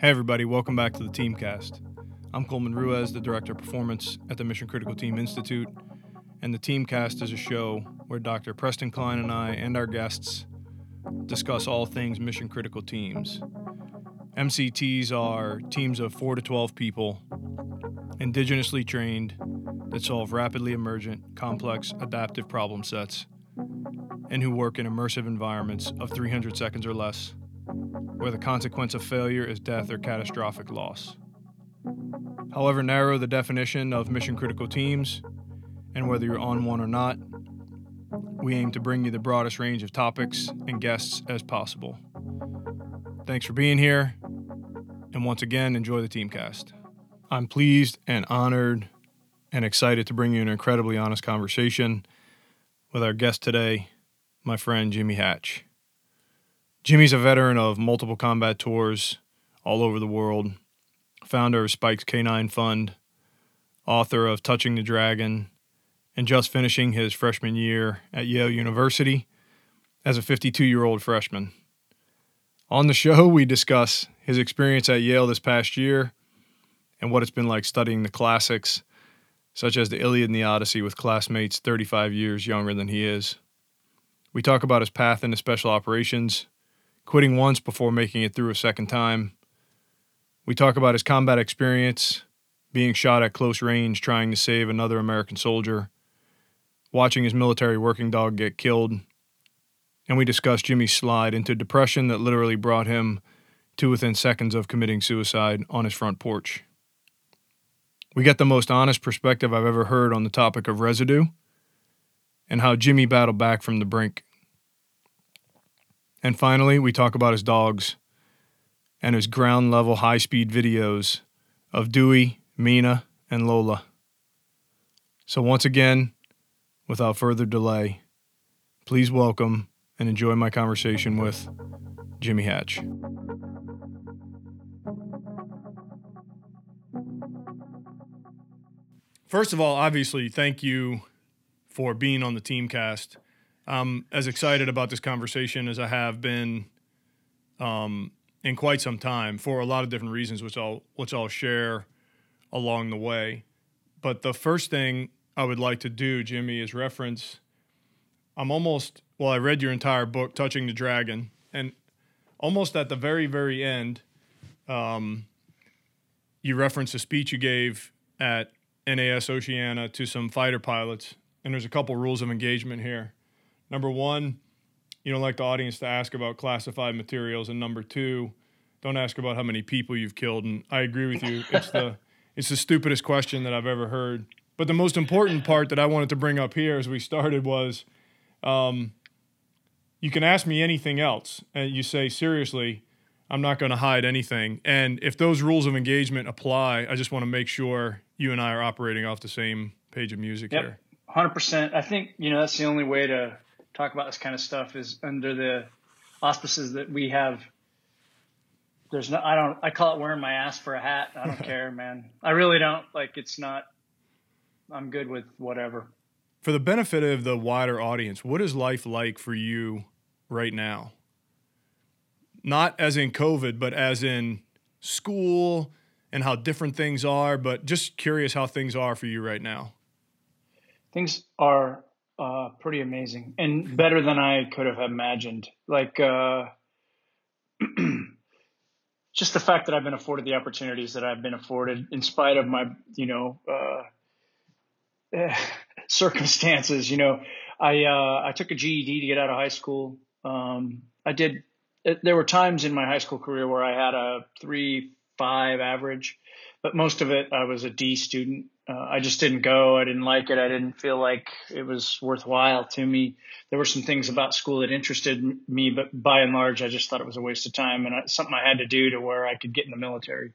Hey, everybody, welcome back to the Teamcast. I'm Coleman Ruiz, the Director of Performance at the Mission Critical Team Institute, and the Teamcast is a show where Dr. Preston Cline and I and our guests discuss all things mission critical teams. MCTs are teams of 4 to 12 people, indigenously trained, that solve rapidly emergent, complex, adaptive problem sets, and who work in immersive environments of 300 seconds or less where the consequence of failure is death or catastrophic loss. However narrow the definition of mission critical teams, and whether you're on one or not, we aim to bring you the broadest range of topics and guests as possible. Thanks for being here, and once again, enjoy the Teamcast. I'm pleased and honored and excited to bring you an incredibly honest conversation with our guest today, my friend Jimmy Hatch. Jimmy's a veteran of multiple combat tours all over the world, founder of Spike's K9 Fund, author of Touching the Dragon, and just finishing his freshman year at Yale University as a 52 year old freshman. On the show, we discuss his experience at Yale this past year and what it's been like studying the classics, such as the Iliad and the Odyssey, with classmates 35 years younger than he is. We talk about his path into special operations quitting once before making it through a second time. We talk about his combat experience, being shot at close range trying to save another American soldier, watching his military working dog get killed, and we discuss Jimmy's slide into depression that literally brought him to within seconds of committing suicide on his front porch. We get the most honest perspective I've ever heard on the topic of residue and how Jimmy battled back from the brink. And finally, we talk about his dogs and his ground level high speed videos of Dewey, Mina, and Lola. So, once again, without further delay, please welcome and enjoy my conversation with Jimmy Hatch. First of all, obviously, thank you for being on the Teamcast. I'm as excited about this conversation as I have been um, in quite some time for a lot of different reasons, which I'll which I'll share along the way. But the first thing I would like to do, Jimmy, is reference. I'm almost well. I read your entire book, Touching the Dragon, and almost at the very very end, um, you reference a speech you gave at NAS Oceana to some fighter pilots, and there's a couple rules of engagement here. Number one, you don't like the audience to ask about classified materials, and number two, don't ask about how many people you've killed. And I agree with you. It's the it's the stupidest question that I've ever heard. But the most important part that I wanted to bring up here as we started was, um, you can ask me anything else, and you say seriously, I'm not going to hide anything. And if those rules of engagement apply, I just want to make sure you and I are operating off the same page of music yep. here. 100%. I think, you know, that's the only way to talk about this kind of stuff is under the auspices that we have. There's no, I don't, I call it wearing my ass for a hat. I don't care, man. I really don't. Like, it's not, I'm good with whatever. For the benefit of the wider audience, what is life like for you right now? Not as in COVID, but as in school and how different things are, but just curious how things are for you right now. Things are uh, pretty amazing and better than I could have imagined. Like, uh, just the fact that I've been afforded the opportunities that I've been afforded in spite of my, you know, uh, circumstances. You know, I uh, I took a GED to get out of high school. Um, I did. Eh, there were times in my high school career where I had a three five average, but most of it I was a D student uh, I just didn't go. I didn't like it. I didn't feel like it was worthwhile to me. There were some things about school that interested me, but by and large, I just thought it was a waste of time and something I had to do to where I could get in the military.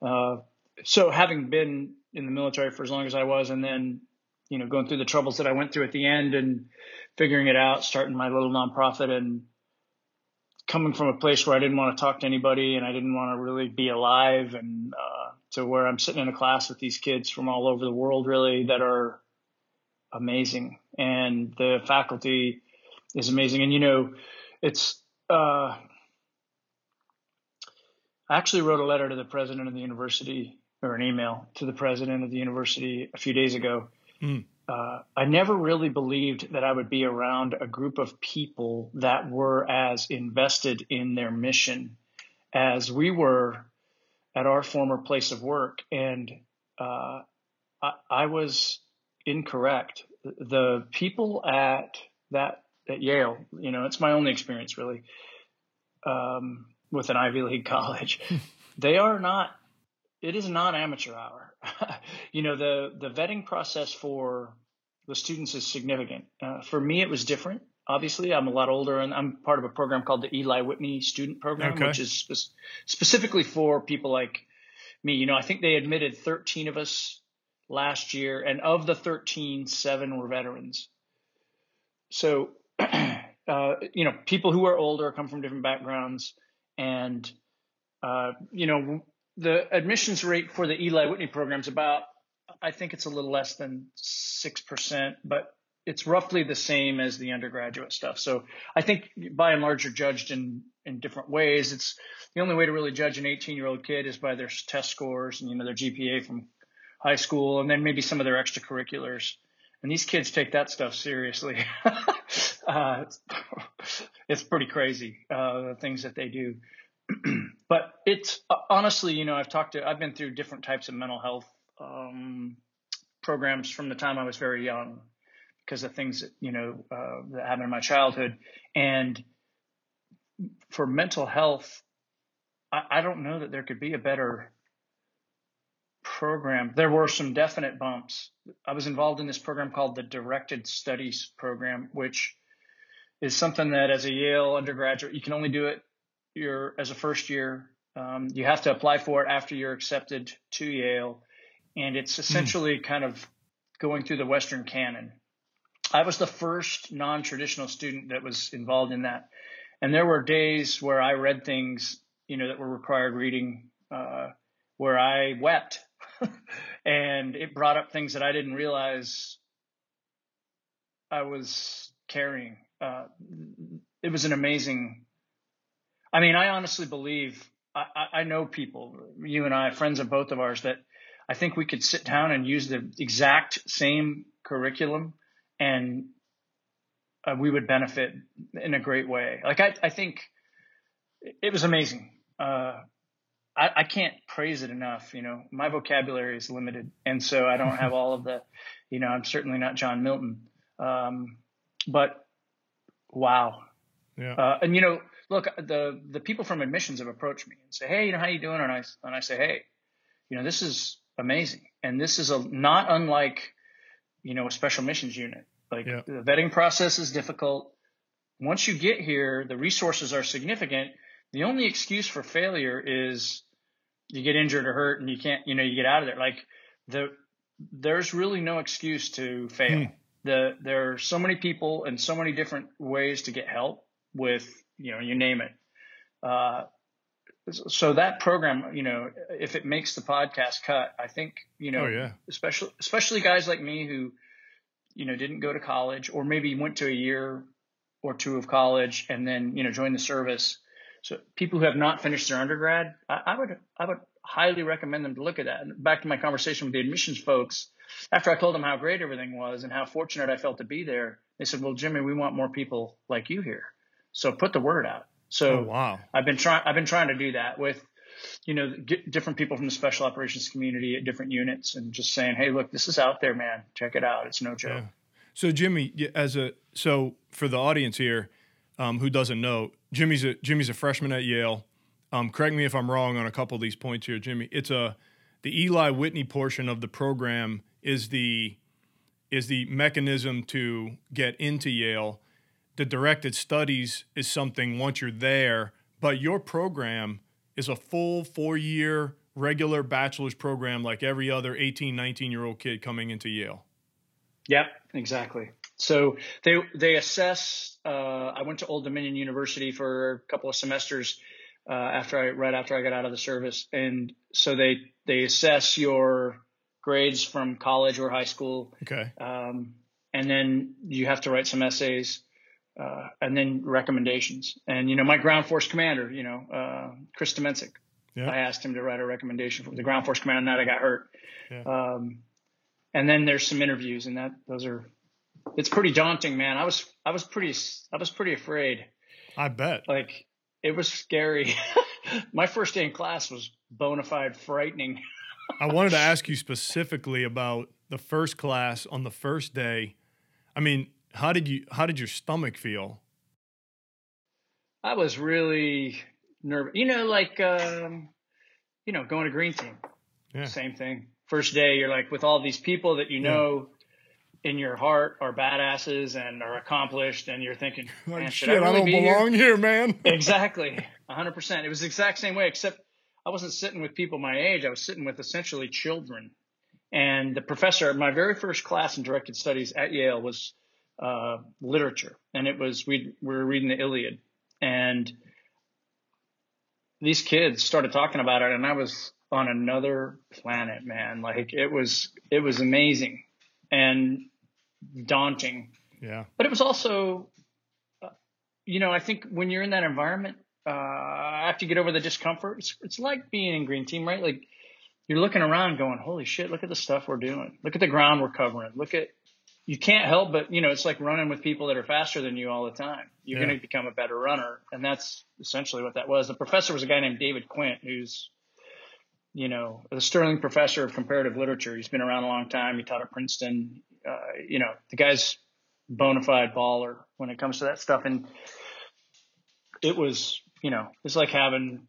Uh, so having been in the military for as long as I was, and then you know going through the troubles that I went through at the end and figuring it out, starting my little nonprofit, and coming from a place where I didn't want to talk to anybody and I didn't want to really be alive and uh, to where I'm sitting in a class with these kids from all over the world really that are amazing, and the faculty is amazing. And you know, it's uh, I actually wrote a letter to the president of the university or an email to the president of the university a few days ago. Mm. Uh, I never really believed that I would be around a group of people that were as invested in their mission as we were at our former place of work. And uh, I, I, was incorrect. The people at that at Yale, you know, it's my only experience really. Um, with an Ivy League college. they are not. It is not amateur hour. you know the the vetting process for the students is significant. Uh, for me, it was different. Obviously, I'm a lot older, and I'm part of a program called the Eli Whitney Student Program, okay. which is spe- specifically for people like me. You know, I think they admitted 13 of us last year, and of the 13, seven were veterans. So, uh, you know, people who are older come from different backgrounds and uh, you know the admissions rate for the Eli Whitney program is about I think it's a little less than six percent, but it's roughly the same as the undergraduate stuff. So I think by and large you're judged in in different ways. It's the only way to really judge an 18 year old kid is by their test scores and you know their GPA from high school, and then maybe some of their extracurriculars. And these kids take that stuff seriously. uh, it's pretty crazy uh, the things that they do. but it's uh, honestly, you know, I've talked to, I've been through different types of mental health um, programs from the time I was very young because of things that you know uh, that happened in my childhood, and for mental health, I, I don't know that there could be a better program. There were some definite bumps. I was involved in this program called the Directed Studies Program, which is something that as a Yale undergraduate, you can only do it your as a first year. Um, you have to apply for it after you're accepted to Yale, and it's hmm. essentially mm. kind of going through the Western canon. I was the first non-traditional student that was involved in that, and there were days where I read things, you know, that were required reading, uh, where I wept, and it brought up things that I didn't realize I was carrying uh, it was an amazing. I mean, I honestly believe I, I know people, you and I, friends of both of ours, that I think we could sit down and use the exact same curriculum, and uh, we would benefit in a great way. Like I, I think it was amazing. Uh, I, I, can't praise it enough. You know, my vocabulary is limited, and so I don't have all of the. You know, I'm certainly not John Milton, um, but wow. Yeah. Uh, and you know, look, the the people from admissions have approached me and say, hey, you know, how you doing? And I and I say, hey, you know, this is amazing, and this is a not unlike, you know, a special missions unit. Like yeah. the vetting process is difficult. Once you get here, the resources are significant. The only excuse for failure is you get injured or hurt and you can't, you know, you get out of there. Like the there's really no excuse to fail. Hmm the there are so many people and so many different ways to get help with you know you name it. Uh, so that program, you know, if it makes the podcast cut, I think you know, oh, yeah. especially especially guys like me who, you know, didn't go to college or maybe went to a year or two of college and then you know joined the service. So people who have not finished their undergrad, I, I would I would highly recommend them to look at that. And back to my conversation with the admissions folks, after I told them how great everything was and how fortunate I felt to be there, they said, "Well, Jimmy, we want more people like you here. So put the word out." So oh, wow. I've been trying I've been trying to do that with you know different people from the special operations community at different units and just saying, "Hey, look, this is out there, man. Check it out. It's no joke." Yeah. So Jimmy, as a so for the audience here um, who doesn't know, Jimmy's a Jimmy's a freshman at Yale. Um, correct me if I'm wrong on a couple of these points here, Jimmy. It's a the Eli Whitney portion of the program is the is the mechanism to get into Yale. The directed studies is something once you're there, but your program is a full four year regular bachelor's program like every other 18, 19 year old kid coming into Yale. Yep, exactly. So they they assess. Uh, I went to Old Dominion University for a couple of semesters uh, after I right after I got out of the service, and so they they assess your grades from college or high school. Okay. Um, and then you have to write some essays, uh, and then recommendations. And you know, my ground force commander, you know, uh, Chris Domenczyk, yeah. I asked him to write a recommendation for the ground force commander. Night I got hurt. Yeah. Um, and then there's some interviews, and that those are it's pretty daunting, man. I was I was pretty I was pretty afraid. I bet. Like it was scary. My first day in class was bona fide frightening. I wanted to ask you specifically about the first class on the first day. I mean, how did you how did your stomach feel? I was really nervous. You know, like um, you know, going to green team. Yeah. Same thing. First day, you're like with all these people that you know in your heart are badasses and are accomplished, and you're thinking, like, shit, I, really I, don't belong here? here, man. exactly, 100. percent It was the exact same way, except I wasn't sitting with people my age. I was sitting with essentially children. And the professor, my very first class in directed studies at Yale was uh, literature, and it was we, we were reading the Iliad, and these kids started talking about it, and I was on another planet, man. Like it was, it was amazing and daunting. Yeah. But it was also, uh, you know, I think when you're in that environment, uh, after you get over the discomfort, it's, it's like being in green team, right? Like you're looking around going, holy shit, look at the stuff we're doing. Look at the ground we're covering. Look at, you can't help but, you know, it's like running with people that are faster than you all the time. You're yeah. going to become a better runner. And that's essentially what that was. The professor was a guy named David Quint, who's, you know, a sterling professor of comparative literature. He's been around a long time. He taught at Princeton. Uh, you know, the guy's bona fide baller when it comes to that stuff. And it was, you know, it's like having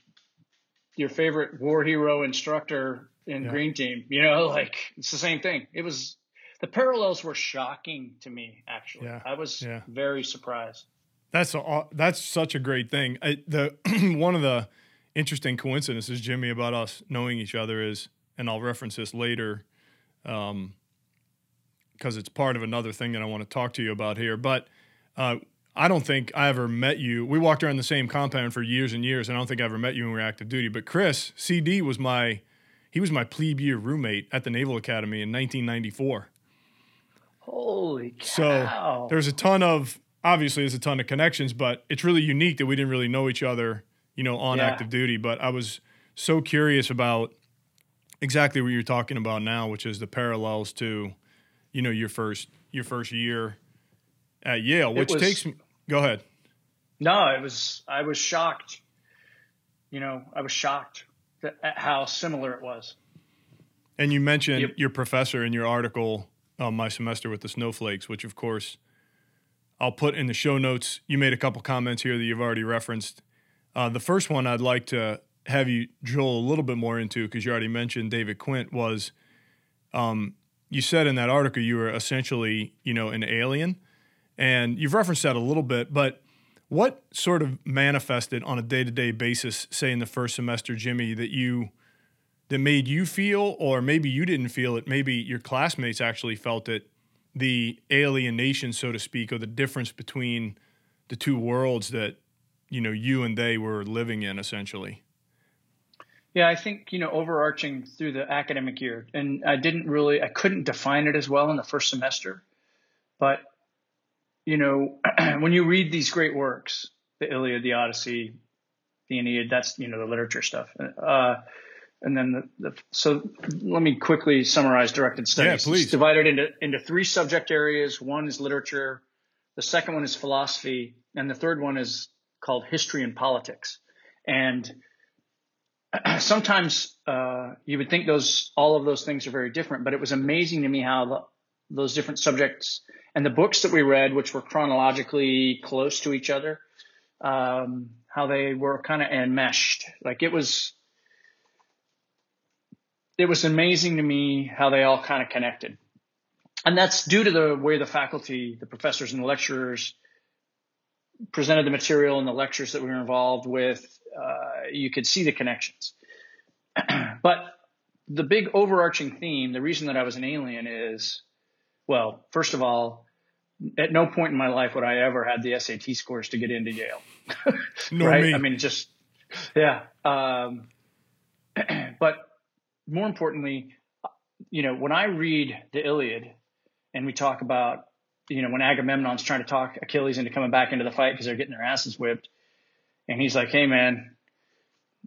your favorite war hero instructor in yeah. Green Team. You know, like it's the same thing. It was the parallels were shocking to me. Actually, yeah. I was yeah. very surprised. That's a, that's such a great thing. I, the one of the interesting coincidences, Jimmy, about us knowing each other is, and I'll reference this later, because um, it's part of another thing that I want to talk to you about here. But uh, I don't think I ever met you. We walked around the same compound for years and years, and I don't think I ever met you when we were active duty. But Chris CD was my he was my plebe year roommate at the Naval Academy in 1994. Holy cow! So there's a ton of obviously there's a ton of connections, but it's really unique that we didn't really know each other you know, on yeah. active duty. But I was so curious about exactly what you're talking about now, which is the parallels to, you know, your first your first year at Yale, which was, takes me. Go ahead. No, it was. I was shocked. You know, I was shocked at how similar it was. And you mentioned yep. your professor in your article, um, my semester with the snowflakes, which of course I'll put in the show notes. You made a couple comments here that you've already referenced uh, the first one I'd like to have you drill a little bit more into because you already mentioned David Quint was um, you said in that article you were essentially you know an alien and you've referenced that a little bit but what sort of manifested on a day-to-day basis say in the first semester Jimmy that you that made you feel or maybe you didn't feel it maybe your classmates actually felt it the alienation so to speak or the difference between the two worlds that you know you and they were living in essentially? Yeah i think you know overarching through the academic year and i didn't really i couldn't define it as well in the first semester but you know when you read these great works the iliad the odyssey the aeneid that's you know the literature stuff uh, and then the, the, so let me quickly summarize directed studies. Yeah, please. It's divided into into three subject areas. One is literature, the second one is philosophy, and the third one is called History and Politics. And sometimes uh, you would think those all of those things are very different, but it was amazing to me how the, those different subjects and the books that we read, which were chronologically close to each other, um, how they were kind of enmeshed. Like it was, it was amazing to me how they all kind of connected. And that's due to the way the faculty, the professors and the lecturers presented the material and the lectures that we were involved with, uh, you could see the connections. but the big overarching theme, the reason that I was an alien is, well, first of all, at no point in my life would I ever had the SAT scores to get into Yale. right? Me. I mean, just yeah. Um, but more importantly, you know, when I read the Iliad and we talk about you know, when Agamemnon's trying to talk Achilles into coming back into the fight because they're getting their asses whipped. And he's like, Hey man,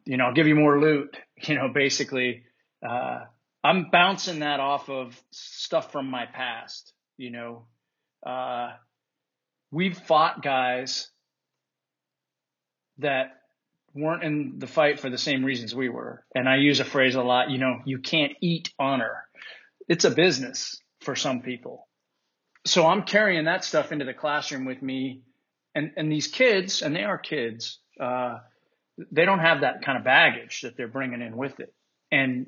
you know, I'll give you more loot, you know, basically, uh, I'm bouncing that off of stuff from my past, you know, uh, we've fought guys that weren't in the fight for the same reasons we were. And I use a phrase a lot, you know, you can't eat honor. It's a business for some people. So I'm carrying that stuff into the classroom with me. And, and these kids, and they are kids, uh, they don't have that kind of baggage that they're bringing in with it. And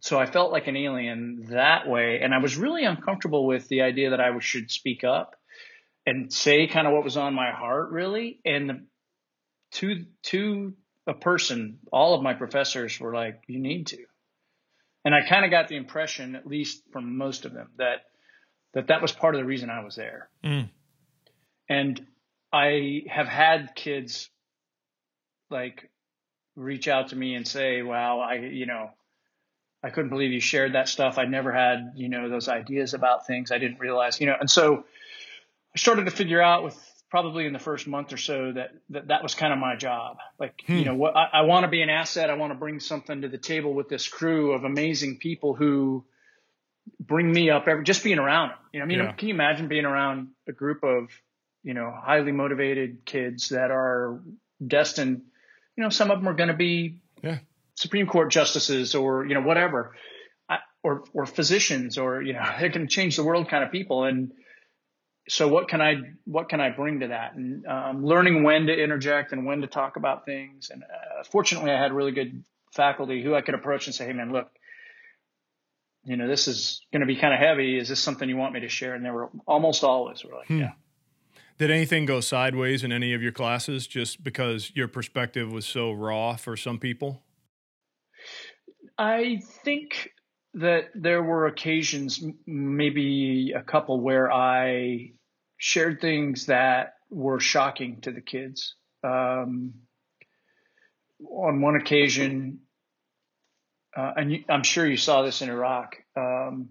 so I felt like an alien that way. And I was really uncomfortable with the idea that I should speak up and say kind of what was on my heart, really. And to, to a person, all of my professors were like, you need to. And I kind of got the impression, at least from most of them, that that that was part of the reason I was there. Mm. And I have had kids like reach out to me and say, "Wow, I you know, I couldn't believe you shared that stuff. I never had you know those ideas about things. I didn't realize you know." And so I started to figure out with probably in the first month or so that that, that was kind of my job. Like, hmm. you know, what I, I want to be an asset. I want to bring something to the table with this crew of amazing people who bring me up every, just being around them. You know, I mean, yeah. can you imagine being around a group of, you know, highly motivated kids that are destined, you know, some of them are going to be yeah. Supreme Court justices or, you know, whatever, I, or, or physicians or, you know, they can change the world kind of people. And, so what can I what can I bring to that? And um, learning when to interject and when to talk about things. And uh, fortunately, I had really good faculty who I could approach and say, "Hey, man, look, you know, this is going to be kind of heavy. Is this something you want me to share?" And they were almost always were like, hmm. "Yeah." Did anything go sideways in any of your classes just because your perspective was so raw for some people? I think that there were occasions, maybe a couple, where I shared things that were shocking to the kids. Um, on one occasion, uh, and you, I'm sure you saw this in Iraq. Um,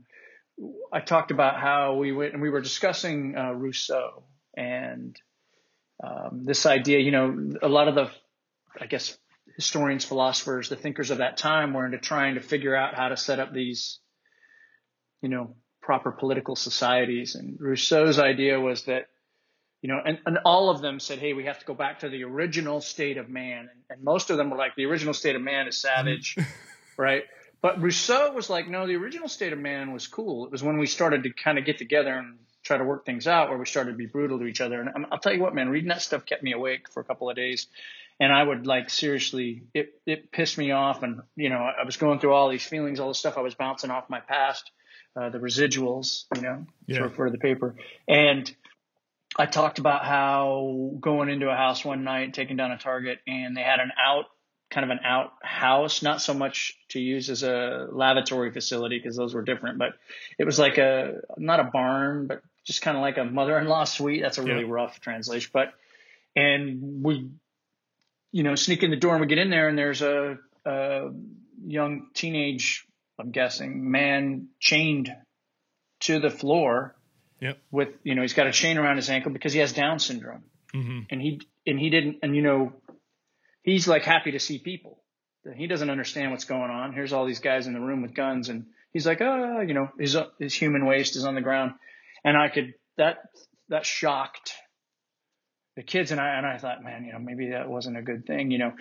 I talked about how we went and we were discussing uh, Rousseau and um, this idea. You know, a lot of the, I guess, historians, philosophers, the thinkers of that time were into trying to figure out how to set up these, you know, proper political societies. And Rousseau's idea was that, you know, and, and all of them said, hey, we have to go back to the original state of man. And, and most of them were like, the original state of man is savage, mm-hmm. right? But Rousseau was like, no, the original state of man was cool. It was when we started to kind of get together and try to work things out where we started to be brutal to each other. And I'll tell you what, man, reading that stuff kept me awake for a couple of days and I would like seriously, it, it pissed me off. And, you know, I was going through all these feelings, all the stuff I was bouncing off my past, uh, the residuals, you know, yeah. to refer to the paper. And I talked about how going into a house one night, taking down a target and they had an out, kind of an out house, not so much to use as a lavatory facility because those were different, but it was like a, not a barn, but just kind of like a mother-in-law suite. That's a really yeah. rough translation, but, and we you know, sneak in the door and we get in there and there's a, a young teenage, I'm guessing, man chained to the floor. Yep. With you know, he's got a chain around his ankle because he has Down syndrome, mm-hmm. and he and he didn't, and you know, he's like happy to see people. He doesn't understand what's going on. Here's all these guys in the room with guns, and he's like, oh, you know, his his human waste is on the ground, and I could that that shocked the kids and I and I thought, man, you know, maybe that wasn't a good thing, you know.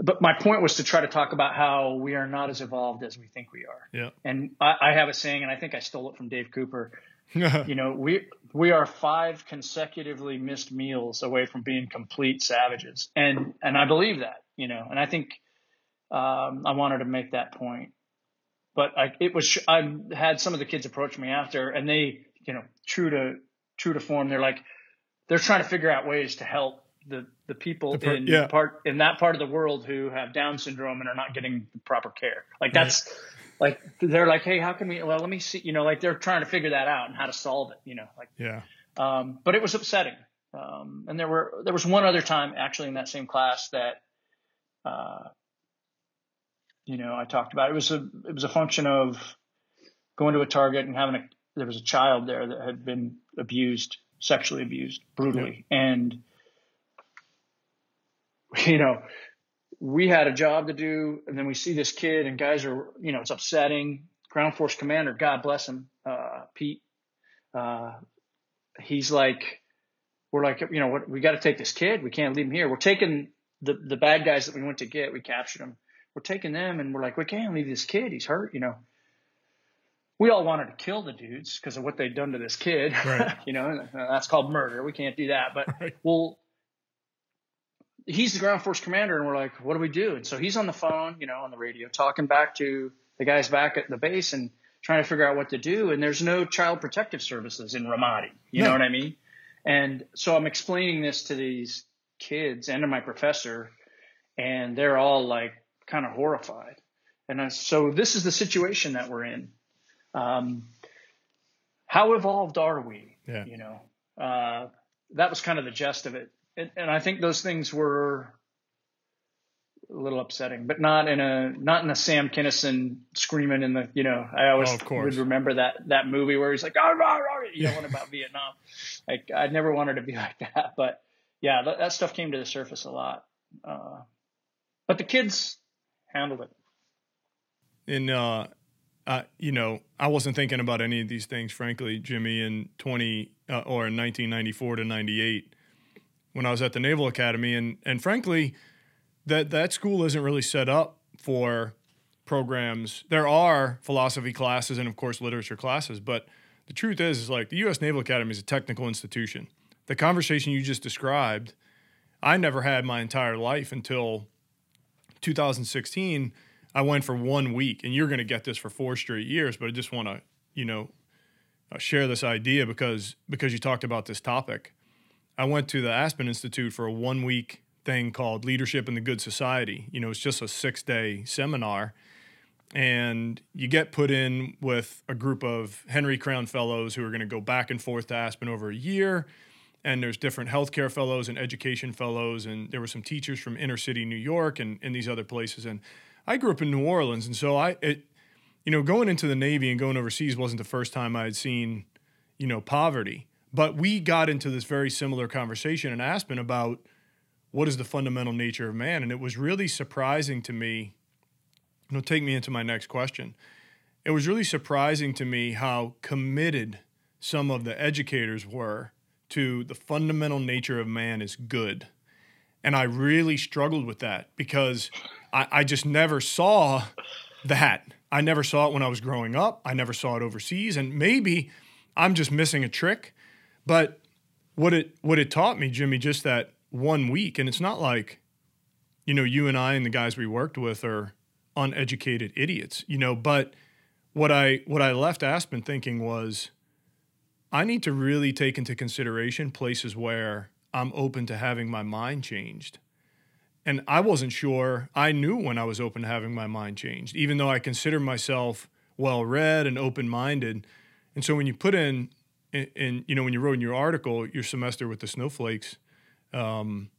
But my point was to try to talk about how we are not as evolved as we think we are. Yeah. And I, I have a saying, and I think I stole it from Dave Cooper. you know, we we are five consecutively missed meals away from being complete savages, and and I believe that, you know, and I think um, I wanted to make that point. But I, it was I had some of the kids approach me after, and they, you know, true to true to form, they're like, they're trying to figure out ways to help the the people the in yeah. part in that part of the world who have Down syndrome and are not getting the proper care. Like that's right. like they're like, hey, how can we? Well, let me see. You know, like they're trying to figure that out and how to solve it. You know, like yeah. Um, but it was upsetting. Um, and there were there was one other time actually in that same class that, uh, you know, I talked about. It was a it was a function of going to a target and having a there was a child there that had been abused, sexually abused brutally, yeah. and you know, we had a job to do, and then we see this kid, and guys are, you know, it's upsetting. Ground Force Commander, God bless him, uh, Pete. Uh, he's like, we're like, you know, what? We got to take this kid. We can't leave him here. We're taking the the bad guys that we went to get. We captured them. We're taking them, and we're like, we can't leave this kid. He's hurt, you know. We all wanted to kill the dudes because of what they'd done to this kid. Right. you know, that's called murder. We can't do that. But right. well, he's the ground force commander, and we're like, what do we do? And so he's on the phone, you know, on the radio, talking back to the guys back at the base and trying to figure out what to do. And there's no child protective services in Ramadi. You no. know what I mean? And so I'm explaining this to these kids and to my professor, and they're all like kind of horrified. And I, so this is the situation that we're in. Um, how evolved are we? Yeah. You know, uh, that was kind of the gist of it and, and I think those things were a little upsetting, but not in a not in a Sam Kinison screaming in the you know I always oh, would remember that that movie where he's like oh, oh, oh, yelling about Vietnam. Like I never wanted to be like that, but yeah, that, that stuff came to the surface a lot. Uh, but the kids handled it. And uh, uh, you know, I wasn't thinking about any of these things, frankly, Jimmy, in twenty uh, or in nineteen ninety four to ninety eight when I was at the Naval Academy, and and frankly, that that school isn't really set up for programs. There are philosophy classes and of course literature classes, but the truth is, is like the U.S. Naval Academy is a technical institution. The conversation you just described, I never had my entire life until 2016. I went for one week, and you're going to get this for four straight years. But I just want to, you know, uh, share this idea because because you talked about this topic. I went to the Aspen Institute for a one week thing called Leadership in the Good Society. You know, it's just a six day seminar. And you get put in with a group of Henry Crown fellows who are going to go back and forth to Aspen over a year. And there's different healthcare fellows and education fellows. And there were some teachers from inner city New York and, and these other places. And I grew up in New Orleans. And so I, it, you know, going into the Navy and going overseas wasn't the first time I had seen, you know, poverty. But we got into this very similar conversation in Aspen about what is the fundamental nature of man. And it was really surprising to me. It'll take me into my next question. It was really surprising to me how committed some of the educators were to the fundamental nature of man is good. And I really struggled with that because I, I just never saw that. I never saw it when I was growing up. I never saw it overseas. And maybe I'm just missing a trick but what it what it taught me, Jimmy, just that one week, and it's not like, you know, you and I and the guys we worked with are uneducated idiots, you know, but what I what I left Aspen thinking was I need to really take into consideration places where I'm open to having my mind changed. And I wasn't sure I knew when I was open to having my mind changed, even though I consider myself well read and open minded. And so when you put in and, and, you know when you wrote in your article your semester with the snowflakes um,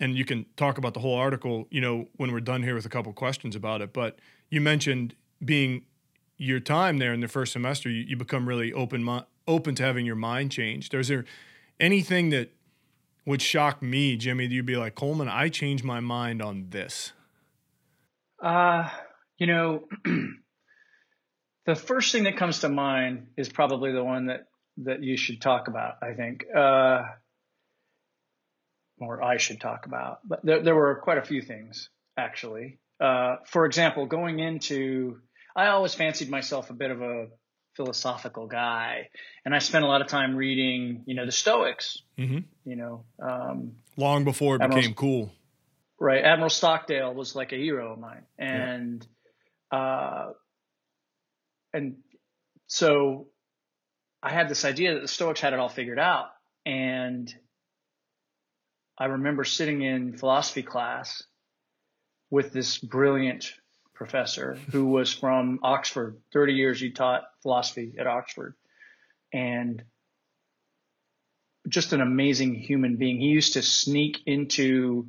and you can talk about the whole article you know when we're done here with a couple questions about it but you mentioned being your time there in the first semester you, you become really open open to having your mind changed. Is there anything that would shock me jimmy that you'd be like coleman i changed my mind on this uh you know the first thing that comes to mind is probably the one that that you should talk about. I think, uh, or I should talk about. But there, there were quite a few things actually. Uh, for example, going into, I always fancied myself a bit of a philosophical guy, and I spent a lot of time reading, you know, the Stoics. Mm-hmm. You know, um, long before it Admiral, became cool. Right, Admiral Stockdale was like a hero of mine, and yeah. uh, and so I had this idea that the Stoics had it all figured out. And I remember sitting in philosophy class with this brilliant professor who was from Oxford. 30 years he taught philosophy at Oxford. And just an amazing human being. He used to sneak into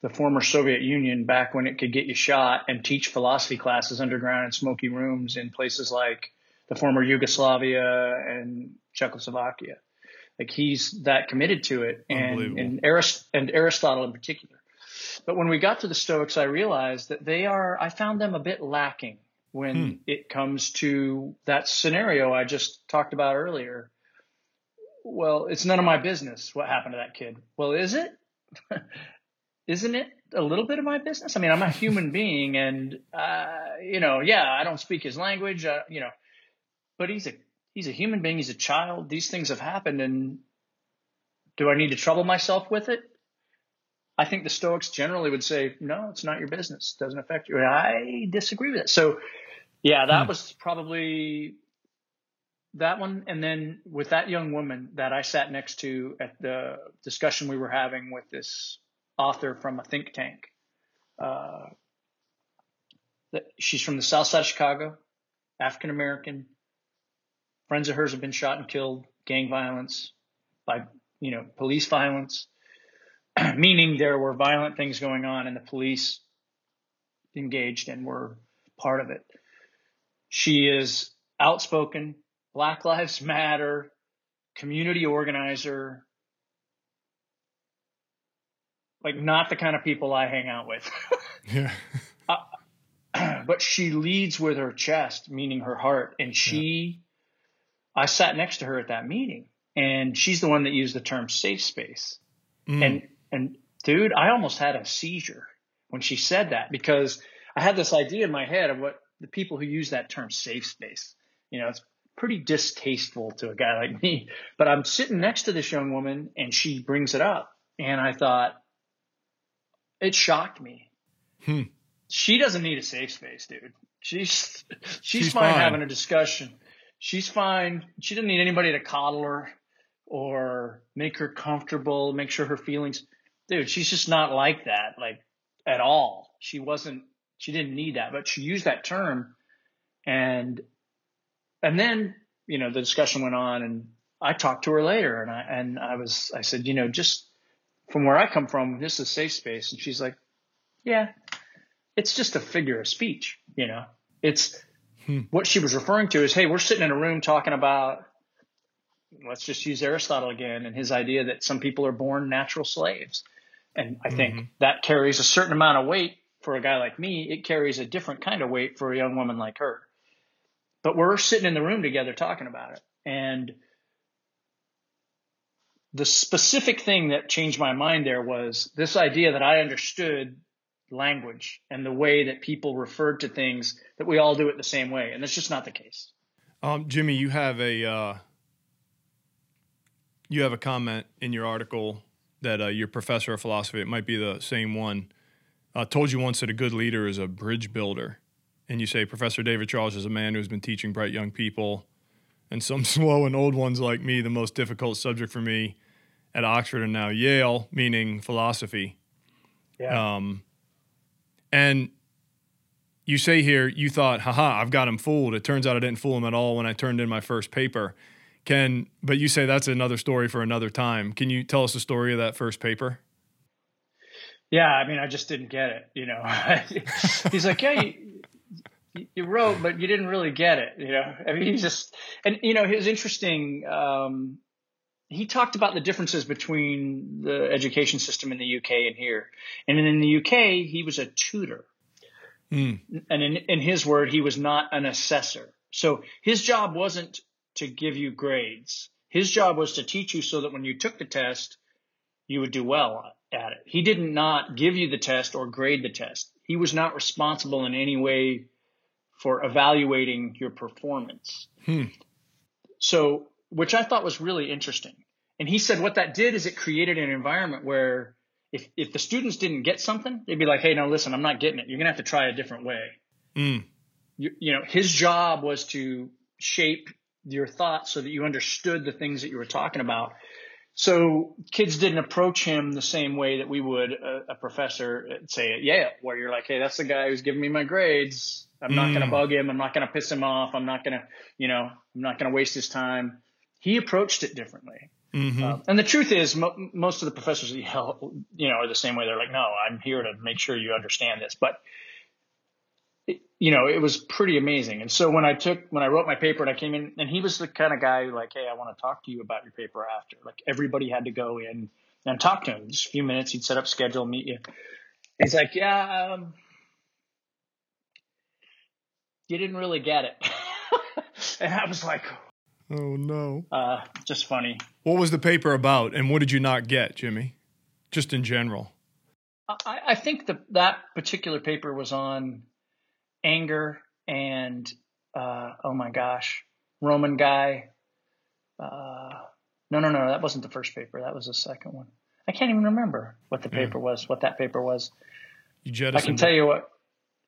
the former Soviet Union back when it could get you shot and teach philosophy classes underground in smoky rooms in places like the former Yugoslavia and Czechoslovakia. Like he's that committed to it, and and, Arist- and Aristotle in particular. But when we got to the Stoics, I realized that they are. I found them a bit lacking when hmm. it comes to that scenario I just talked about earlier. Well, it's none of my business what happened to that kid. Well, is it? Isn't it a little bit of my business? I mean, I'm a human being, and uh, you know, yeah, I don't speak his language, uh, you know, but he's a he's a human being. He's a child. These things have happened, and do I need to trouble myself with it? I think the Stoics generally would say, no, it's not your business. It doesn't affect you. And I disagree with it. So, yeah, that hmm. was probably that one. And then with that young woman that I sat next to at the discussion we were having with this author from a think tank, uh, she's from the south side of Chicago, African American. Friends of hers have been shot and killed, gang violence, by you know police violence meaning there were violent things going on and the police engaged and were part of it. She is outspoken, Black Lives Matter, community organizer, like not the kind of people I hang out with. yeah. Uh, but she leads with her chest, meaning her heart. And she. I sat next to her at that meeting and she's the one that used the term safe space. Mm. And and dude, I almost had a seizure when she said that because I had this idea in my head of what the people who use that term safe space, you know, it's pretty distasteful to a guy like me. But I'm sitting next to this young woman and she brings it up. And I thought, it shocked me. Hmm. She doesn't need a safe space, dude. She's she's, she's fine, fine having a discussion. She's fine. She doesn't need anybody to coddle her or make her comfortable, make sure her feelings dude, she's just not like that, like at all. She wasn't, she didn't need that, but she used that term and, and then, you know, the discussion went on and I talked to her later and I, and I was, I said, you know, just from where I come from, this is a safe space. And she's like, yeah, it's just a figure of speech, you know, it's hmm. what she was referring to is, Hey, we're sitting in a room talking about, let's just use Aristotle again and his idea that some people are born natural slaves. And I think mm-hmm. that carries a certain amount of weight for a guy like me. It carries a different kind of weight for a young woman like her. But we're sitting in the room together talking about it. And the specific thing that changed my mind there was this idea that I understood language and the way that people referred to things that we all do it the same way. And that's just not the case. Um, Jimmy, you have a uh, you have a comment in your article that uh, your professor of philosophy, it might be the same one, uh, told you once that a good leader is a bridge builder. And you say Professor David Charles is a man who's been teaching bright young people and some slow and old ones like me, the most difficult subject for me at Oxford and now Yale, meaning philosophy. Yeah. Um, and you say here, you thought, haha, I've got him fooled. It turns out I didn't fool him at all when I turned in my first paper. Can but you say that's another story for another time. Can you tell us the story of that first paper? Yeah, I mean, I just didn't get it. You know, he's like, yeah, you, you, wrote, but you didn't really get it. You know, I mean, he just and you know, it was interesting. Um, he talked about the differences between the education system in the UK and here. And in the UK, he was a tutor. Mm. And in, in his word, he was not an assessor. So his job wasn't to give you grades. His job was to teach you so that when you took the test, you would do well at it. He did not give you the test or grade the test. He was not responsible in any way for evaluating your performance. Hmm. So, which I thought was really interesting. And he said what that did is it created an environment where if, if the students didn't get something, they'd be like, hey, no, listen, I'm not getting it. You're going to have to try a different way. Mm. You, you know, his job was to shape your thoughts so that you understood the things that you were talking about. So kids didn't approach him the same way that we would a, a professor say at Yale, where you're like, Hey, that's the guy who's giving me my grades. I'm not mm. going to bug him. I'm not going to piss him off. I'm not going to, you know, I'm not going to waste his time. He approached it differently. Mm-hmm. Uh, and the truth is, mo- most of the professors at Yale, you know, are the same way. They're like, no, I'm here to make sure you understand this. But you know, it was pretty amazing. And so when I took, when I wrote my paper and I came in, and he was the kind of guy who like, hey, I want to talk to you about your paper after. Like everybody had to go in and talk to him. Just a few minutes, he'd set up schedule, meet you. He's like, yeah, um, you didn't really get it. and I was like, oh no. Uh, just funny. What was the paper about, and what did you not get, Jimmy? Just in general. I, I think the, that particular paper was on anger and uh, oh my gosh, Roman guy. Uh, no, no, no, that wasn't the first paper. That was the second one. I can't even remember what the yeah. paper was. What that paper was. You I can tell you what.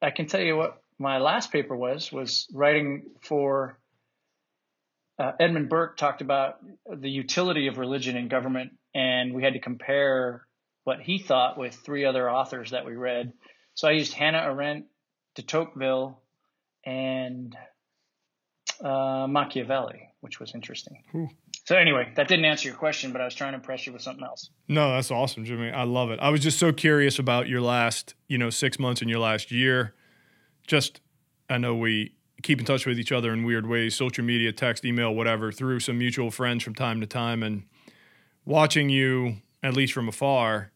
I can tell you what my last paper was. Was writing for. Uh, Edmund Burke talked about the utility of religion in government, and we had to compare what he thought with three other authors that we read. So I used Hannah Arendt, de Tocqueville, and uh, Machiavelli, which was interesting. Ooh. So anyway, that didn't answer your question, but I was trying to impress you with something else. No, that's awesome, Jimmy. I love it. I was just so curious about your last, you know, six months in your last year. Just, I know we keep in touch with each other in weird ways, social media, text, email, whatever, through some mutual friends from time to time, and watching you, at least from afar,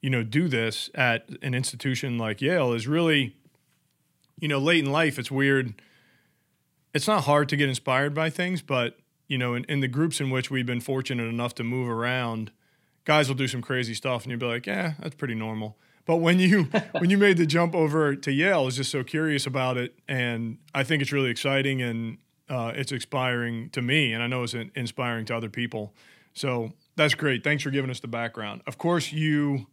you know, do this at an institution like Yale is really you know, late in life, it's weird. It's not hard to get inspired by things, but you know, in, in the groups in which we've been fortunate enough to move around, guys will do some crazy stuff, and you'll be like, "Yeah, that's pretty normal." But when you when you made the jump over to Yale, I was just so curious about it, and I think it's really exciting and uh, it's inspiring to me, and I know it's inspiring to other people. So that's great. Thanks for giving us the background. Of course, you.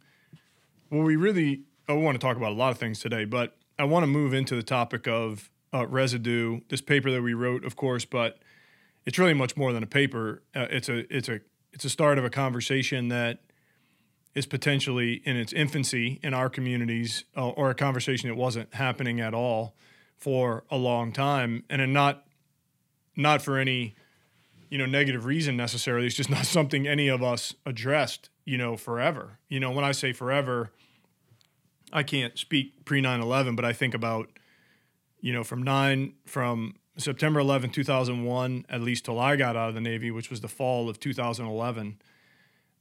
Well, we really. I want to talk about a lot of things today, but I want to move into the topic of uh, residue. This paper that we wrote, of course, but it's really much more than a paper. Uh, it's a it's a it's a start of a conversation that is potentially in its infancy in our communities, uh, or a conversation that wasn't happening at all for a long time, and not not for any you know negative reason necessarily. It's just not something any of us addressed, you know, forever. You know, when I say forever I can't speak pre 9 11, but I think about, you know, from 9, from September 11, 2001, at least till I got out of the Navy, which was the fall of 2011.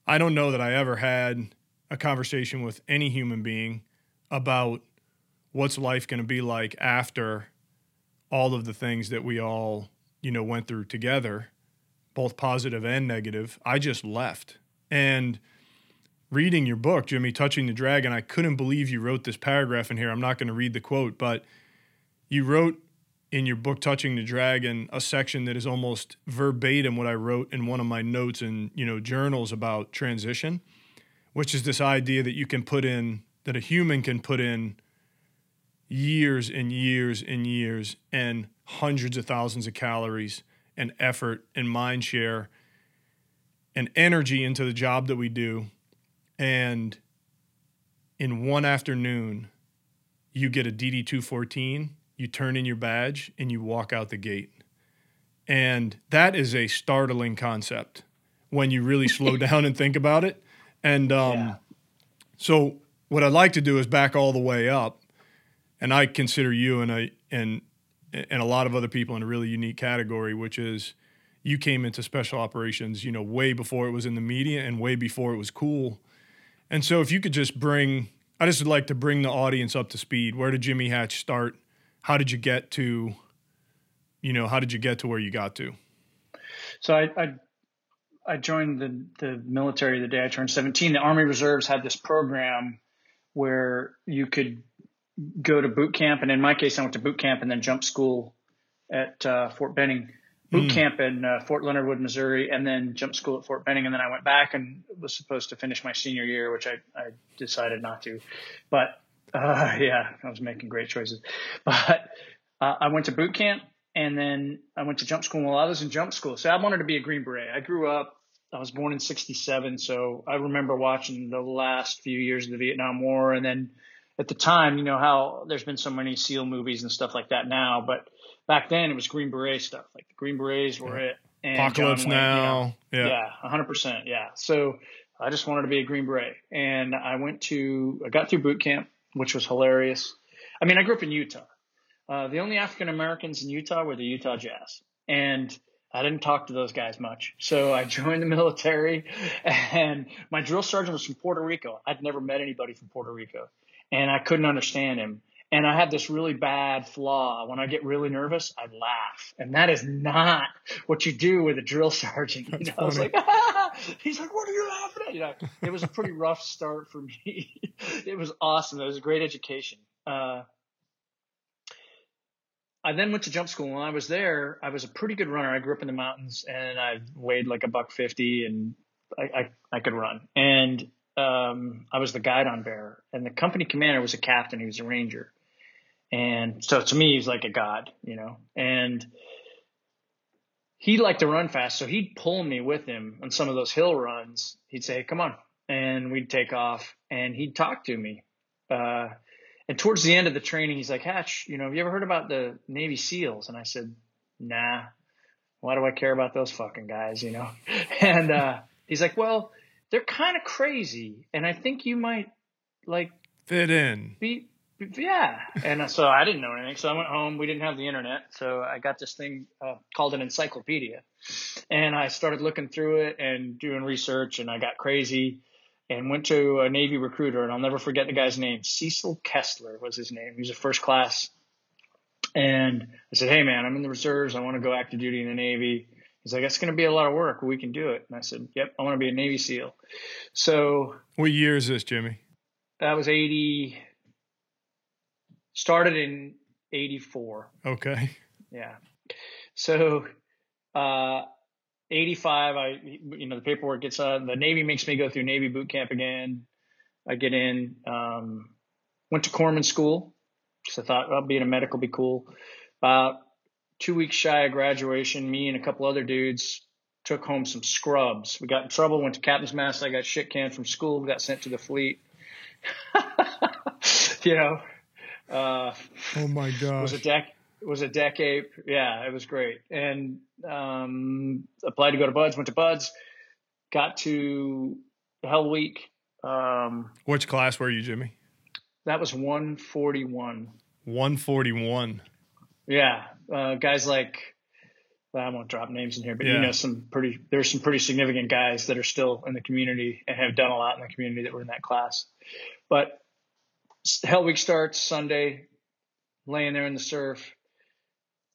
I don't know that I ever had a conversation with any human being about what's life going to be like after all of the things that we all, you know, went through together, both positive and negative. I just left. And reading your book, Jimmy, Touching the Dragon, I couldn't believe you wrote this paragraph in here. I'm not going to read the quote, but you wrote in your book Touching the Dragon a section that is almost verbatim what I wrote in one of my notes and, you know, journals about transition, which is this idea that you can put in that a human can put in years and years and years and hundreds of thousands of calories and effort and mind share and energy into the job that we do. And in one afternoon, you get a DD 214, you turn in your badge, and you walk out the gate. And that is a startling concept when you really slow down and think about it. And um, yeah. so, what I'd like to do is back all the way up. And I consider you and a, and and a lot of other people in a really unique category, which is you came into special operations, you know, way before it was in the media and way before it was cool. And so, if you could just bring, I just would like to bring the audience up to speed. Where did Jimmy Hatch start? How did you get to, you know, how did you get to where you got to? So I, I, I joined the the military the day I turned 17. The Army Reserves had this program where you could go to boot camp, and in my case, I went to boot camp and then jump school at uh, Fort Benning boot mm. camp in uh, Fort Leonard Wood, Missouri, and then jump school at Fort Benning. And then I went back and was supposed to finish my senior year, which I, I decided not to. But uh, yeah, I was making great choices. But uh, I went to boot camp and then I went to jump school while I was in jump school. So I wanted to be a Green Beret. I grew up, I was born in 67. So I remember watching the last few years of the Vietnam War. And then at the time, you know, how there's been so many SEAL movies and stuff like that now. But back then it was Green Beret stuff. Like the Green Berets were it. And Apocalypse Wayne, now. You know, yeah. Yeah. hundred percent. Yeah. So I just wanted to be a Green Beret and I went to, I got through boot camp, which was hilarious. I mean, I grew up in Utah. Uh, the only African Americans in Utah were the Utah Jazz, and I didn't talk to those guys much. So I joined the military, and my drill sergeant was from Puerto Rico. I'd never met anybody from Puerto Rico, and I couldn't understand him. And I have this really bad flaw. When I get really nervous, I laugh. And that is not what you do with a drill sergeant. You know, I was like, ah! he's like, what are you laughing at? You know, it was a pretty rough start for me. it was awesome. It was a great education. Uh, I then went to jump school. When I was there, I was a pretty good runner. I grew up in the mountains and I weighed like a buck fifty and I, I, I could run. And um, I was the guidon bearer and the company commander was a captain. He was a ranger. And so to me, he's like a god, you know, and he liked to run fast. So he'd pull me with him on some of those hill runs. He'd say, come on. And we'd take off and he'd talk to me. Uh, and towards the end of the training, he's like, Hatch, you know, have you ever heard about the Navy SEALs? And I said, nah, why do I care about those fucking guys, you know? And, uh, he's like, well, they're kind of crazy. And I think you might like fit in. Be, yeah. And so I didn't know anything. So I went home. We didn't have the internet. So I got this thing uh, called an encyclopedia. And I started looking through it and doing research and I got crazy and went to a Navy recruiter. And I'll never forget the guy's name. Cecil Kessler was his name. He was a first class. And I said, Hey man, I'm in the reserves. I want to go active duty in the Navy. He's like, it's going to be a lot of work. We can do it. And I said, yep, I want to be a Navy SEAL. So what year is this, Jimmy? That was 80, Started in 84. Okay. Yeah. So, uh, 85, I, you know, the paperwork gets, uh, the Navy makes me go through Navy boot camp again. I get in, um, went to Corpsman school because I thought, well, being a medic medical be cool. About two weeks shy of graduation, me and a couple other dudes took home some scrubs. We got in trouble, went to captain's mast. I got shit canned from school, got sent to the fleet. you know, uh, oh my god! Was a deck was a decade. Yeah, it was great. And um, applied to go to BUD/S. Went to BUD/S. Got to Hell Week. Um, Which class were you, Jimmy? That was 141. 141. Yeah, uh, guys like well, I won't drop names in here, but yeah. you know some pretty. There's some pretty significant guys that are still in the community and have done a lot in the community that were in that class. But Hell Week starts Sunday, laying there in the surf.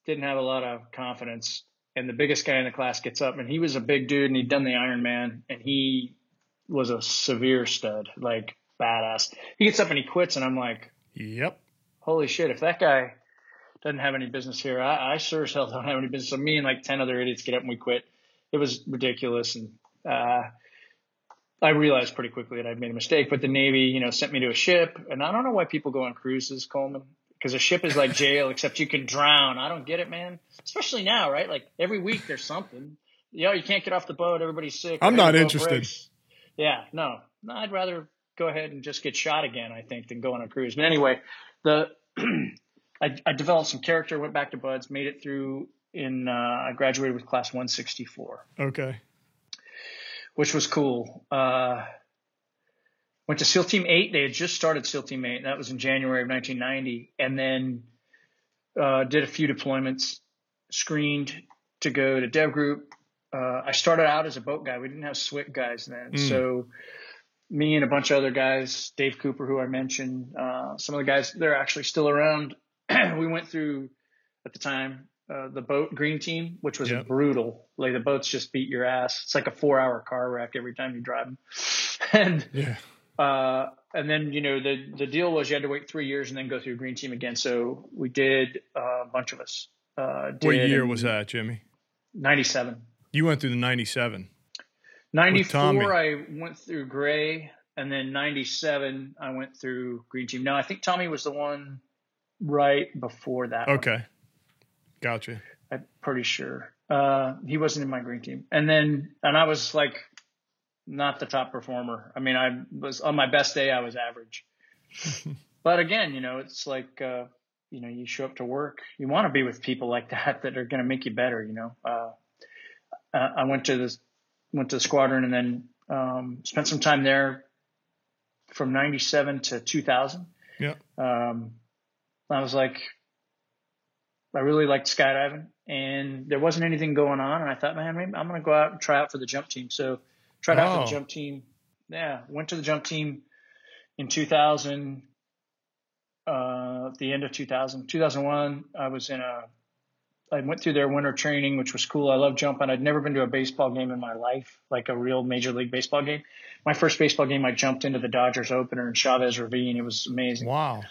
Didn't have a lot of confidence. And the biggest guy in the class gets up, and he was a big dude, and he'd done the Ironman, and he was a severe stud, like badass. He gets up and he quits, and I'm like, "Yep, holy shit! If that guy doesn't have any business here, I, I sure as hell don't have any business." So me and like ten other idiots get up and we quit. It was ridiculous, and uh, I realized pretty quickly that I'd made a mistake, but the Navy, you know, sent me to a ship, and I don't know why people go on cruises, Coleman, because a ship is like jail, except you can drown. I don't get it, man. Especially now, right? Like every week there's something. You know, you can't get off the boat. Everybody's sick. I'm not interested. Breaks. Yeah, no, no. I'd rather go ahead and just get shot again. I think than go on a cruise. But anyway, the I, I developed some character, went back to BUD/S, made it through. In uh, I graduated with class 164. Okay which was cool. Uh, went to SEAL Team 8. They had just started SEAL Team 8. That was in January of 1990. And then uh, did a few deployments, screened to go to Dev Group. Uh, I started out as a boat guy. We didn't have SWCC guys then. Mm. So me and a bunch of other guys, Dave Cooper, who I mentioned, uh, some of the guys, they're actually still around. we went through at the time uh, the boat green team, which was yep. brutal. Like the boats just beat your ass. It's like a four hour car wreck every time you drive them. and, yeah. uh, and then, you know, the, the deal was you had to wait three years and then go through green team again. So we did uh, a bunch of us. Uh, what year was that, Jimmy? 97. You went through the 97. 94, I went through gray. And then 97, I went through green team. Now I think Tommy was the one right before that. Okay. One. Gotcha. I'm pretty sure. Uh, he wasn't in my green team. And then, and I was like, not the top performer. I mean, I was on my best day, I was average. but again, you know, it's like, uh, you know, you show up to work, you want to be with people like that that are going to make you better. You know, uh, I went to this, went to the squadron and then um, spent some time there from 97 to 2000. Yeah. Um, I was like, I really liked skydiving, and there wasn't anything going on. And I thought, man, maybe I'm going to go out and try out for the jump team. So tried out for the jump team. Yeah, went to the jump team in 2000. Uh, the end of 2000, 2001, I was in a. I went through their winter training, which was cool. I love jumping. I'd never been to a baseball game in my life, like a real major league baseball game. My first baseball game, I jumped into the Dodgers opener in Chavez Ravine. It was amazing. Wow.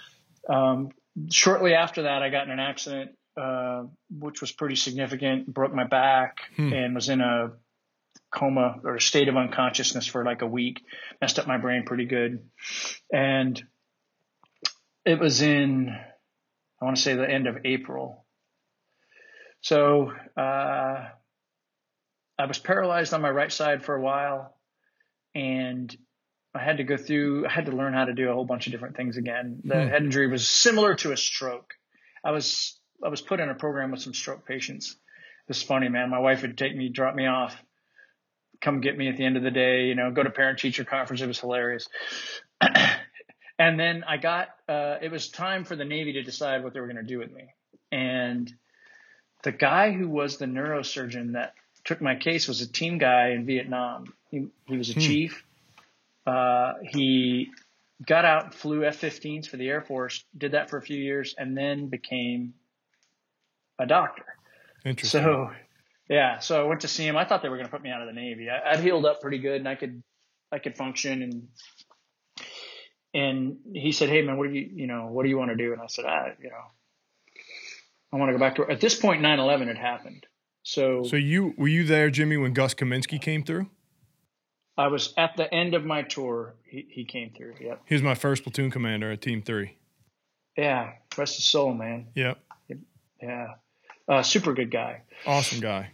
Um, shortly after that, I got in an accident, uh, which was pretty significant. Broke my back hmm. and was in a coma or a state of unconsciousness for like a week. Messed up my brain pretty good, and it was in I want to say the end of April. So uh, I was paralyzed on my right side for a while, and I had to go through. I had to learn how to do a whole bunch of different things again. The hmm. head injury was similar to a stroke. I was I was put in a program with some stroke patients. It was funny, man. My wife would take me, drop me off, come get me at the end of the day. You know, go to parent teacher conference. It was hilarious. and then I got. Uh, it was time for the Navy to decide what they were going to do with me. And the guy who was the neurosurgeon that took my case was a team guy in Vietnam. He he was a hmm. chief uh, he got out, flew F-15s for the Air Force, did that for a few years, and then became a doctor. Interesting. So, yeah, so I went to see him. I thought they were going to put me out of the Navy. I, would healed up pretty good, and I could, I could function. And and he said, "Hey, man, what do you, you know, what do you want to do?" And I said, "I, you know, I want to go back to." At this point, 9/11 had happened. So, so you were you there, Jimmy, when Gus Kaminsky came through? I was at the end of my tour. He, he came through. Yep. He was my first platoon commander at Team Three. Yeah, rest his soul, man. Yep. Yeah. Uh, super good guy. Awesome guy.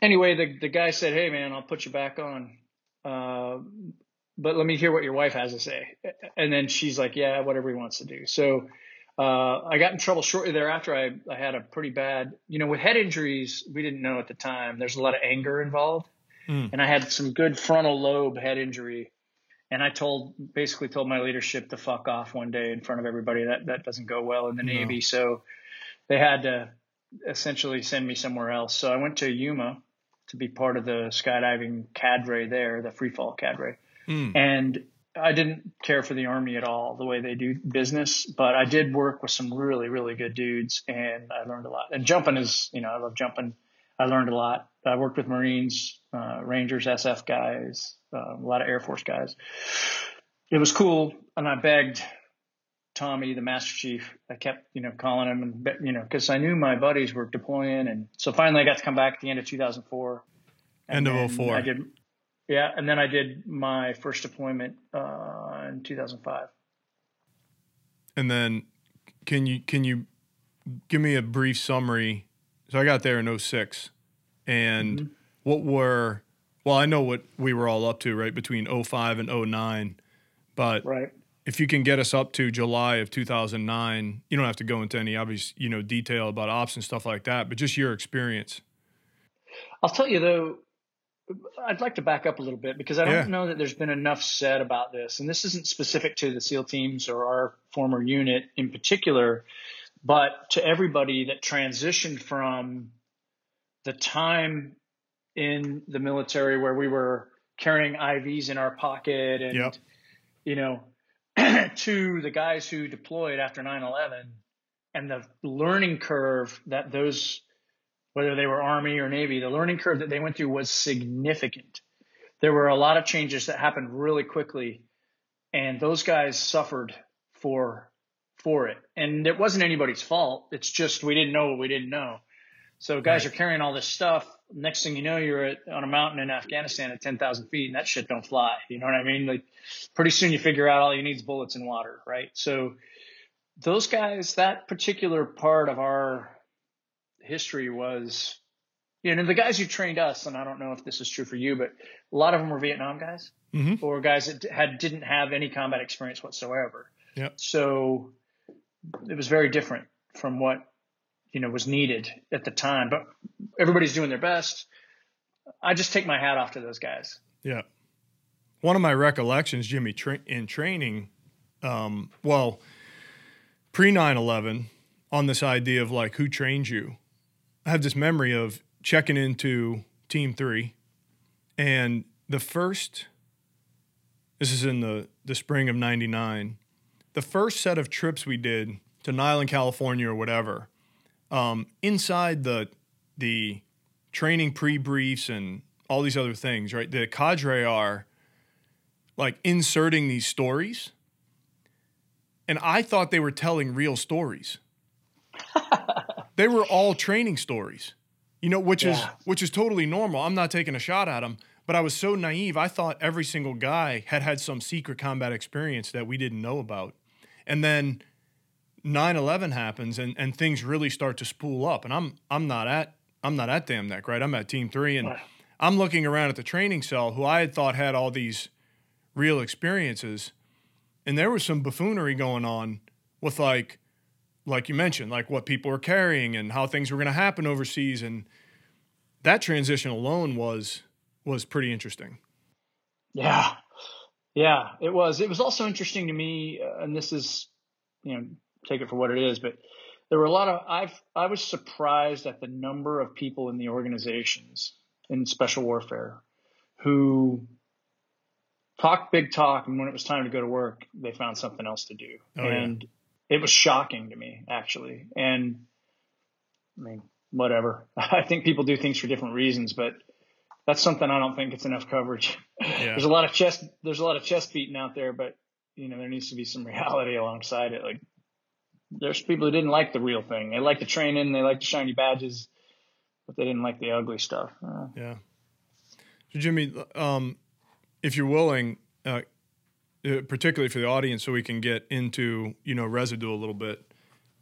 Anyway, the the guy said, "Hey, man, I'll put you back on, uh, but let me hear what your wife has to say." And then she's like, "Yeah, whatever he wants to do." So. Uh, I got in trouble shortly thereafter. I, I had a pretty bad, you know, with head injuries, we didn't know at the time. There's a lot of anger involved. Mm. And I had some good frontal lobe head injury. And I told, basically told my leadership to fuck off one day in front of everybody. That, that doesn't go well in the no. Navy. So they had to essentially send me somewhere else. So I went to Yuma to be part of the skydiving cadre there, the free fall cadre. Mm. And I didn't care for the army at all, the way they do business, but I did work with some really, really good dudes and I learned a lot. And jumping is, you know, I love jumping. I learned a lot. I worked with Marines, uh, Rangers, SF guys, uh, a lot of Air Force guys. It was cool, and I begged Tommy, the Master Chief. I kept, you know, calling him, and you know, because I knew my buddies were deploying, and so finally I got to come back at the end of 2004. End of 04. I did, yeah, and then I did my first deployment uh, in 2005. And then, can you can you give me a brief summary so I got there in 06. And mm-hmm. what were, well, I know what we were all up to, right, between 05 and 09. But right. If you can get us up to July of 2009, you don't have to go into any obvious, you know, detail about ops and stuff like that, but just your experience. I'll tell you though, I'd like to back up a little bit because I don't yeah. know that there's been enough said about this. And this isn't specific to the SEAL teams or our former unit in particular. But to everybody that transitioned from the time in the military where we were carrying IVs in our pocket and, yep. you know, to the guys who deployed after 9 11 and the learning curve that those, whether they were Army or Navy, the learning curve that they went through was significant. There were a lot of changes that happened really quickly, and those guys suffered for for it. And it wasn't anybody's fault. It's just we didn't know what we didn't know. So guys right. are carrying all this stuff. Next thing you know, you're at, on a mountain in Afghanistan at 10,000 feet and that shit don't fly. You know what I mean? Like pretty soon you figure out all you need is bullets and water, right? So those guys, that particular part of our history was, you know, the guys who trained us, and I don't know if this is true for you, but a lot of them were Vietnam guys mm-hmm. or guys that had, didn't have any combat experience whatsoever. Yeah. So it was very different from what you know was needed at the time. But everybody's doing their best. I just take my hat off to those guys. Yeah. One of my recollections, Jimmy, tra- in training, um, well, pre 9 11, on this idea of like who trains you. I have this memory of checking into Team Three, and the first. This is in the the spring of '99. The first set of trips we did to Niland, California, or whatever, um, inside the the training pre briefs and all these other things, right? The cadre are like inserting these stories, and I thought they were telling real stories. they were all training stories, you know, which yeah. is which is totally normal. I'm not taking a shot at them, but I was so naive. I thought every single guy had had some secret combat experience that we didn't know about, and then 9/11 happens and and things really start to spool up. And I'm I'm not at I'm not at Dam Neck, right? I'm at Team Three, and I'm looking around at the training cell, who I had thought had all these real experiences, and there was some buffoonery going on with like like you mentioned, like what people were carrying and how things were going to happen overseas, and that transition alone was was pretty interesting. Yeah, yeah, it was. It was also interesting to me, uh, and this is, you know, take it for what it is, but there were a lot of I've I was surprised at the number of people in the organizations in special warfare who talked big talk and when it was time to go to work they found something else to do. Oh, and yeah. it was shocking to me actually. And i mean whatever. I think people do things for different reasons but that's something i don't think it's enough coverage. Yeah. there's a lot of chest there's a lot of chest beating out there but you know there needs to be some reality alongside it. Like there's people who didn't like the real thing. They like the training, they like the shiny badges, but they didn't like the ugly stuff. Uh, yeah. So Jimmy, um, if you're willing, uh, uh, particularly for the audience, so we can get into you know residue a little bit,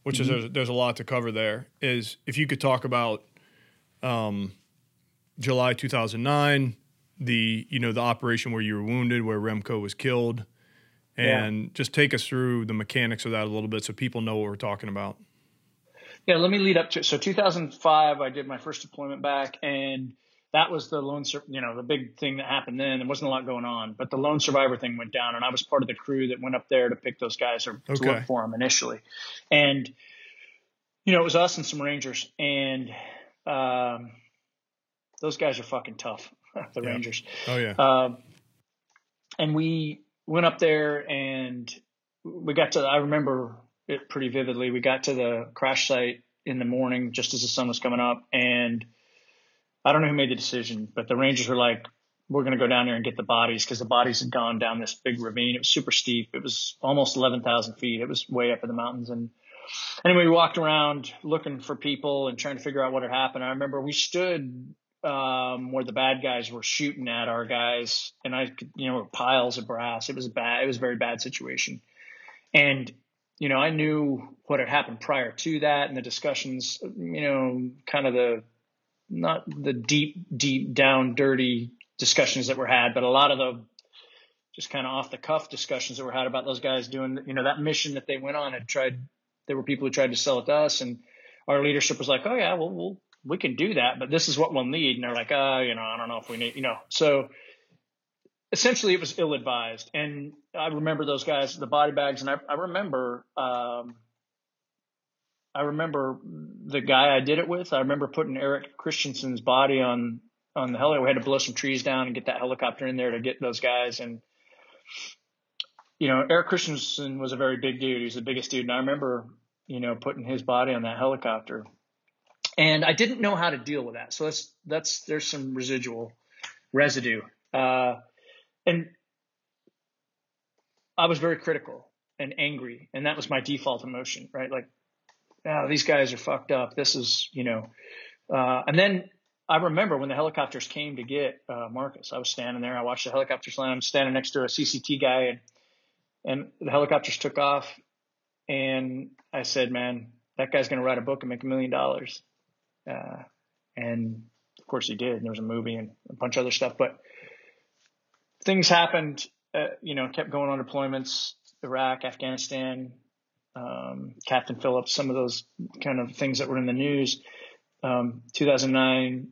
which mm-hmm. is there's, there's, a lot to cover there. Is if you could talk about um, July 2009, the you know the operation where you were wounded, where Remco was killed and yeah. just take us through the mechanics of that a little bit so people know what we're talking about. Yeah, let me lead up to so 2005. I did my first deployment back, and that was the lone, you know, the big thing that happened then. There wasn't a lot going on, but the lone survivor thing went down, and I was part of the crew that went up there to pick those guys or okay. to look for them initially, and you know, it was us and some Rangers, and um, those guys are fucking tough, the yeah. Rangers. Oh yeah. Um, and we went up there and we got to, I remember it pretty vividly. We got to the crash site in the morning just as the sun was coming up. And I don't know who made the decision, but the Rangers were like, we're going to go down there and get the bodies because the bodies had gone down this big ravine. It was super steep. It was almost 11,000 feet. It was way up in the mountains. And anyway, we walked around looking for people and trying to figure out what had happened. I remember we stood um, where the bad guys were shooting at our guys, and I, you know, piles of brass. It was a bad, it was a very bad situation, and you know, I knew what had happened prior to that, and the discussions, you know, kind of the not the deep, deep down, dirty discussions that were had, but a lot of the just kind of off the cuff discussions that were had about those guys doing, you know, that mission that they went on had tried. There were people who tried to sell it to us, and our leadership was like, "Oh yeah, well, we'll we can do that, but this is what we'll need. And they're like, oh, you know, I don't know if we need, you know. So essentially it was ill advised. And I remember those guys, the body bags, and I, I remember, um, I remember the guy I did it with. I remember putting Erik Kristensen's body on on the helicopter. We had to blow some trees down and get that helicopter in there to get those guys. And you know, Erik Kristensen was a very big dude. He was the biggest dude. And I remember, you know, putting his body on that helicopter and I didn't know how to deal with that. So that's that's there's some residual residue, uh, and I was very critical and angry, and that was my default emotion, right? Like, oh, these guys are fucked up. This is you know, uh, and then I remember when the helicopters came to get uh, Marcus. I was standing there. I watched the helicopters land. I'm standing next to a CCT guy, and and the helicopters took off, and I said, "Man, that guy's going to write a book and make a million dollars." Uh, and of course he did. There was a movie and a bunch of other stuff, but things happened. Uh, you know, kept going on deployments, Iraq, Afghanistan, um, Captain Phillips, some of those kind of things that were in the news. Um, 2009,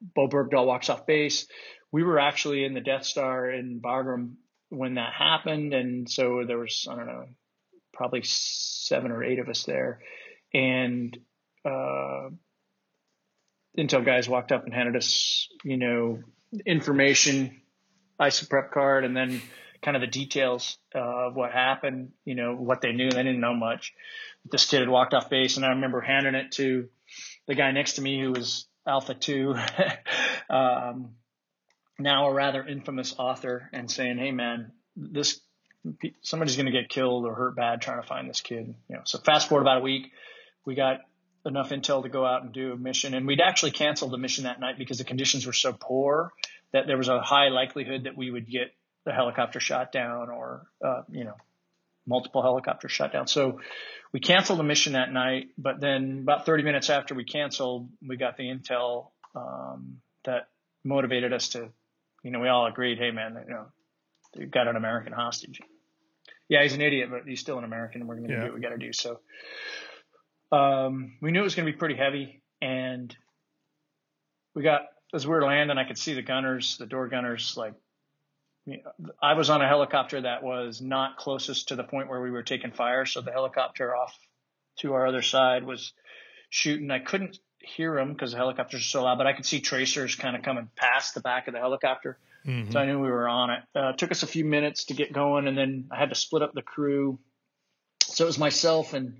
Bowe Bergdahl walks off base. We were actually in the Death Star in Bagram when that happened, and so there was I don't know, probably seven or eight of us there and uh, intel guys walked up and handed us, you know, information, ISOPREP card, and then kind of the details of what happened, you know, what they knew. They didn't know much. This kid had walked off base, and I remember handing it to the guy next to me who was Alpha 2, um, now a rather infamous author, and saying, hey, man, this somebody's going to get killed or hurt bad trying to find this kid. You know, so fast forward about a week, we got enough intel to go out and do a mission, and we'd actually canceled the mission that night because the conditions were so poor that there was a high likelihood that we would get the helicopter shot down or uh, you know multiple helicopters shot down. So we canceled the mission that night, but then about 30 minutes after we canceled, we got the intel um, that motivated us to, you know, we all agreed, hey man, you know, you've got an American hostage. Yeah, he's an idiot, but he's still an American. And we're going to yeah. do what we got to do. So um, we knew it was going to be pretty heavy, and we got as we were landing, I could see the gunners, the door gunners, like I was on a helicopter that was not closest to the point where we were taking fire. So the helicopter off to our other side was shooting. I couldn't hear them because the helicopters are so loud, but I could see tracers kind of coming past the back of the helicopter. Mm-hmm. So I knew we were on it. Uh, it took us a few minutes to get going, and then I had to split up the crew. So it was myself and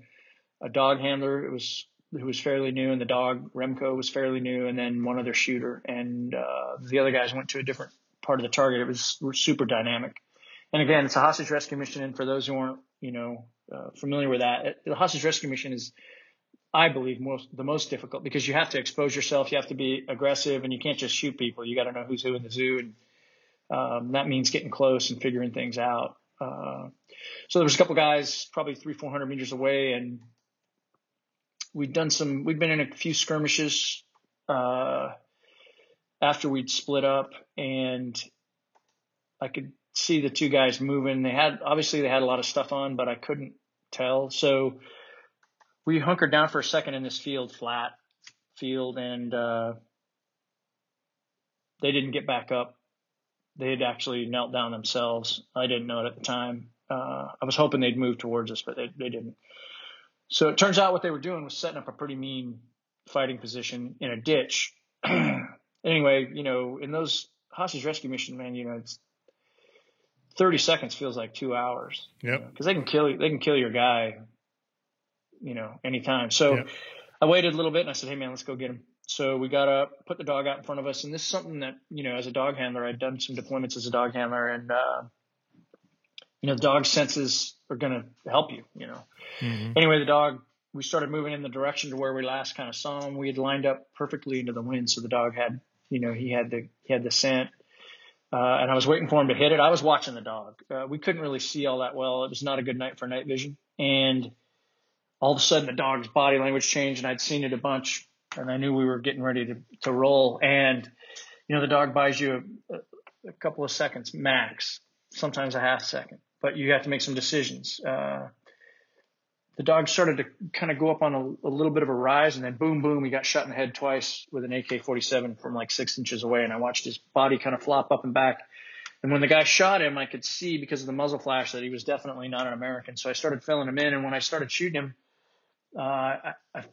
a dog handler. It was who was fairly new, and the dog Remco was fairly new, and then one other shooter, and uh, the other guys went to a different part of the target. It was super dynamic. And again, it's a hostage rescue mission. And for those who aren't, you know, uh, familiar with that, the hostage rescue mission is, I believe, most the most difficult because you have to expose yourself, you have to be aggressive, and you can't just shoot people. You got to know who's who in the zoo, and um, that means getting close and figuring things out. Uh, so there was a couple guys, probably three, four hundred meters away, and we'd done some. We'd been in a few skirmishes. Uh, after we'd split up and I could see the two guys moving. They had obviously they had a lot of stuff on, but I couldn't tell. So we hunkered down for a second in this field, flat field, and uh, they didn't get back up. They had actually knelt down themselves. I didn't know it at the time. Uh, I was hoping they'd move towards us, but they, they didn't. So it turns out what they were doing was setting up a pretty mean fighting position in a ditch anyway, you know, in those hostage rescue mission, man, you know, it's 30 seconds feels like two hours. Yeah. Because you know, they can kill you, they can kill your guy, you know, anytime. So yep. I waited a little bit and I said, hey man, let's go get him. So we got up, put the dog out in front of us, and this is something that you know, as a dog handler, I'd done some deployments as a dog handler, and uh, you know, the dog senses are going to help you. You know. Mm-hmm. Anyway, the dog we started moving in the direction to where we last kind of saw him. We had lined up perfectly into the wind, so the dog had you know, he had the he had the scent, uh, and I was waiting for him to hit it. I was watching the dog. Uh, we couldn't really see all that well. It was not a good night for night vision, and all of a sudden the dog's body language changed, and I'd seen it a bunch, and I knew we were getting ready to to roll. And you know, the dog buys you a, a couple of seconds max, sometimes a half second, but you have to make some decisions. Uh, the dog started to kind of go up on a, a, little bit of a rise and then boom, boom, he got shot in the head twice with an AK-47 from like six inches away. And I watched his body kind of flop up and back. And when the guy shot him, I could see because of the muzzle flash that he was definitely not an American. So I started filling him in. And when I started shooting him, uh, I, I,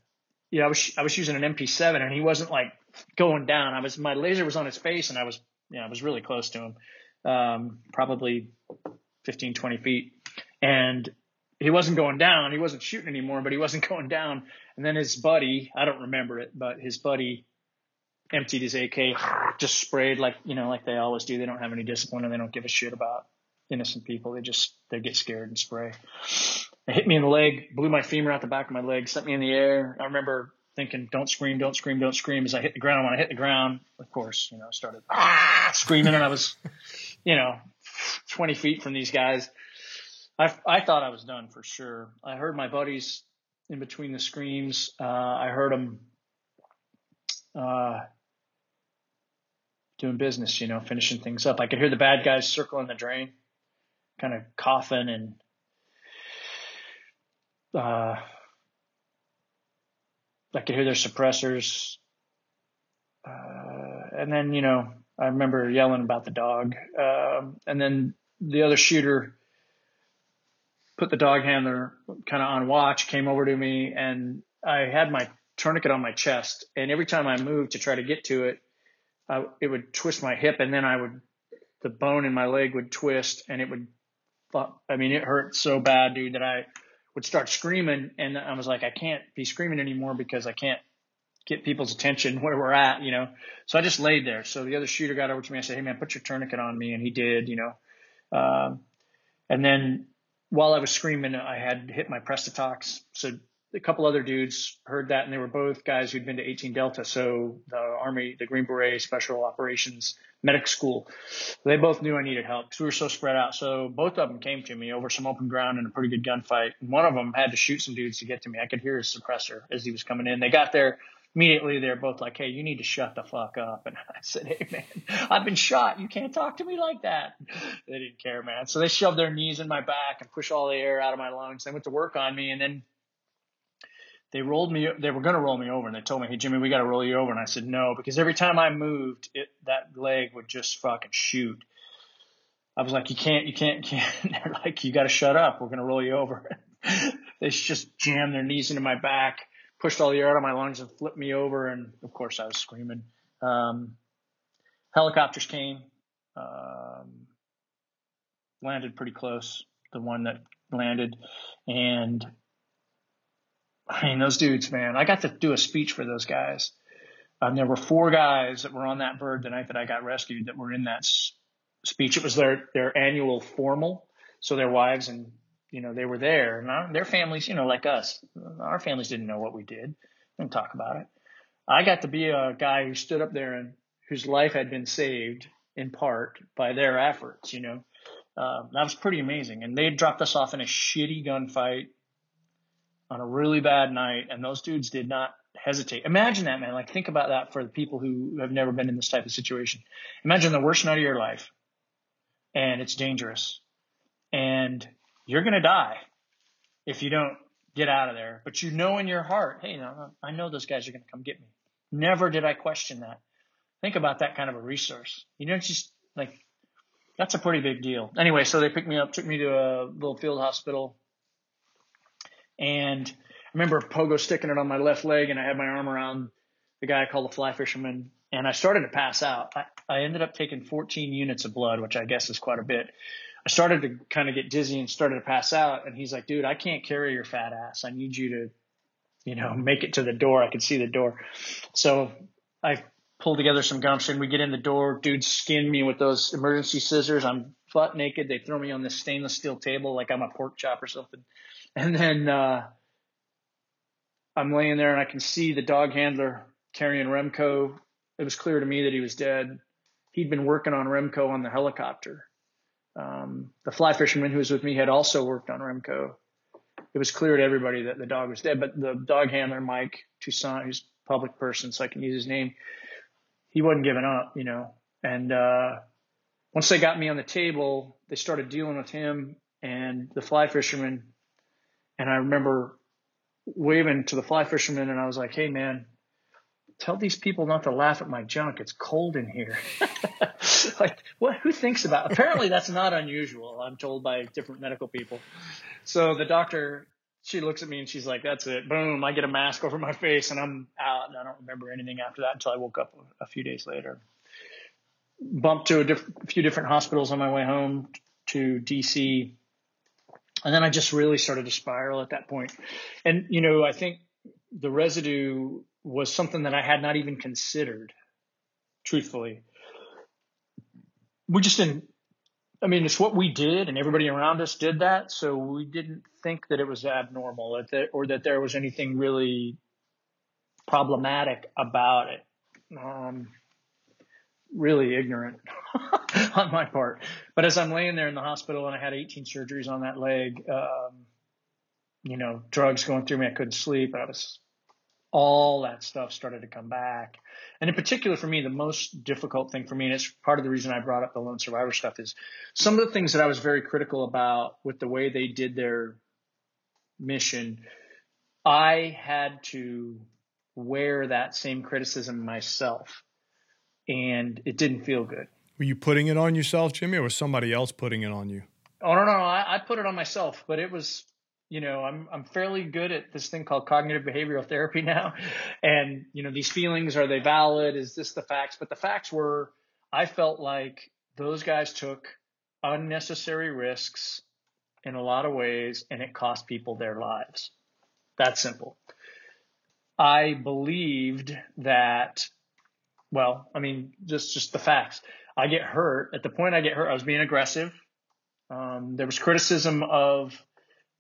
you know, I was, I was using an MP7 and he wasn't like going down. I was, my laser was on his face and I was, you know, I was really close to him, um, probably 15, 20 feet. And he wasn't going down. He wasn't shooting anymore, but he wasn't going down. And then his buddy, I don't remember it, but his buddy emptied his AK, just sprayed like, you know, like they always do. They don't have any discipline and they don't give a shit about innocent people. They just, they get scared and spray. It hit me in the leg, blew my femur out the back of my leg, sent me in the air. I remember thinking, don't scream, don't scream, don't scream. As I hit the ground, when I hit the ground, of course, you know, I started ah, screaming and I was, you know, 20 feet from these guys. I, I thought I was done for sure. I heard my buddies in between the screams. Uh, I heard them uh, doing business, you know, finishing things up. I could hear the bad guys circling the drain, kind of coughing and uh, I could hear their suppressors. Uh, and then, you know, I remember yelling about the dog. Um, and then the other shooter put the dog handler kind of on watch, came over to me, and I had my tourniquet on my chest. And every time I moved to try to get to it, I, it would twist my hip, and then I would, the bone in my leg would twist, and it would, I mean, it hurt so bad, dude, that I would start screaming. And I was like, I can't be screaming anymore because I can't get people's attention where we're at, you know. So I just laid there. So the other shooter got over to me. I said, "Hey man, put your tourniquet on me," and he did, you know. Um, and then while I was screaming, I had hit my press-to-talk. So a couple other dudes heard that, and they were both guys who'd been to 18 Delta, so the Army, the Green Beret Special Operations Medic School. They both knew I needed help because we were so spread out. So both of them came to me over some open ground in a pretty good gunfight. One of them had to shoot some dudes to get to me. I could hear his suppressor as he was coming in. They got there immediately they're both like, Hey, you need to shut the fuck up. And I said, Hey man, I've been shot. You can't talk to me like that. They didn't care, man. So they shoved their knees in my back and pushed all the air out of my lungs. They went to work on me and then they rolled me, they were going to roll me over and they told me, Hey, Jimmy, we got to roll you over. And I said, no, because every time I moved it, that leg would just fucking shoot. I was like, you can't, you can't, can't. They're like, you got to shut up. We're going to roll you over. they just jammed their knees into my back pushed all the air out of my lungs and flipped me over. And of course, I was screaming. Um, helicopters came, um, landed pretty close. The one that landed, and I mean those dudes, man. I got to do a speech for those guys. Um, there were four guys that were on that bird the night that I got rescued that were in that speech. It was their their annual formal, so their wives and you know, they were there and our, their families, you know, like us, our families didn't know what we did. Didn't talk about it. I got to be a guy who stood up there and whose life had been saved in part by their efforts, you know. Uh, that was pretty amazing. And they dropped us off in a shitty gunfight on a really bad night, and those dudes did not hesitate. Imagine that, man. Like, think about that for the people who have never been in this type of situation. Imagine the worst night of your life, and it's dangerous. And you're going to die if you don't get out of there. But you know in your heart, hey, I know those guys are going to come get me. Never did I question that. Think about that kind of a resource. You know, it's just like that's a pretty big deal. Anyway, so they picked me up, took me to a little field hospital, and I remember Pogo sticking it on my left leg, and I had my arm around the guy I called the fly fisherman, and I started to pass out. I, I ended up taking 14 units of blood, which I guess is quite a bit. I started to kind of get dizzy and started to pass out. And he's like, dude, I can't carry your fat ass. I need you to, you know, make it to the door. I could see the door. So I pulled together some gumption. We get in the door. Dudes skin me with those emergency scissors. I'm butt naked. They throw me on this stainless steel table like I'm a pork chop or something. And then, uh, I'm laying there and I can see the dog handler carrying Remco. It was clear to me that he was dead. He'd been working on Remco on the helicopter. Um, the fly fisherman who was with me had also worked on Remco. It was clear to everybody that the dog was dead, but the dog handler, Mike Toussaint, who's a public person, so I can use his name, he wasn't giving up, you know. And uh, once they got me on the table, they started dealing with him and the fly fisherman. And I remember waving to the fly fisherman, and I was like, "Hey, man, tell these people not to laugh at my junk. It's cold in here. like, what? Who thinks about? Apparently, that's not unusual. I'm told by different medical people. So the doctor, she looks at me and she's like, "That's it. Boom! I get a mask over my face and I'm out. And I don't remember anything after that until I woke up a few days later. Bumped to a diff- few different hospitals on my way home to DC. And then I just really started to spiral at that point. And, you know, I think the residue was something that I had not even considered, truthfully. We just didn't, I mean, it's what we did, and everybody around us did that. So we didn't think that it was abnormal or that there was anything really problematic about it. Um, really ignorant on my part. But as I'm laying there in the hospital and I had 18 surgeries on that leg, um, you know, drugs going through me, I couldn't sleep. I was all that stuff started to come back. And in particular for me, the most difficult thing for me, and it's part of the reason I brought up the lone survivor stuff is some of the things that I was very critical about with the way they did their mission. I had to wear that same criticism myself and it didn't feel good. Were you putting it on yourself, Jimmy, or was somebody else putting it on you? Oh no, no, I, I put it on myself, but it was, you know, I'm I'm fairly good at this thing called cognitive behavioral therapy now, and you know, these feelings are they valid? Is this the facts? But the facts were, I felt like those guys took unnecessary risks in a lot of ways, and it cost people their lives. That simple. I believed that, well, I mean, just just the facts. I get hurt. At the point I get hurt, I was being aggressive. Um, there was criticism of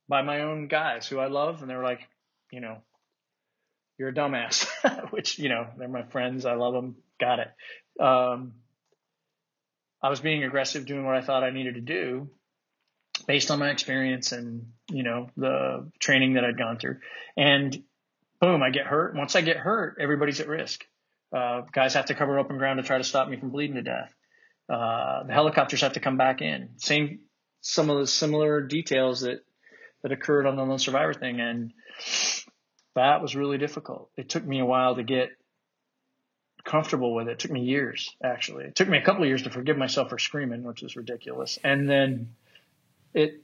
by my own guys who I love, and they were like, you know, you're a dumbass, which you know they're my friends. I love them. Got it. Um, I was being aggressive, doing what I thought I needed to do, based on my experience and you know the training that I'd gone through. And boom, I get hurt. Once I get hurt, everybody's at risk. Uh, guys have to cover open ground to try to stop me from bleeding to death. Uh, the helicopters have to come back in. Same, some of the similar details that that occurred on the lone survivor thing, and that was really difficult. It took me a while to get comfortable with it. It took me years, actually. It took me a couple of years to forgive myself for screaming, which was ridiculous. And then it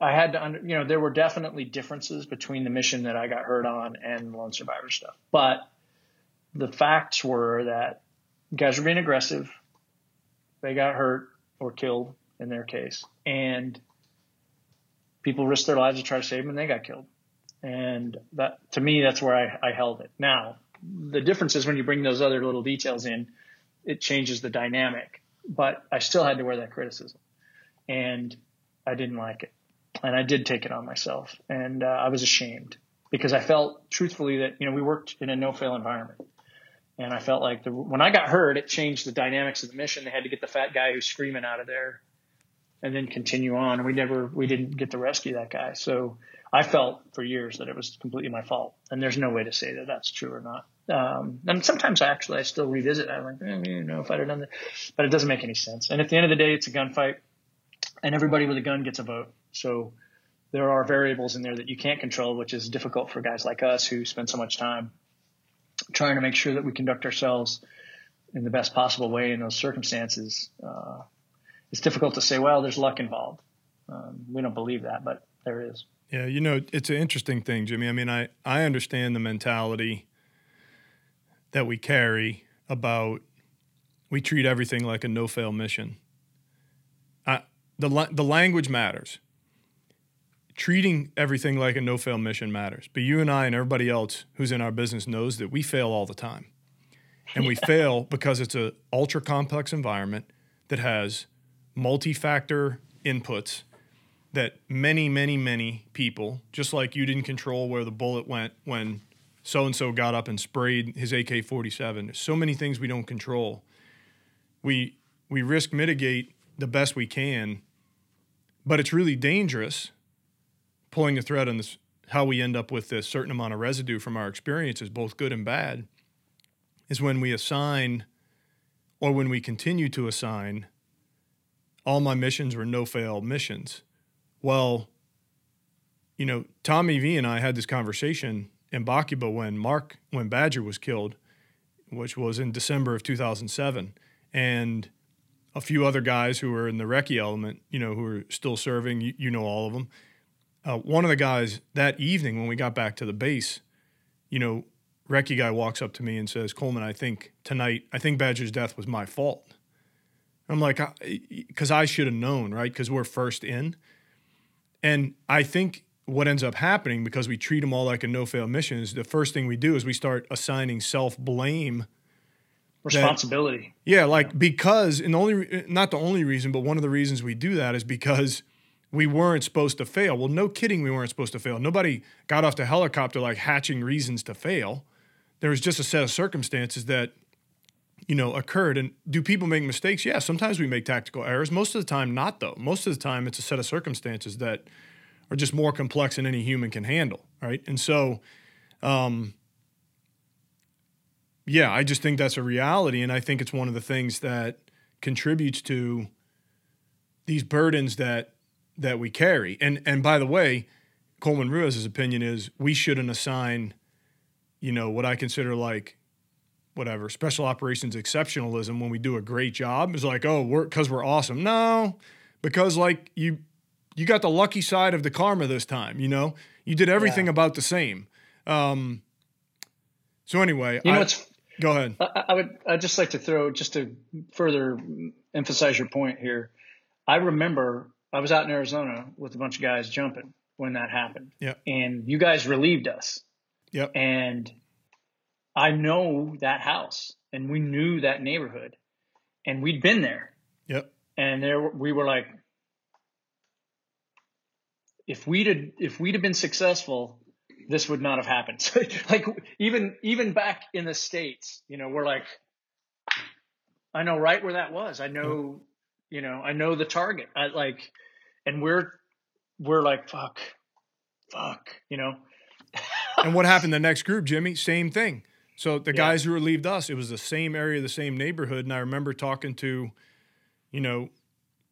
I had to under, you know, there were definitely differences between the mission that I got hurt on and lone survivor stuff. But the facts were that guys were being aggressive. They got hurt or killed in their case. And people risked their lives to try to save them and they got killed. And that, to me, that's where I, I held it. Now, the difference is when you bring those other little details in, it changes the dynamic. But I still had to wear that criticism and I didn't like it. And I did take it on myself, and uh, I was ashamed because I felt truthfully that you know we worked in a no fail environment, and I felt like the, when I got hurt, it changed the dynamics of the mission. They had to get the fat guy who's screaming out of there, and then continue on. And we never we didn't get to rescue that guy, so I felt for years that it was completely my fault, and there's no way to say that that's true or not. Um, and sometimes I actually I still revisit. I'm like, eh, you know, if I'd have done that, but it doesn't make any sense. And at the end of the day, it's a gunfight and everybody with a gun gets a vote. So there are variables in there that you can't control, which is difficult for guys like us who spend so much time trying to make sure that we conduct ourselves in the best possible way in those circumstances. Uh, it's difficult to say, well, there's luck involved. Um, we don't believe that, but there is. Yeah, you know, it's an interesting thing, Jimmy. I mean, I, I understand the mentality that we carry about we treat everything like a no fail mission the the language matters. Treating everything like a no fail mission matters. But you and I and everybody else who's in our business knows that we fail all the time. And we fail because it's an ultra complex environment that has multi factor inputs that many, many, many people, just like you didn't control where the bullet went when so and so got up and sprayed his AK 47. There's so many things we don't control. We, we risk mitigate the best we can but it's really dangerous pulling the thread on this how we end up with this certain amount of residue from our experiences, both good and bad, is when we assign or when we continue to assign all my missions were no fail missions. Well, you know, Tommy V and I had this conversation in Bakuba when Mark, when Badger was killed, which was in December of 2007. And a few other guys who were in the recce element, you know, who are still serving. You, you know all of them. Uh, one of the guys that evening when we got back to the base, you know, recce guy walks up to me and says, "Coleman, I think tonight, I think Badger's death was my fault." I'm like, because I, I should have known, right? Because we're first in, and I think what ends up happening because we treat them all like a no-fail mission is the first thing we do is we start assigning self-blame responsibility. That, yeah, like yeah. because and the only not the only reason, but one of the reasons we do that is because we weren't supposed to fail. Well, no kidding, we weren't supposed to fail. Nobody got off the helicopter like hatching reasons to fail. There was just a set of circumstances that you know occurred. And do people make mistakes? Yeah, sometimes we make tactical errors. Most of the time, not though. Most of the time, it's a set of circumstances that are just more complex than any human can handle. Right, and so. Um, yeah, I just think that's a reality. And I think it's one of the things that contributes to these burdens that that we carry. And and by the way, Coleman Ruiz's opinion is we shouldn't assign, you know, what I consider like whatever special operations exceptionalism when we do a great job is like, oh, we're because we're awesome. No, because like you you got the lucky side of the karma this time. You know, you did everything Yeah. about the same. Um, so anyway, You know, I- it's go ahead. I, I would I'd just like to throw just to further emphasize your point here. I remember I was out in Arizona with a bunch of guys jumping when that happened. Yeah. And you guys relieved us. Yep. And I know that house and we knew that neighborhood and we'd been there. Yep. And there we were like if we'd have, if we'd have been successful, this would not have happened. like even even back in the states, you know, we're like, I know right where that was. I know, you know, I know the target. I like, and we're we're like, fuck, fuck, you know. and what happened the next group, Jimmy? Same thing. So the Yeah. guys who relieved us, it was the same area, the same neighborhood, and I remember talking to, you know,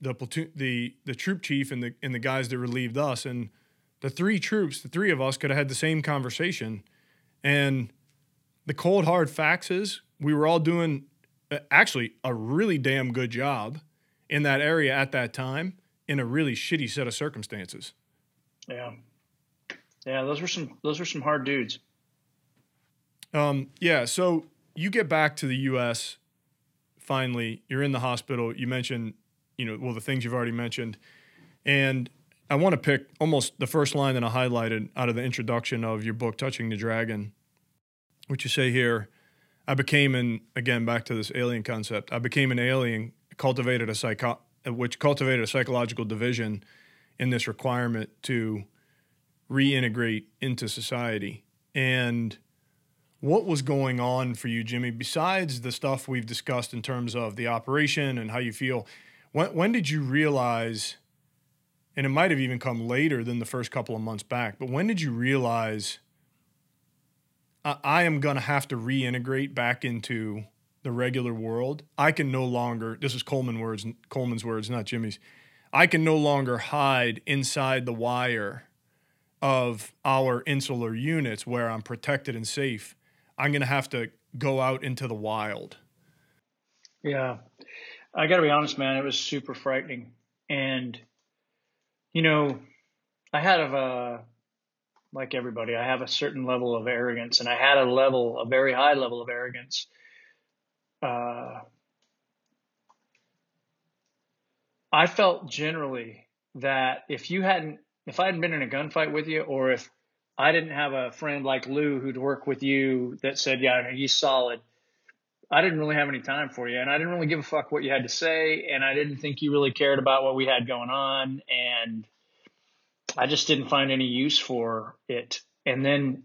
the platoon, the the troop chief and the and the guys that relieved us, and the three troops, the three of us could have had the same conversation, and the cold hard facts is we were all doing uh, actually a really damn good job in that area at that time in a really shitty set of circumstances. Yeah, yeah. Those were some those were some hard dudes. Um, yeah, so you get back to the U.S. Finally, you're in the hospital. You mentioned, you know, well, the things you've already mentioned, and I want to pick almost the first line that I highlighted out of the introduction of your book, "Touching the Dragon," which you say here. I became an again back to this alien concept. I became an alien, cultivated a psycho, which cultivated a psychological division in this requirement to reintegrate into society and what was going on for you, Jimmy, besides the stuff we've discussed in terms of the operation and how you feel? When, when did you realize, and it might have even come later than the first couple of months back, but when did you realize I, I am going to have to reintegrate back into the regular world? I can no longer, this is Coleman words, Coleman's words, not Jimmy's. I can no longer hide inside the wire of our insular units where I'm protected and safe. I'm going to have to go out into the wild. Yeah. I got to be honest, man, it was super frightening. And, you know, I had a, like everybody, I have a certain level of arrogance, and I had a level, a very high level of arrogance. Uh, I felt generally that if you hadn't, if I hadn't been in a gunfight with you, or if I didn't have a friend like Lou who'd work with you that said, yeah, he's solid, I didn't really have any time for you. And I didn't really give a fuck what you had to say. And I didn't think you really cared about what we had going on. And I just didn't find any use for it. And then,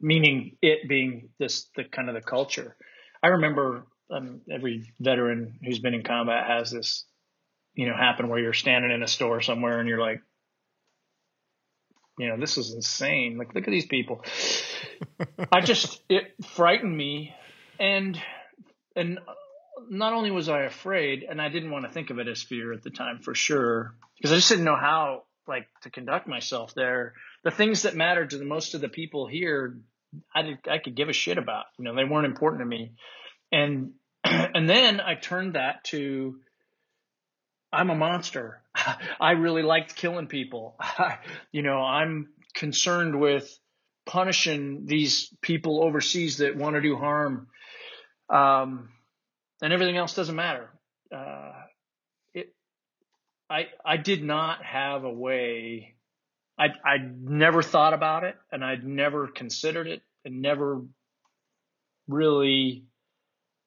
meaning it being this, the kind of the culture. I remember um, every veteran who's been in combat has this, you know, happen where you're standing in a store somewhere and you're like, you know, this is insane. Like, look at these people. I just, it frightened me. And, and not only was I afraid, and I didn't want to think of it as fear at the time for sure, because I just didn't know how, like, to conduct myself there. The things that mattered to the most of the people here, I did, I could give a shit about. You know, they weren't important to me. And, and then I turned that to, I'm a monster. I really liked killing people. you know, I'm concerned with punishing these people overseas that want to do harm. Um, and everything else doesn't matter. Uh, it, I, I did not have a way. I, I never thought about it and I'd never considered it and never really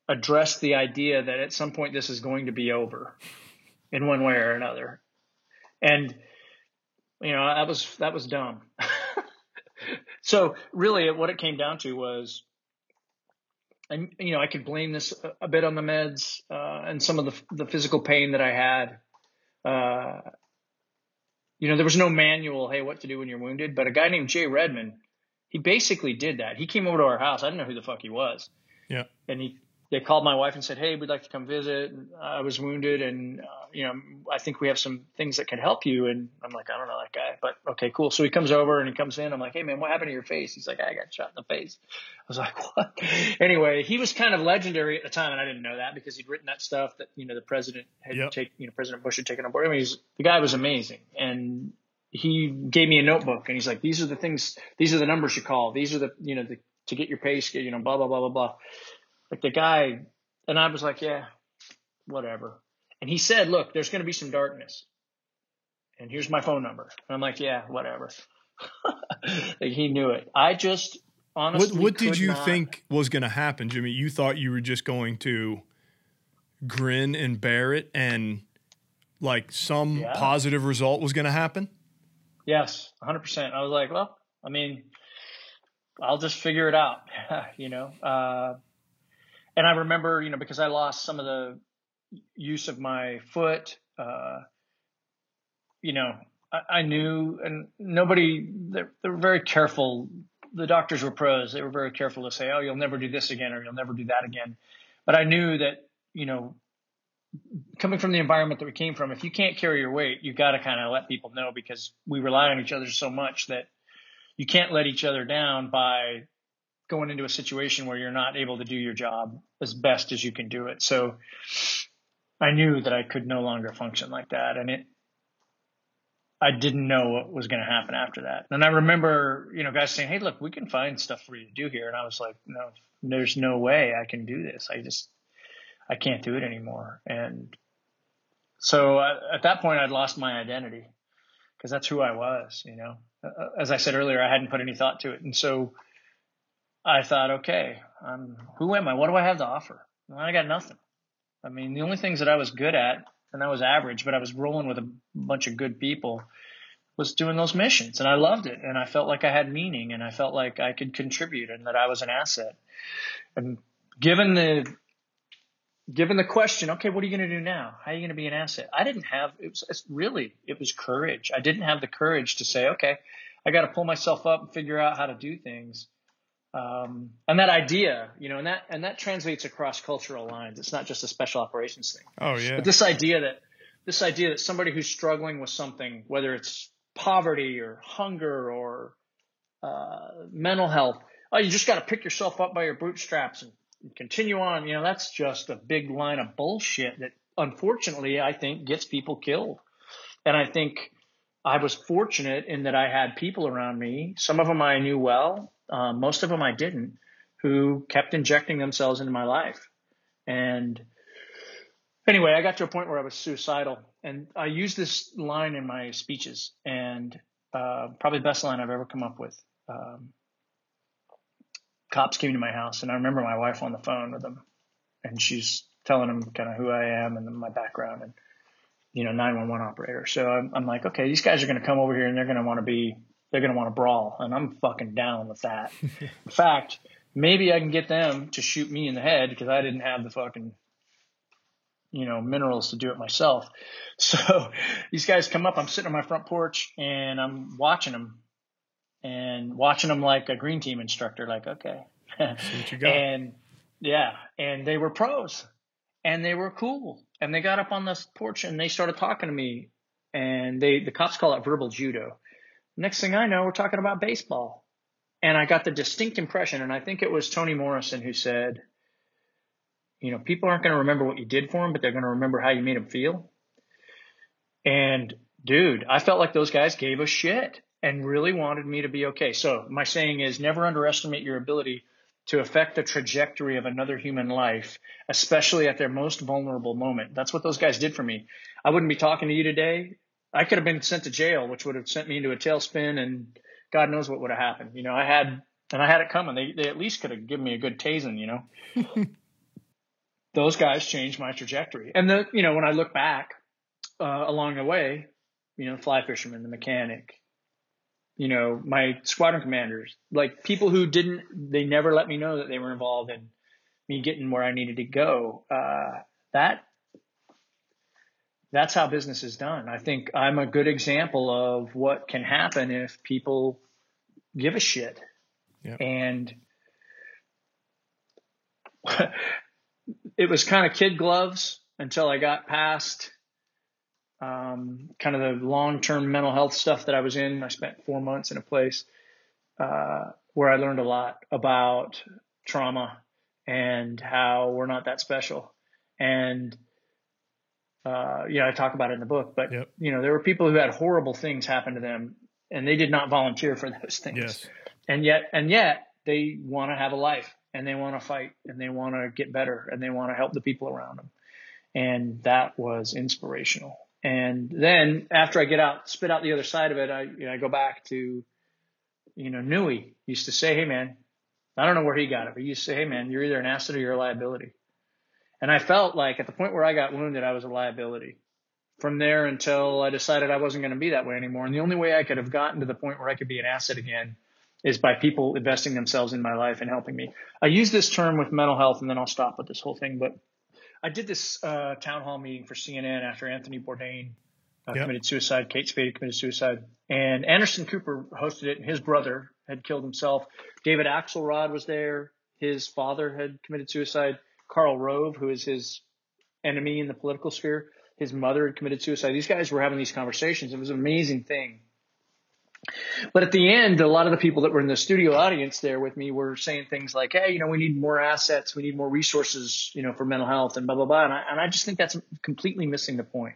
addressed the idea that at some point this is going to be over in one way or another. And, you know, that was, that was dumb. so really what it came down to was, and, you know, I could blame this a, bit on the meds, uh, and some of the, the physical pain that I had. Uh, you know, there was no manual, hey, what to do when you're wounded, but a guy named Jay Redman, he basically did that. He came over to our house. I didn't know who the fuck he was. Yeah. And he, they called my wife and said, "Hey, we'd like to come visit." I was wounded, and uh, you know, I think we have some things that can help you. And I'm like, I don't know that guy, but okay, cool. So he comes over and he comes in. I'm like, hey man, what happened to your face? He's like, I got shot in the face. I was like, what? anyway, he was kind of legendary at the time, and I didn't know that because he'd written that stuff that you know the president had yep. taken, you know, President Bush had taken on board. I mean, he's, the guy was amazing, and he gave me a notebook, and he's like, these are the things, these are the numbers you call, these are the you know the to get your pace, you know, blah blah blah blah blah. Like the guy, and I was like, yeah, whatever. And he said, look, there's going to be some darkness. And here's my phone number. And I'm like, yeah, whatever. like he knew it. I just honestly. What, what did you not... think was going to happen, Jimmy? You thought you were just going to grin and bear it and like some yeah. positive result was going to happen? Yes, 100%. I was like, well, I mean, I'll just figure it out, you know. Uh, and I remember, you know, because I lost some of the use of my foot, uh, you know, I, I, knew, and nobody, they're, they're very careful. The doctors were pros. They were very careful to say, oh, you'll never do this again or you'll never do that again. But I knew that, you know, coming from the environment that we came from, if you can't carry your weight, you've got to kind of let people know because we rely on each other so much that you can't let each other down by going into a situation where you're not able to do your job as best as you can do it. So I knew that I could no longer function like that. And it, I didn't know what was going to happen after that. And I remember, you know, guys saying, Hey, look, we can find stuff for you to do here. And I was like, no, there's no way I can do this. I just, I can't do it anymore. And so uh, at that point, I'd lost my identity because that's who I was, you know. As I said earlier, I hadn't put any thought to it. And so I thought, okay, who am I? What do I have to offer? Well, I got nothing. I mean, the only things that I was good at, and I was average, but I was rolling with a bunch of good people, was doing those missions. And I loved it. And I felt like I had meaning and I felt like I could contribute and that I was an asset. And given the given the question, okay, what are you going to do now? How are you going to be an asset? I didn't have, it was really, it was courage. I didn't have the courage to say, okay, I got to pull myself up and figure out how to do things. Um, and that idea, you know, and that, and that translates across cultural lines. It's not just a special operations thing. Oh, yeah. But this idea that, this idea that somebody who's struggling with something, whether it's poverty or hunger or, uh, mental health, oh, you just got to pick yourself up by your bootstraps and continue on. You know, that's just a big line of bullshit that unfortunately I think gets people killed. And I think I was fortunate in that I had people around me. Some of them I knew well, uh, most of them I didn't, who kept injecting themselves into my life. And anyway, I got to a point where I was suicidal, and I used this line in my speeches, and uh, probably the best line I've ever come up with. Um, cops came to my house, and I remember my wife on the phone with them, and she's telling them kind of who I am and my background, and you know, 911 operator. So I'm, I'm like, okay, these guys are going to come over here and they're going to want to be, they're going to want to brawl, and I'm fucking down with that. in fact, maybe I can get them to shoot me in the head because I didn't have the fucking you know, minerals to do it myself. So these guys come up, I'm sitting on my front porch and I'm watching them and watching them like a green team instructor, like, okay. and yeah, and they were pros and they were cool. And they got up on the porch and they started talking to me and they, the cops call it verbal judo. Next thing I know, we're talking about baseball. And I got the distinct impression, and I think it was Toni Morrison who said, you know, people aren't going to remember what you did for them, but they're going to remember how you made them feel. And dude, I felt like those guys gave a shit and really wanted me to be okay. So my saying is never underestimate your ability to affect the trajectory of another human life, especially at their most vulnerable moment. That's what those guys did for me. I wouldn't be talking to you today. I could have been sent to jail, which would have sent me into a tailspin and God knows what would have happened. You know, I had, and I had it coming. They, they at least could have given me a good tasing, you know. those guys changed my trajectory. And the, you know, when I look back uh, along the way, you know, the fly fisherman, the mechanic, you know, my squadron commanders, like people who didn't, they never let me know that they were involved in me getting where I needed to go. Uh, that, that's how business is done. I think I'm a good example of what can happen if people give a shit. Yep. And it was kind of kid gloves until I got past um, kind of the long term mental health stuff that I was in. I spent four months in a place uh, where I learned a lot about trauma and how we're not that special. And uh, you know, I talk about it in the book, but yep. you know, there were people who had horrible things happen to them and they did not volunteer for those things. Yes. And yet, and yet they want to have a life and they want to fight and they want to get better and they want to help the people around them. And that was inspirational. And then after I get out, spit out the other side of it, I, you know, I go back to, you know, Nui used to say, Hey man, I don't know where he got it, but he used to say, Hey man, you're either an asset or you're a liability. And I felt like at the point where I got wounded, I was a liability from there until I decided I wasn't going to be that way anymore. And the only way I could have gotten to the point where I could be an asset again is by people investing themselves in my life and helping me. I use this term with mental health and then I'll stop with this whole thing. But I did this uh, town hall meeting for CNN after Anthony Bourdain uh, yep. committed suicide, Kate Spade committed suicide, and Anderson Cooper hosted it and his brother had killed himself. David Axelrod was there. His father had committed suicide. Karl Rove, who is his enemy in the political sphere, his mother had committed suicide. These guys were having these conversations. It was an amazing thing. But at the end, a lot of the people that were in the studio audience there with me were saying things like, "Hey, you know, we need more assets, we need more resources, you know, for mental health, and blah blah blah." And I, and I just think that's completely missing the point.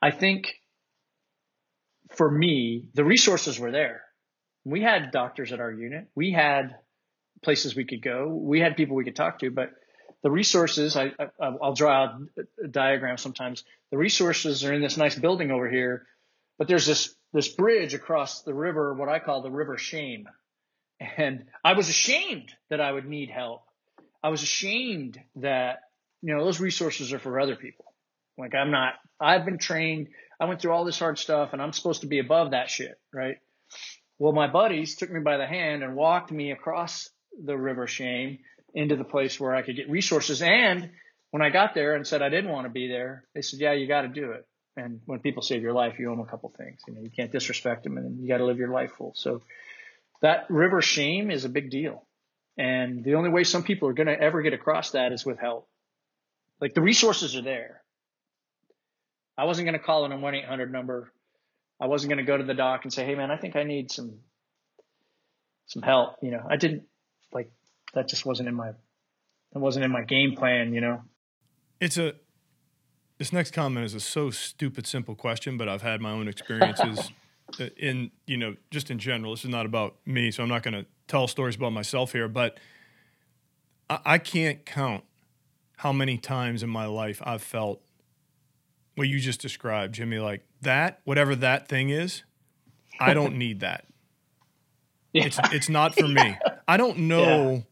I think for me, the resources were there. We had doctors at our unit. We had places we could go. We had people we could talk to, but the resources, I, I, will draw a diagram sometimes. The resources are in this nice building over here, but there's this, this bridge across the river, what I call the river shame. And I was ashamed that I would need help. I was ashamed that, you know, those resources are for other people. Like I'm not, I've been trained. I went through all this hard stuff and I'm supposed to be above that shit. Right. Well, my buddies took me by the hand and walked me across the river shame into the place where I could get resources. And when I got there and said I didn't want to be there, they said, yeah, you got to do it. And when people save your life, you owe them a couple things. You know, you can't disrespect them and you got to live your life full. So that river shame is a big deal. And the only way some people are going to ever get across that is with help. Like the resources are there. I wasn't going to call in a 1 800 number. I wasn't going to go to the doc and say, hey, man, I think I need some some help. You know, I didn't like that just wasn't in my that wasn't in my game plan, you know. It's a this next comment is a so stupid simple question, but I've had my own experiences in you know just in general. This is not about me, so I'm not going to tell stories about myself here, but I, I can't count how many times in my life I've felt what you just described, Jimmy. Like that, whatever that thing is, I don't need that. Yeah. It's it's not for me. I don't know.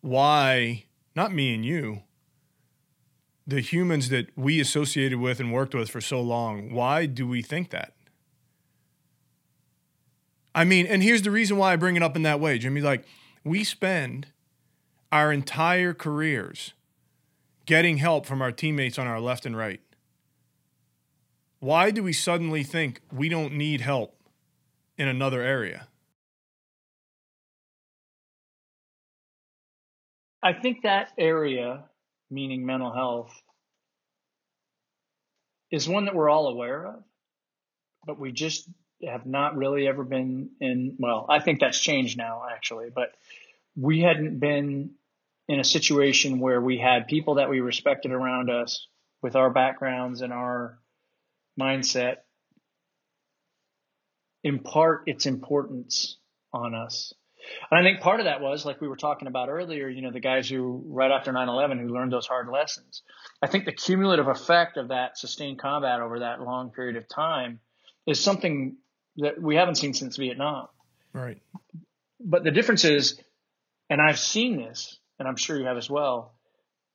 Why, not me and you, the humans that we associated with and worked with for so long, why do we think that? I mean, and here's the reason why I bring it up in that way, Jimmy. Like, we spend our entire careers getting help from our teammates on our left and right. Why do we suddenly think we don't need help in another area? I think that area, meaning mental health, is one that we're all aware of, but we just have not really ever been in. Well, I think that's changed now, actually, but we hadn't been in a situation where we had people that we respected around us with our backgrounds and our mindset impart its importance on us. And I think part of that was, like we were talking about earlier, you know, the guys who, right after 9 11, who learned those hard lessons. I think the cumulative effect of that sustained combat over that long period of time is something that we haven't seen since Vietnam. Right. But the difference is, and I've seen this, and I'm sure you have as well,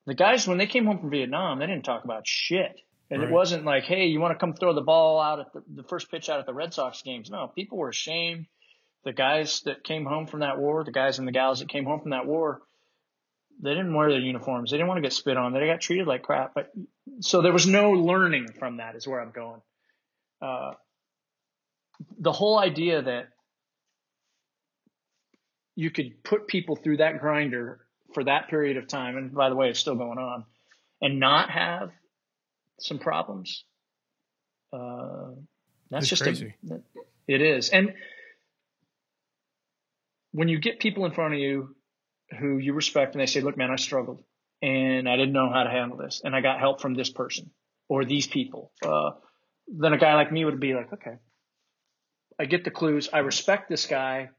the guys, when they came home from Vietnam, they didn't talk about shit. And right. it wasn't like, hey, you want to come throw the ball out at the, the first pitch out at the Red Sox games. No, people were ashamed the guys that came home from that war, the guys and the gals that came home from that war, they didn't wear their uniforms. They didn't want to get spit on. They got treated like crap. But so there was no learning from that. Is where I'm going. Uh, the whole idea that you could put people through that grinder for that period of time, and by the way, it's still going on, and not have some problems Uh, that's just crazy. A, it is, and when you get people in front of you who you respect and they say, "Look, man, I struggled and I didn't know how to handle this, and I got help from this person or these people," uh, then a guy like me would be like, "Okay, I get the clues. I respect this guy.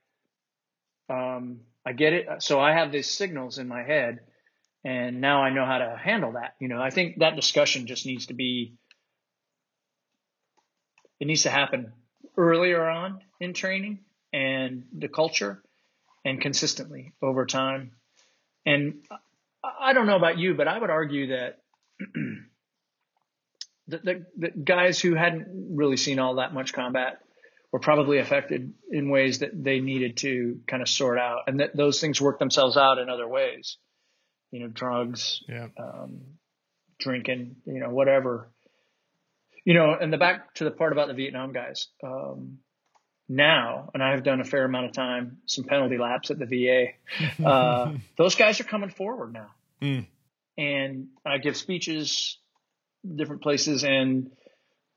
Um, I get it. So I have these signals in my head, and now I know how to handle that. You know, I think that discussion just needs to be. It needs to happen earlier on in training and the culture, and consistently over time. And I don't know about you, but I would argue that. The, the, the guys who hadn't really seen all that much combat were probably affected in ways that they needed to kind of sort out, and that those things work themselves out in other ways. You know, drugs, Yeah. um, drinking, you know, whatever. You know, and the back to the part about the Vietnam guys. Um, now, and I have done a fair amount of time, some penalty laps at the VA. Uh, those guys are coming forward now, Mm. and I give speeches different places, and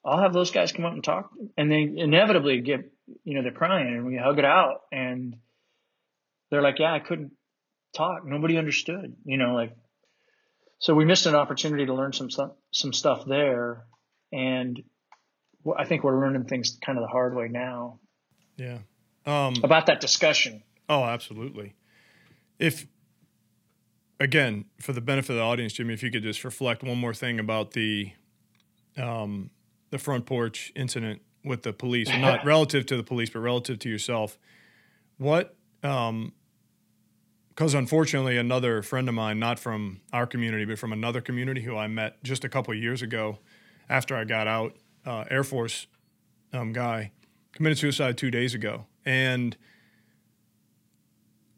I'll have those guys come up and talk, and they inevitably get, you know, they're crying, and we hug it out, and they're like, "Yeah, I couldn't talk. Nobody understood." You know, like, so we missed an opportunity to learn some some stuff there, and I think we're learning things kind of the hard way now Yeah. Um, about that discussion. Oh, absolutely. If again, for the benefit of the audience, Jimmy, if you could just reflect one more thing about the um, the front porch incident with the police, not relative to the police, but relative to yourself. What? Because unfortunately, another friend of mine, not from our community, but from another community who I met just a couple of years ago, after I got out, uh, Air Force um, guy, committed suicide two days ago, and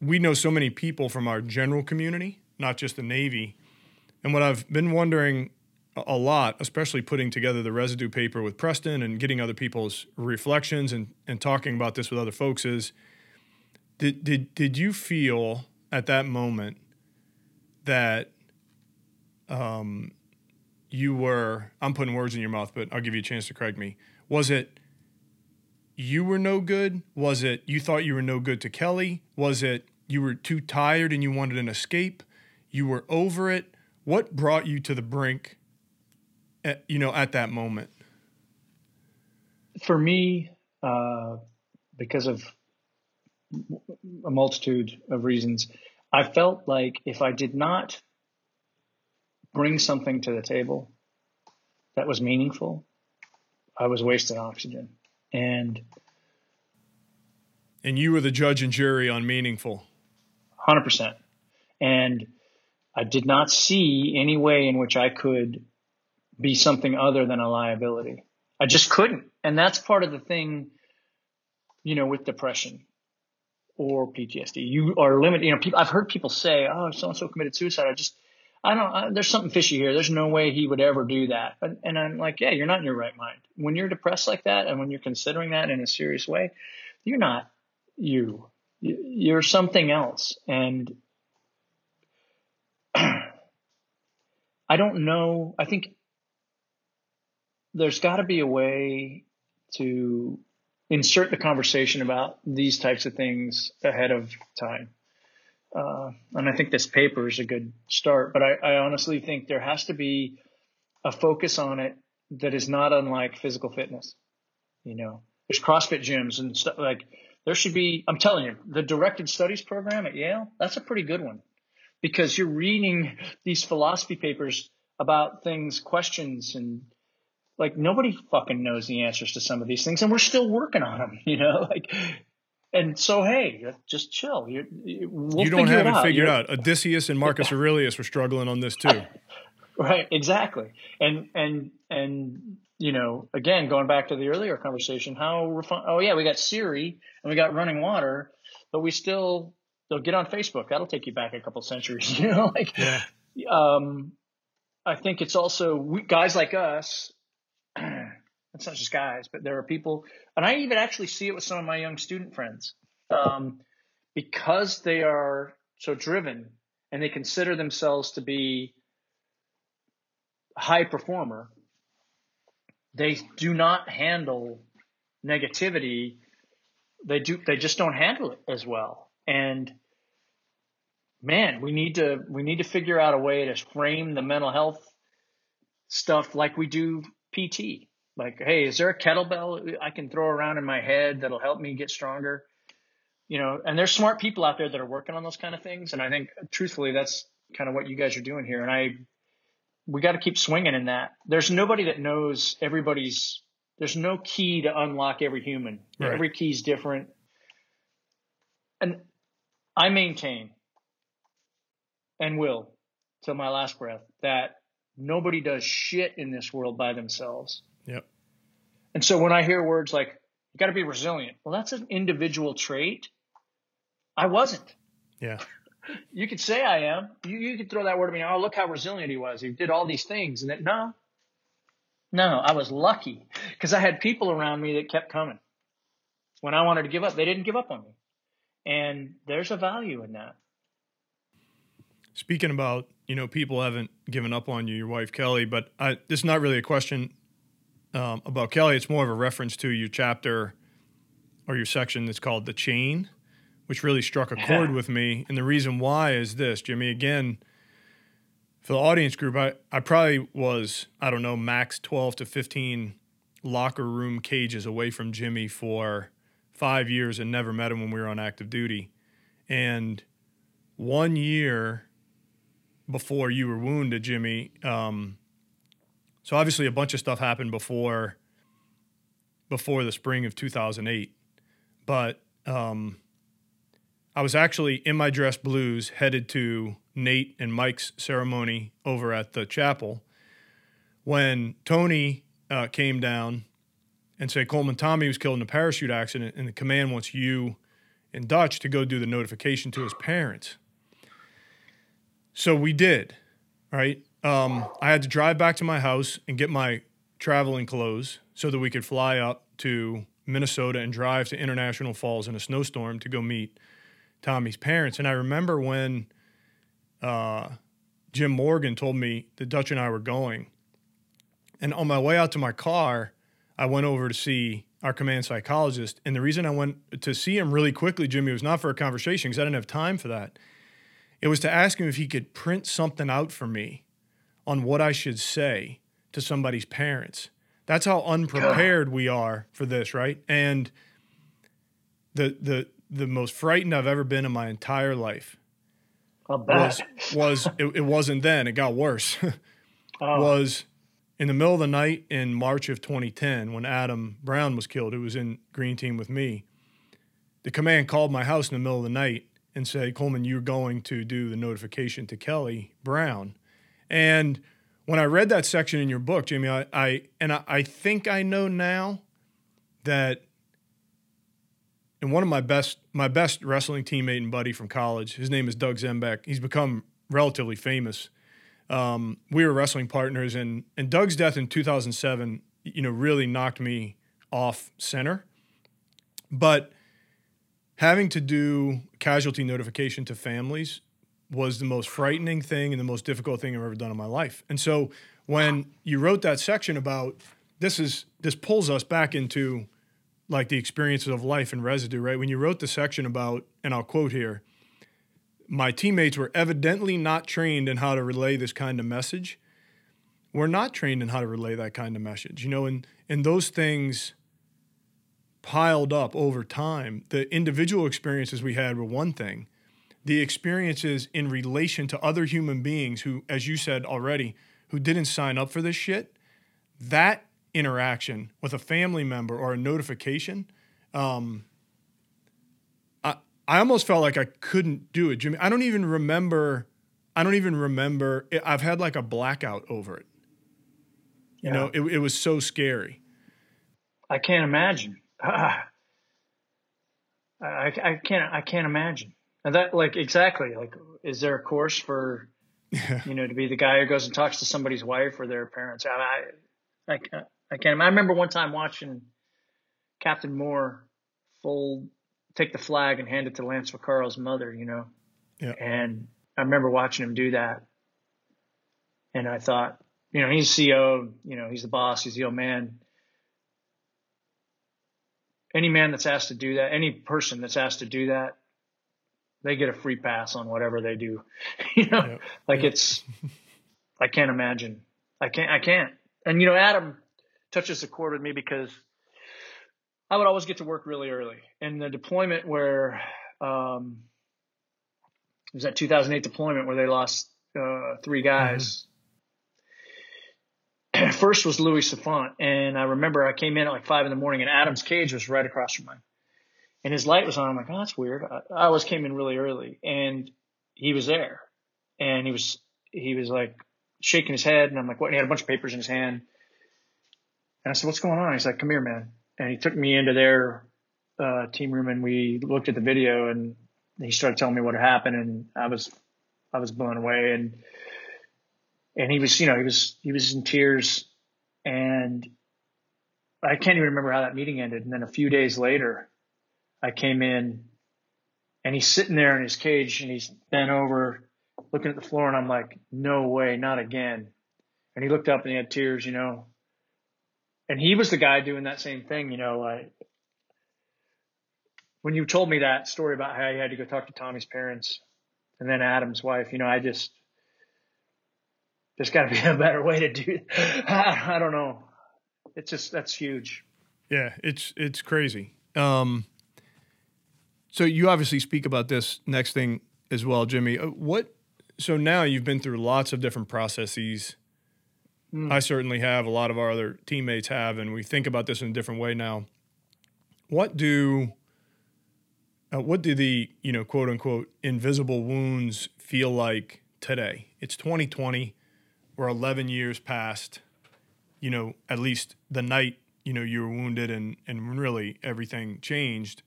we know so many people from our general community, not just the Navy. And what I've been wondering a- lot, especially putting together the residue paper with Preston and getting other people's reflections and, and talking about this with other folks is did, did, did you feel at that moment that um, you were, I'm putting words in your mouth, but I'll give you a chance to correct me. Was it you were no good? Was it you thought you were no good to Kelly? Was it you were too tired and you wanted an escape? You were over it? What brought you to the brink at, you know at that moment? For me, uh, because of a multitude of reasons, I felt like if I did not bring something to the table that was meaningful, I was wasting oxygen. And And you were the judge and jury on meaningful. 100%. And I did not see any way in which I could be something other than a liability. I just couldn't. And that's part of the thing, you know, with depression or PTSD. You are limited, you know, people, I've heard people say, oh, so and so committed suicide. I just, I don't, I, there's something fishy here. There's no way he would ever do that. And, and I'm like, yeah, you're not in your right mind. When you're depressed like that and when you're considering that in a serious way, you're not. You- You're something else. And I don't know. I think there's got to be a way to insert the conversation about these types of things ahead of time. Uh, and I think this paper is a good start, but I, I honestly think there has to be a focus on it that is not unlike physical fitness. You know, there's CrossFit gyms and stuff like there should be, I'm telling you, the directed studies program at Yale, that's a pretty good one because you're reading these philosophy papers about things, questions, and like nobody fucking knows the answers to some of these things, and we're still working on them, you know, like. And so, hey, just chill. You, we'll you don't figure have it, out. figured You're- out. Odysseus and Marcus Aurelius were struggling on this too. Right, exactly. And and and you know, again, going back to the earlier conversation, how refi- oh yeah, we got Siri and we got running water, but we still they'll get on Facebook. That'll take you back a couple centuries, you know, like Yeah. um I think it's also we, guys like us it's not just guys, but there are people and I even actually see it with some of my young student friends. Um because they are so driven and they consider themselves to be high performer, they do not handle negativity. They do. They just don't handle it as well. And man, we need to we need to figure out a way to frame the mental health stuff like we do PT. Like, hey, is there a kettlebell I can throw around in my head that'll help me get stronger? You know, and there's smart people out there that are working on those kind of things. And I think, truthfully, that's kind of what you guys are doing here. And I, we got to keep swinging in that. There's nobody that knows everybody's. There's no key to unlock every human. Right. Every key is different. And I maintain and will till my last breath that nobody does shit in this world by themselves. And so when I hear words like you got to be resilient, well, that's an individual trait. I wasn't. Yeah. You could say I am. You, you could throw that word at me. Oh, look how resilient he was. He did all these things. And that, no, no, I was lucky because I had people around me that kept coming. When I wanted to give up, they didn't give up on me. And there's a value in that. Speaking about, you know, people haven't given up on you, your wife Kelly, but I, this is not really a question um, about Kelly. It's more of a reference to your chapter or your section that's called The Chain, which really struck a chord with me. And the reason why is this, Jimmy, again, for the audience group, I, I probably was, I don't know, max 12 to 15 locker room cages away from Jimmy for five years and never met him when we were on active duty. And one year before you were wounded, Jimmy. Um, so obviously, a bunch of stuff happened before before the spring of 2008, but um, I was actually in my dress blues, headed to Nate and Mike's ceremony over at the chapel, when Tony uh, came down and said Coleman Tommy was killed in a parachute accident, and the command wants you and Dutch to go do the notification to his parents. So we did, right? Um, I had to drive back to my house and get my traveling clothes so that we could fly up to Minnesota and drive to International Falls in a snowstorm to go meet Tommy's parents. And I remember when uh, Jim Morgan told me that Dutch and I were going. And on my way out to my car, I went over to see our command psychologist. And the reason I went to see him really quickly, Jimmy, was not for a conversation because I didn't have time for that. It was to ask him if he could print something out for me on what I should say to somebody's parents. That's how unprepared we are for this, right? And the the the most frightened I've ever been in my entire life was was it, it, wasn't then. It got worse. oh. Was in the middle of the night in March of 2010 when Adam Brown was killed. It was in green team with me. The command called my house in the middle of the night and said, Coleman, you're going to do the notification to Kelly Brown. And when I read that section in your book, Jamie, I, I and I, I think I know now that and one of my best my best wrestling teammate and buddy from college, his name is Doug Zembiec. He's become relatively famous. Um, we were wrestling partners, and and Doug's death in 2007, you know, really knocked me off center. But having to do casualty notification to families was the most frightening thing and the most difficult thing I've ever done in my life. And so when you wrote that section about this is this pulls us back into like the experiences of life and residue, right? When you wrote the section about, and I'll quote here, my teammates were evidently not trained in how to relay this kind of message. We're not trained in how to relay that kind of message, you know, and and those things piled up over time. The individual experiences we had were one thing. The experiences in relation to other human beings who, as you said already, who didn't sign up for this shit, that interaction with a family member or a notification, um, I, I almost felt like I couldn't do it, Jimmy. I don't even remember. I don't even remember. I've had like a blackout over it. You yeah. know, it, it was so scary. I can't imagine. I, I can't I can't imagine. And that like exactly like is there a course for you know to be the guy who goes and talks to somebody's wife or their parents? I I I can't, I can't. I remember one time watching Captain Moore fold take the flag and hand it to Lance Vaccaro's mother. You know, yeah. And I remember watching him do that, and I thought you know, he's CEO, you know, he's the boss, he's the old man. Any man that's asked to do that, any person that's asked to do that, they get a free pass on whatever they do. you know, yep. like yep. it's, I can't imagine. I can't, I can't. And, you know, Adam touches the chord with me because I would always get to work really early. And the deployment where, um, it was that 2008 deployment where they lost uh, three guys. Mm-hmm. First was Louis Souffrant, and I remember I came in at like five in the morning, and Adam's cage was right across from mine, and his light was on. I'm like, oh, that's weird. I, I always came in really early, and he was there, and he was he was like shaking his head, and I'm like, what? And he had a bunch of papers in his hand, and I said, what's going on? He's like, come here, man, and he took me into their uh, team room, and we looked at the video, and he started telling me what had happened, and I was I was blown away, and and he was you know he was he was in tears, and I can't even remember how that meeting ended. And then a few days later, I came in, and he's sitting there in his cage, and he's bent over, looking at the floor, and I'm like, no way, not again. And he looked up and he had tears, you know. And he was the guy doing that same thing, you know, like when you told me that story about how you had to go talk to Tommy's parents and then Adam's wife, you know, I just, there's got to be a better way to do it. I don't know. It's just, that's huge. Yeah, it's, it's crazy. Um, so you obviously speak about this next thing as well, Jimmy. Uh, what, so now you've been through lots of different processes. Mm. I certainly have. A lot of our other teammates have, and we think about this in a different way now. What do uh, what do the you know quote unquote invisible wounds feel like today? It's 2020. We're 11 years past. You know, at least the night you know you were wounded and and really everything changed.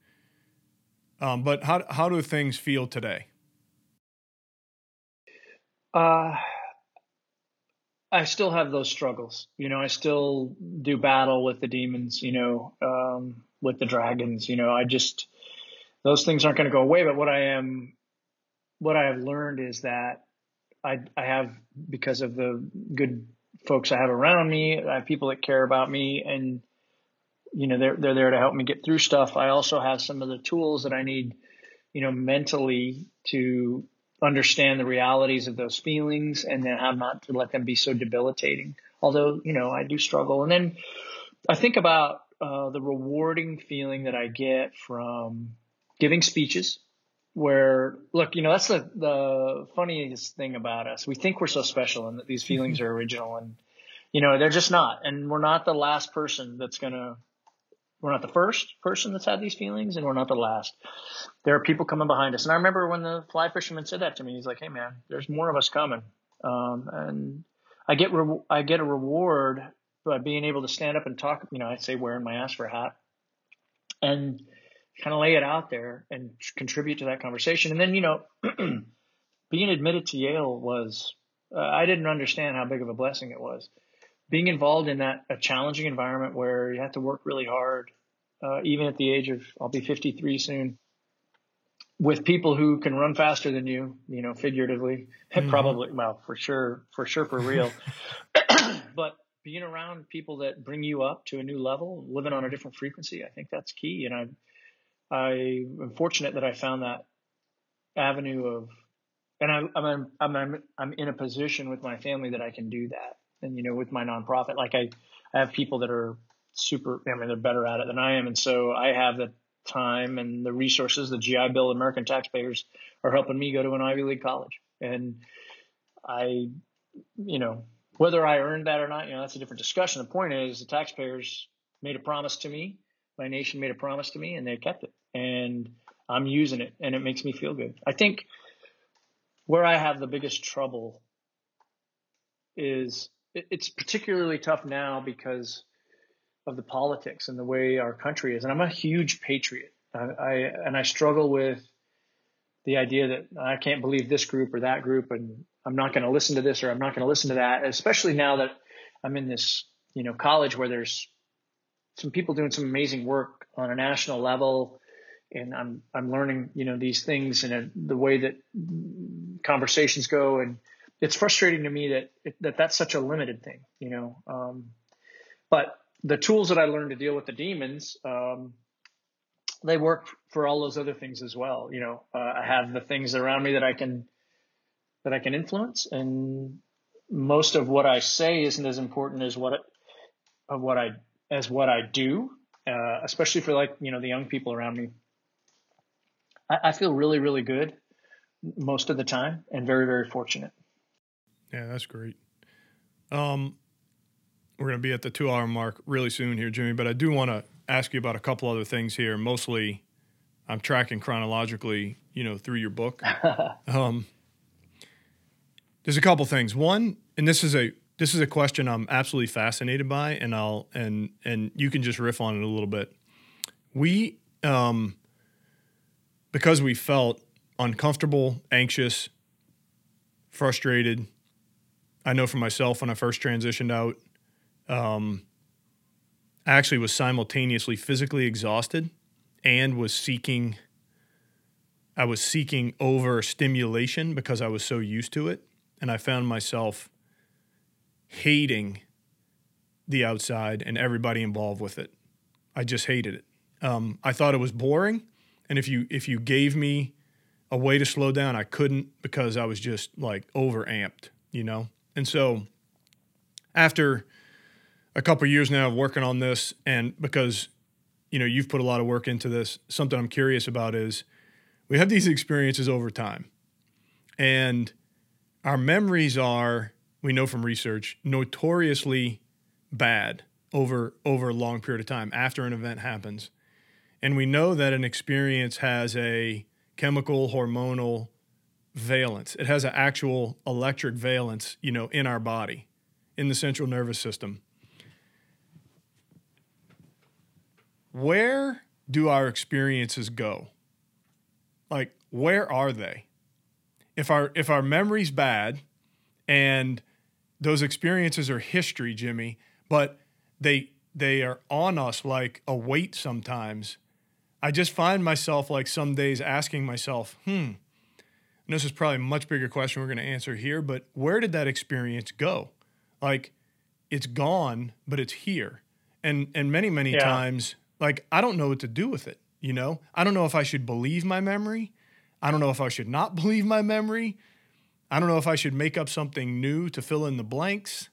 Um, but how how do things feel today? Uh, I still have those struggles. You know, I still do battle with the demons. You know, um, with the dragons. You know, I just those things aren't going to go away. But what I am, what I have learned is that I, I have, because of the good folks I have around me, I have people that care about me and, you know, they're, they're there to help me get through stuff. I also have some of the tools that I need, you know, mentally to understand the realities of those feelings and then how not to let them be so debilitating. Although, you know, I do struggle. And then I think about uh, the rewarding feeling that I get from giving speeches where look, you know, that's the, the funniest thing about us. We think we're so special and that these feelings are original and, you know, they're just not. And we're not the last person that's going to, we're not the first person that's had these feelings and we're not the last. There are people coming behind us. And I remember when the fly fisherman said that to me, he's like, Hey man, there's more of us coming. Um, and I get, re- I get a reward by being able to stand up and talk, you know, I say wearing my Asper hat and, kind of lay it out there and contribute to that conversation. And then, you know, being admitted to Yale was, uh, I didn't understand how big of a blessing it was. Being involved in that, a challenging environment where you have to work really hard, uh, even at the age of, I'll be 53 soon, with people who can run faster than you, you know, figuratively, mm-hmm. probably, well, for sure, for sure, for real. but being around people that bring you up to a new level, living on a different frequency, I think that's key. And I, I am fortunate that I found that avenue of, and I, I'm, I'm, I'm, I'm in a position with my family that I can do that. And, you know, with my nonprofit, like I, I have people that are super, I mean, they're better at it than I am. And so I have the time and the resources, the GI Bill, American taxpayers are helping me go to an Ivy League college. And I, you know, whether I earned that or not, you know, that's a different discussion. The point is the taxpayers made a promise to me. My nation made a promise to me and they kept it and I'm using it and it makes me feel good. I think where I have the biggest trouble is it's particularly tough now because of the politics and the way our country is. And I'm a huge patriot. I, I and I struggle with the idea that I can't believe this group or that group and I'm not going to listen to this or I'm not going to listen to that, especially now that I'm in this, you know, college where there's some people doing some amazing work on a national level and I'm I'm learning you know these things and uh, the way that conversations go and it's frustrating to me that that that's such a limited thing, you know. Um, but the tools that I learned to deal with the demons, um, they work for all those other things as well. You know, uh, I have the things around me that I can that I can influence, and most of what I say isn't as important as what of what I as what I do, uh, especially for like you know the young people around me. I, I feel really really good most of the time, and very very fortunate. Yeah, that's great. Um, we're going to be at the two hour mark really soon here, Jimmy, but I do want to ask you about a couple other things here. Mostly, I'm tracking chronologically, you know, through your book. um, there's a couple things. One, and this is a this is a question I'm absolutely fascinated by, and I'll and and you can just riff on it a little bit. We, um, because we felt uncomfortable, anxious, frustrated. I know for myself when I first transitioned out, um, I actually was simultaneously physically exhausted and was seeking I was seeking over stimulation because I was so used to it and I found myself hating the outside and everybody involved with it. I just hated it. Um, I thought it was boring, and if you if you gave me a way to slow down, I couldn't because I was just like overamped, you know. And so after a couple years now of working on this, and because you know you've put a lot of work into this, something I'm curious about is we have these experiences over time, and our memories are we know from research notoriously bad over over a long period of time after an event happens, and we know that an experience has a chemical hormonal valence. It has an actual electric valence, you know, in our body, in the central nervous system. where do our experiences go? Like, where are they? If our if our memory's bad and those experiences are history, Jimmy, but they they are on us like a weight sometimes. I just find myself like some days asking myself, hmm, and this is probably a much bigger question we're going to answer here, but where did that experience go? Like, it's gone, but it's here. And and many, many yeah. times like I don't know what to do with it, you know? I don't know if I should believe my memory. I don't know if I should not believe my memory. I don't know if I should make up something new to fill in the blanks.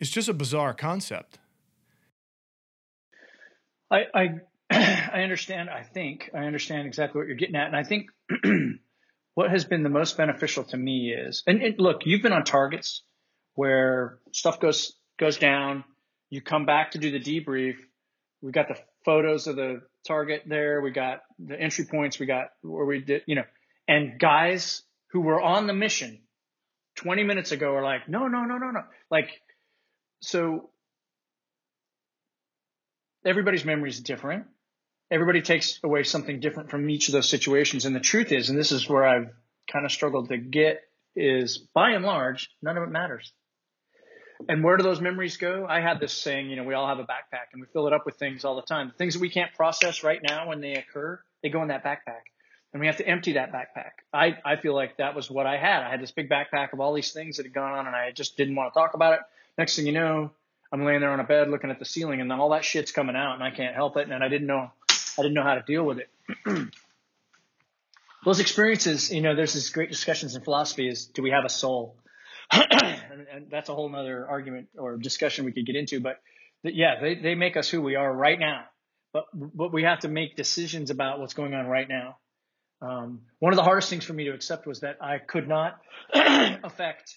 It's just a bizarre concept. I I, I understand. I think I understand exactly what you're getting at, and I think what has been the most beneficial to me is, and, look, you've been on targets where stuff goes goes down. You come back to do the debrief. We got the photos of the target there. We got the entry points. We got where we did, you know, and guys who were on the mission 20 minutes ago are like, no, no, no, no, no. Like, so everybody's memory is different. Everybody takes away something different from each of those situations. And the truth is, and this is where I've kind of struggled to get is by and large, none of it matters. And where do those memories go? I had this saying, you know, we all have a backpack and we fill it up with things all the time. The things that we can't process right now when they occur, they go in that backpack. And we have to empty that backpack. I, I feel like that was what I had. I had this big backpack of all these things that had gone on and I just didn't want to talk about it. Next thing you know, I'm laying there on a bed looking at the ceiling and then all that shit's coming out and I can't help it. And I didn't know, I didn't know how to deal with it. Those experiences, you know, there's this great discussions in philosophy is, do we have a soul? and, and, that's a whole other argument or discussion we could get into. But yeah, they, they make us who we are right now. But but we have to make decisions about what's going on right now. Um, one of the hardest things for me to accept was that I could not affect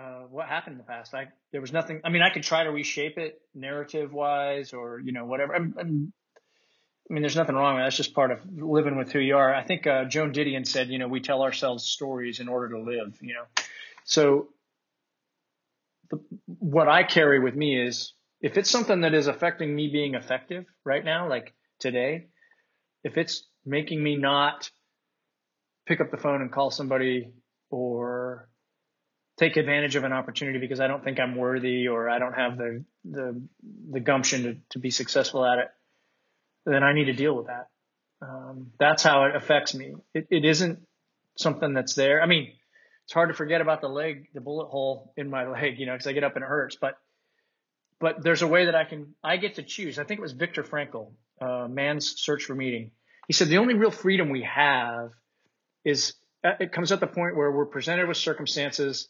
uh, what happened in the past. I there was nothing. I mean, I could try to reshape it narrative wise or you know whatever. I'm, I'm, i mean, there's nothing wrong with that. That's just part of living with who you are. I think uh, Joan Didion said, you know, we tell ourselves stories in order to live. You know, so the, what I carry with me is if it's something that is affecting me being effective right now, like today, if it's making me not pick up the phone and call somebody or take advantage of an opportunity because I don't think I'm worthy or I don't have the the, the gumption to, to be successful at it, then I need to deal with that. Um, that's how it affects me. It, it isn't something that's there. I mean, it's hard to forget about the leg, the bullet hole in my leg, you know, because I get up and it hurts. But but there's a way that I can I get to choose. I think it was Viktor Frankl, uh, Man's Search for Meaning. He said the only real freedom we have is uh, it comes at the point where we're presented with circumstances,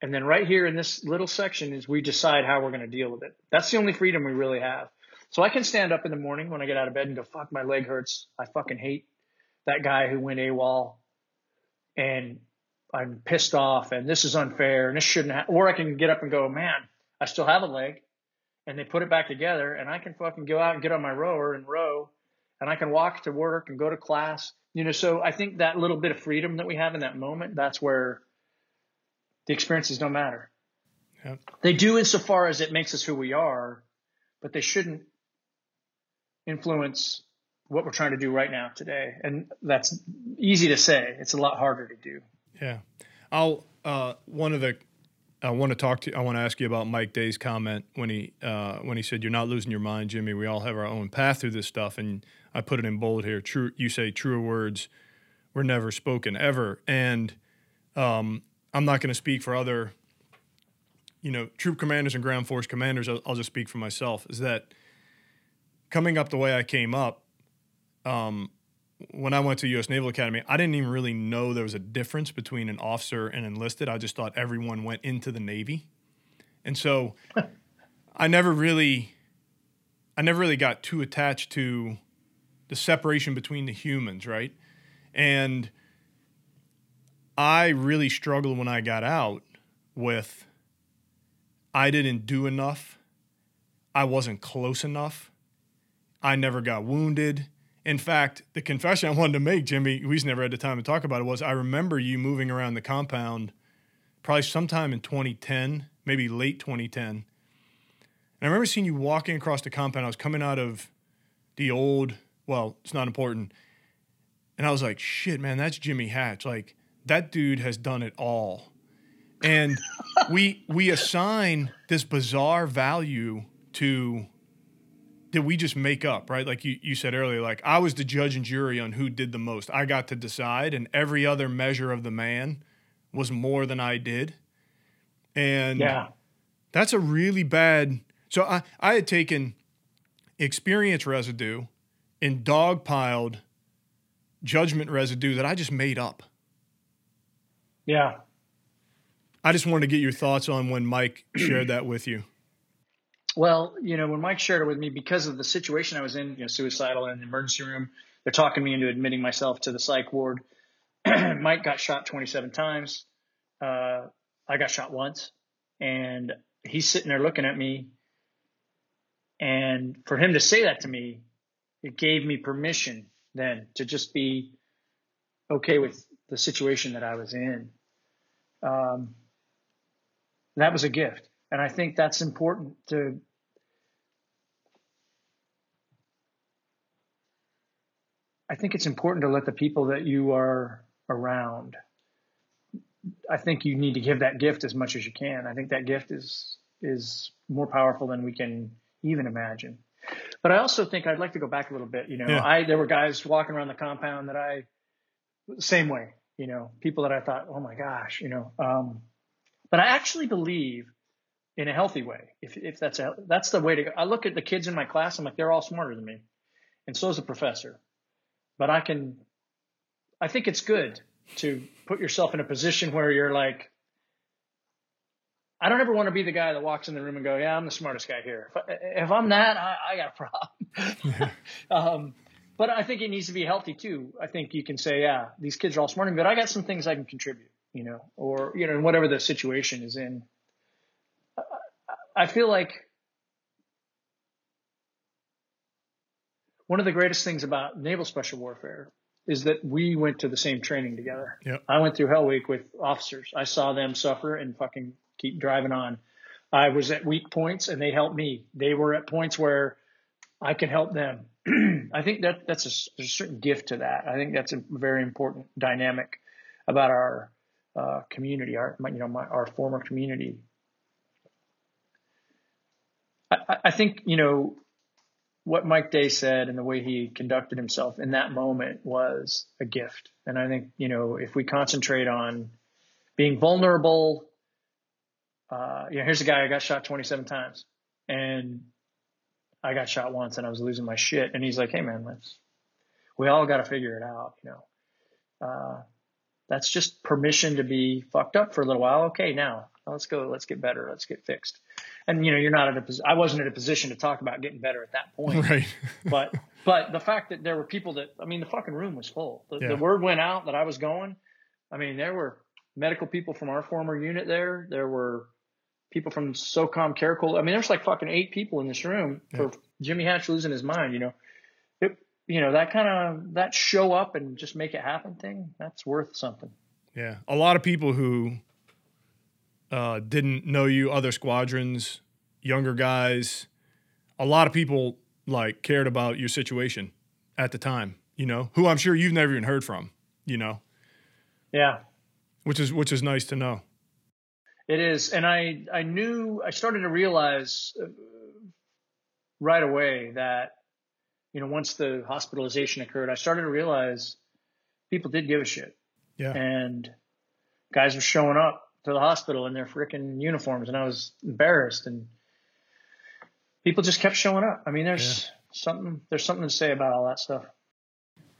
and then right here in this little section is we decide how we're going to deal with it. That's the only freedom we really have. So I can stand up in the morning when I get out of bed and go, "Fuck, my leg hurts. I fucking hate that guy who went AWOL." And I'm pissed off and this is unfair and this shouldn't have, or I can get up and go, man, I still have a leg and they put it back together and I can fucking go out and get on my rower and row and I can walk to work and go to class. You know, so I think that little bit of freedom that we have in that moment, that's where the experiences don't matter. Yep. They do insofar as it makes us who we are, but they shouldn't influence what we're trying to do right now today. And that's easy to say. It's a lot harder to do. Yeah, I'll uh, one of the I want to talk to I want to ask you about Mike Day's comment when he uh, when he said you're not losing your mind, Jimmy. We all have our own path through this stuff, and I put it in bold here. True, you say truer words were never spoken ever, and um, I'm not going to speak for other, you know, troop commanders and ground force commanders. I'll, I'll, just speak for myself. Is that coming up the way I came up? Um, when I went to U.S. Naval Academy, I didn't even really know there was a difference between an officer and enlisted. I just thought everyone went into the Navy, and so I never really, I never really got too attached to the separation between the humans, right? And I really struggled when I got out with I didn't do enough. I wasn't close enough. I never got wounded. In fact, the confession I wanted to make, Jimmy, we just never had the time to talk about it, was I remember you moving around the compound probably sometime in 2010, maybe late 2010. And I remember seeing you walking across the compound. I was coming out of the old, well, it's not important. And I was like, shit, man, that's Jimmy Hatch. Like, that dude has done it all. And we we assign this bizarre value to that we just make up, right? Like you, you said earlier, like I was the judge and jury on who did the most. I got to decide, and every other measure of the man was more than I did. And yeah. that's a really bad. So I, I had taken experience residue and dogpiled judgment residue that I just made up. Yeah. I just wanted to get your thoughts on when Mike shared that with you. Well, you know, when Mike shared it with me, because of the situation I was in, you know, suicidal in the emergency room, they're talking me into admitting myself to the psych ward. Mike got shot 27 times. Uh, I got shot once, and he's sitting there looking at me. And for him to say that to me, it gave me permission then to just be okay with the situation that I was in. Um, that was a gift. And I think that's important to I think it's important to let the people that you are around. I think you need to give that gift as much as you can. I think that gift is is more powerful than we can even imagine. But I also think I'd like to go back a little bit. You know, yeah. I there were guys walking around the compound that I same way. You know, people that I thought, oh my gosh, you know. Um, but I actually believe in a healthy way. If, if that's a, that's the way to go. I look at the kids in my class. I'm like, they're all smarter than me. And so is the professor, but I can, I think it's good to put yourself in a position where you're like, I don't ever want to be the guy that walks in the room and go, yeah, I'm the smartest guy here. If, if I'm that, I, I got a problem. um, but I think it needs to be healthy too. I think you can say, yeah, these kids are all smart, but I got some things I can contribute, you know, or, you know, whatever the situation is in. I feel like one of the greatest things about naval special warfare is that we went to the same training together. Yep. I went through Hell Week with officers. I saw them suffer and fucking keep driving on. I was at weak points and they helped me. They were at points where I can help them. I think that that's a, there's a certain gift to that. I think that's a very important dynamic about our uh, community, our you know my, our former community I, I think, you know, what Mike Day said and the way he conducted himself in that moment was a gift. And I think, you know, if we concentrate on being vulnerable. Uh, you know, here's a guy I got shot 27 times, and I got shot once, and I was losing my shit. And he's like, "Hey, man, let's we all got to figure it out." You know, uh, that's just permission to be fucked up for a little while. Okay, now let's go. Let's get better. Let's get fixed. And you know, you're not at a. I wasn't in a position to talk about getting better at that point. Right. but but the fact that there were people that I mean, the fucking room was full. The, yeah. the word went out that I was going. I mean, there were medical people from our former unit there. There were people from SOCOM Care I mean, there's like fucking eight people in this room yeah. for Jimmy Hatch losing his mind. You know, it, you know that kind of that show up and just make it happen thing. That's worth something. Yeah, a lot of people who uh, didn't know you, other squadrons, younger guys, a lot of people like cared about your situation at the time. You know, who I'm sure you've never even heard from. You know. Yeah. Which is which is nice to know. It is, and I I knew I started to realize uh, right away that you know once the hospitalization occurred, I started to realize people did give a shit. Yeah. And guys were showing up to the hospital in their freaking uniforms, and I was embarrassed. And people just kept showing up. I mean, there's yeah. something there's something to say about all that stuff.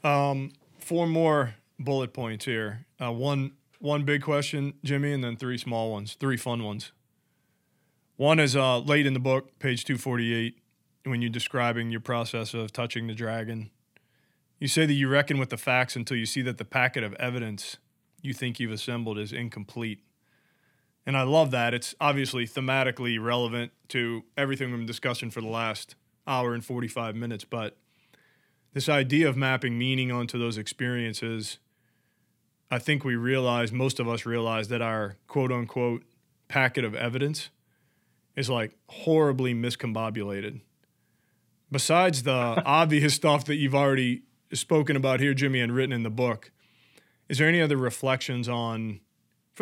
Um, four more bullet points here. Uh, one one big question, Jimmy, and then three small ones, three fun ones. One is uh, late in the book, page 248, when you're describing your process of touching the dragon. You say that you reckon with the facts until you see that the packet of evidence you think you've assembled is incomplete. And I love that. It's obviously thematically relevant to everything we've been discussing for the last hour and 45 minutes. But this idea of mapping meaning onto those experiences I think we realize, most of us realize that our quote unquote packet of evidence is like horribly miscombobulated. Besides the obvious stuff that you've already spoken about here, Jimmy, and written in the book, is there any other reflections on,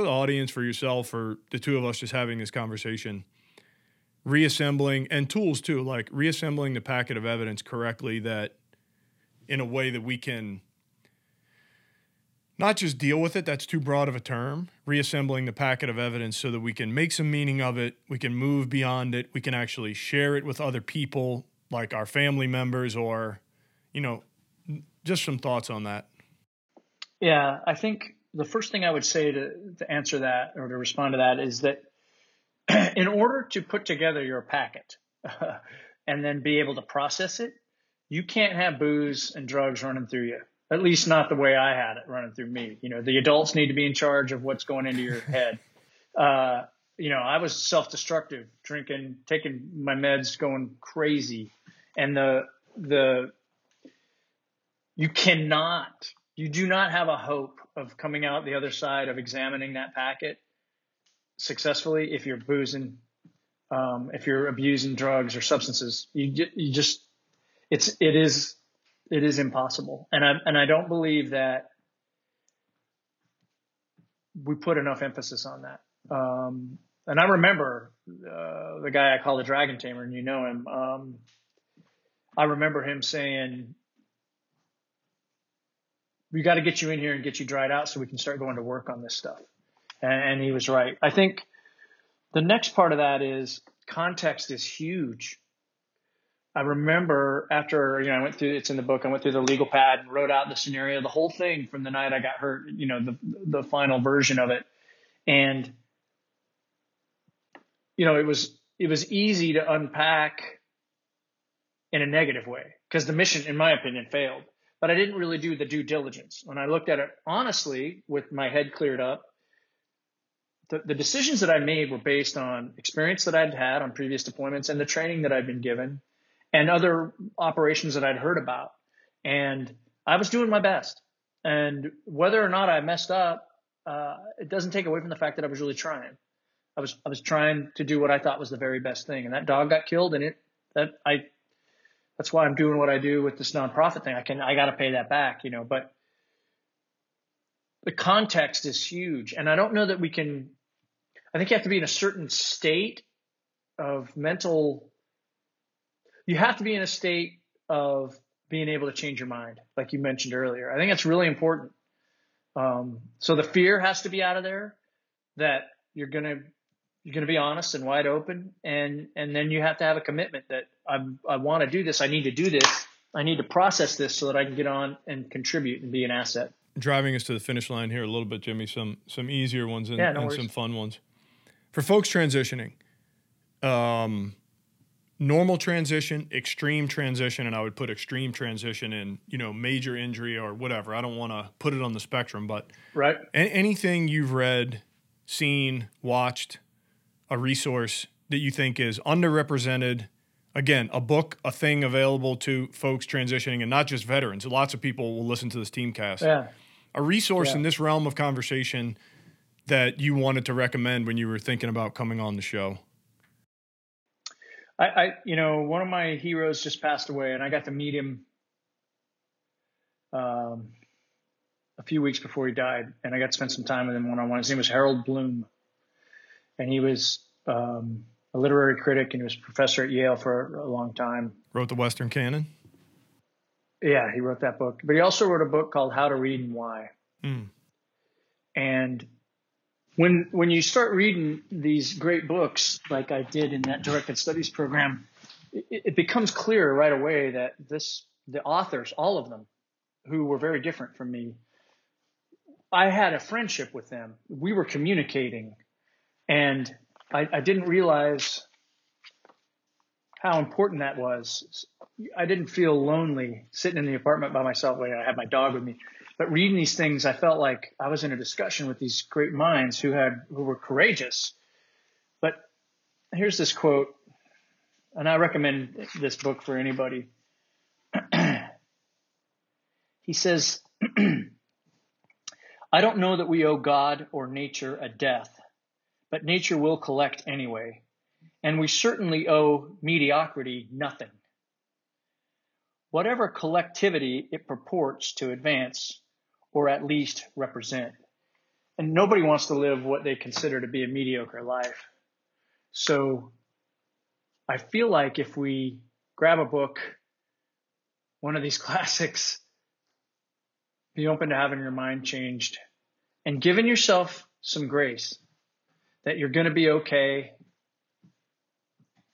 for the audience, for yourself, for the two of us just having this conversation, reassembling and tools too, like reassembling the packet of evidence correctly that in a way that we can not just deal with it, that's too broad of a term, reassembling the packet of evidence so that we can make some meaning of it, we can move beyond it, we can actually share it with other people like our family members or, you know, just some thoughts on that. Yeah, I think the first thing I would say to, to answer that or to respond to that is that in order to put together your packet and then be able to process it, you can't have booze and drugs running through you at least not the way I had it running through me. You know, the adults need to be in charge of what's going into your head. Uh, you know, I was self-destructive, drinking, taking my meds, going crazy, and the the you cannot, you do not have a hope of coming out the other side of examining that packet successfully if you're boozing, um, if you're abusing drugs or substances. You you just it's it is it is impossible. And I and I don't believe that we put enough emphasis on that. Um, and I remember uh, the guy I call the Dragon Tamer, and you know him. Um, I remember him saying, "We got to get you in here and get you dried out so we can start going to work on this stuff." And, and he was right. I think the next part of that is context is huge. I remember after, you know, I went through, it's in the book, I went through the legal pad and wrote out the scenario, the whole thing from the night I got hurt, you know, the, the final version of it. And, you know, it was, it was easy to unpack in a negative way because the mission, in my opinion, failed. But I didn't really do the due diligence. When I looked at it honestly, with my head cleared up, the, the decisions that I made were based on experience that I'd had on previous deployments and the training that I'd been given and other operations that I'd heard about. And I was doing my best. And whether or not I messed up, uh, it doesn't take away from the fact that I was really trying. I was I was trying to do what I thought was the very best thing, and that dog got killed, and it that I that's why I'm doing what I do with this nonprofit thing. I can I got to pay that back, you know. But the context is huge, and I don't know that we can. I think you have to be in a certain state of mental you have to be in a state of being able to change your mind, like you mentioned earlier. I think that's really important. Um, so the fear has to be out of there. that you're gonna you're gonna be honest and wide open, and and then you have to have a commitment that I I want to do this. I need to do this. I need to process this so that I can get on and contribute and be an asset. Driving us to the finish line here a little bit, Jimmy. Some some easier ones and, Yeah, no and some fun ones for folks transitioning. Um, normal transition, extreme transition, and I would put extreme transition in you know major injury or whatever. I don't want to put it on the spectrum, but Right. a- anything you've read, seen, watched, a resource that you think is underrepresented. Again, a book, a thing available to folks transitioning, and not just veterans. Lots of people will listen to this teamcast. Yeah. A resource Yeah. in this realm of conversation that you wanted to recommend when you were thinking about coming on the show. I, I, you know, one of my heroes just passed away, and I got to meet him um, a few weeks before he died, and I got to spend some time with him one on one. His name was Harold Bloom, and he was um, a literary critic, and he was a professor at Yale for a long time. Wrote the Western Canon. Yeah, he wrote that book, but he also wrote a book called How to Read and Why. Mm. And when when you start reading these great books, like I did in that directed studies program, it, it becomes clear right away that this the authors, all of them, who were very different from me, I had a friendship with them. We were communicating, and I, I didn't realize how important that was. I didn't feel lonely sitting in the apartment by myself. Like I had my dog with me, but reading these things, I felt like I was in a discussion with these great minds who had who were courageous. But here's this quote, and I recommend this book for anybody. he says, "I don't know that we owe God or nature a death, but nature will collect anyway." and we certainly owe mediocrity nothing. Whatever collectivity it purports to advance, or at least represent. And nobody wants to live what they consider to be a mediocre life. So I feel like if we grab a book, one of these classics, be open to having your mind changed and giving yourself some grace that you're going to be okay,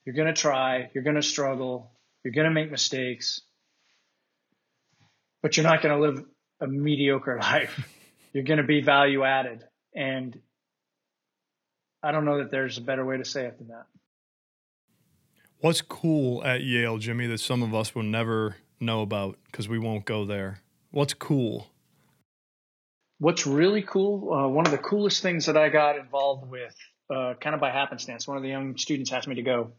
you're going to try, you're going to struggle, you're going to make mistakes, but you're not going to live a mediocre life. You're going to be value added. And I don't know that there's a better way to say it than that. What's cool at Yale, Jimmy, that some of us will never know about because we won't go there? What's cool? What's really cool, uh, one of the coolest things that I got involved with, uh, kind of by happenstance, one of the young students asked me to go.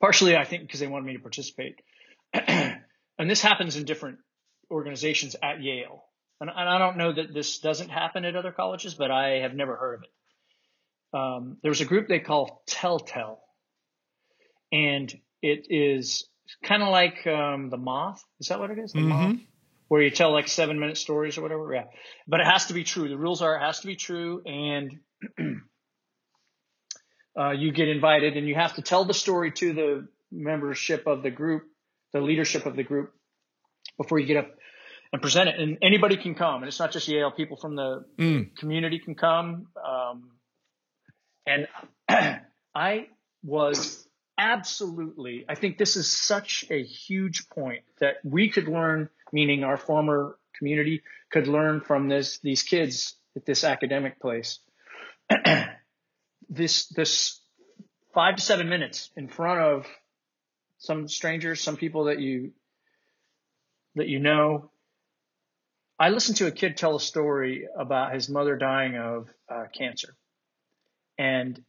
Partially, I think, because they wanted me to participate. and this happens in different organizations at Yale. And, and I don't know that this doesn't happen at other colleges, but I have never heard of it. Um, there's a group they call Telltale, and it is kind of like um, the Moth. Is that what it is? The Moth, where you tell like seven minute stories or whatever. Yeah, but it has to be true. The rules are it has to be true, and uh, you get invited, and you have to tell the story to the membership of the group, the leadership of the group, before you get up and present it. And anybody can come, and it's not just Yale. People from the Mm. community can come. Um, and I was absolutely, I think this is such a huge point that we could learn, meaning our former community could learn from this, these kids at this academic place. this, this five to seven minutes in front of some strangers, some people that you, that you know. I listened to a kid tell a story about his mother dying of uh, cancer. And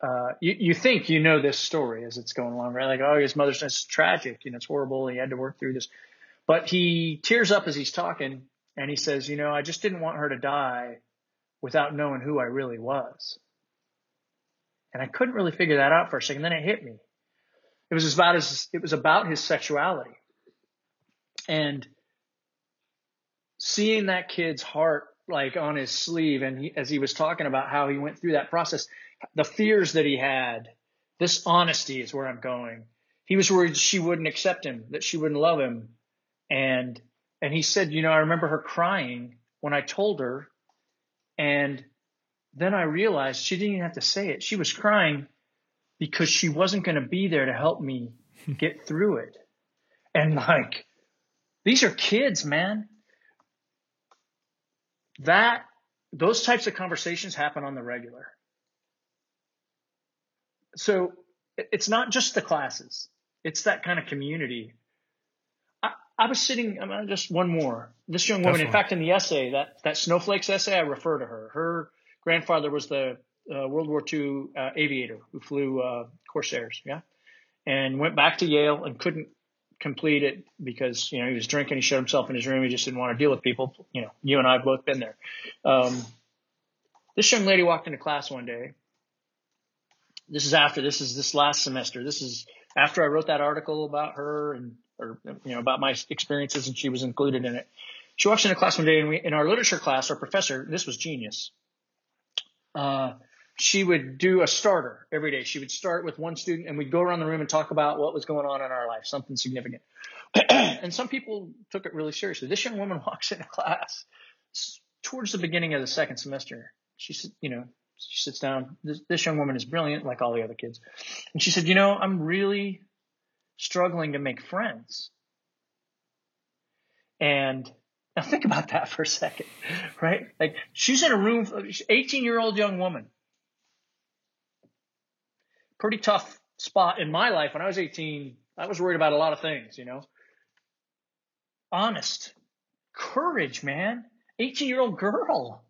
uh, you, you think you know this story as it's going along, right? Like, oh, his mother's tragic, you know, it's horrible. He had to work through this. But he tears up as he's talking and he says, you know, I just didn't want her to die without knowing who I really was. And I couldn't really figure that out for a second. Then it hit me. It was about his, it was about his sexuality. And seeing that kid's heart like on his sleeve and he, as he was talking about how he went through that process the fears that he had this honesty is where i'm going he was worried she wouldn't accept him that she wouldn't love him and and he said you know i remember her crying when i told her and then I realized she didn't even have to say it. She was crying because she wasn't going to be there to help me get through it. And like, these are kids, man. That, those types of conversations happen on the regular. So it's not just the classes. It's that kind of community. I, I was sitting, I mean, just one more. This young woman, Definitely. in fact, in the essay, that, that Snowflakes essay, I refer to her. Her grandfather was the uh, World War II uh, aviator who flew uh, Corsairs, yeah, and went back to Yale and couldn't complete it because you know he was drinking. He shut himself in his room. He just didn't want to deal with people. You know, you and I have both been there. Um, this young lady walked into class one day. This is after this is this last semester. This is after I wrote that article about her and or you know about my experiences, and she was included in it. She walks into class one day, and we in our literature class, our professor, this was genius. Uh, she would do a starter every day. She would start with one student and we'd go around the room and talk about what was going on in our life, something significant. and some people took it really seriously. This young woman walks into class towards the beginning of the second semester. She said, you know, she sits down. This, this young woman is brilliant, like all the other kids. And she said, you know, I'm really struggling to make friends. And now think about that for a second, right? Like she's in a room, 18 year old young woman pretty tough spot in my life when I was 18. I was worried about a lot of things, you know. Honest, courage, man. 18 year old girl.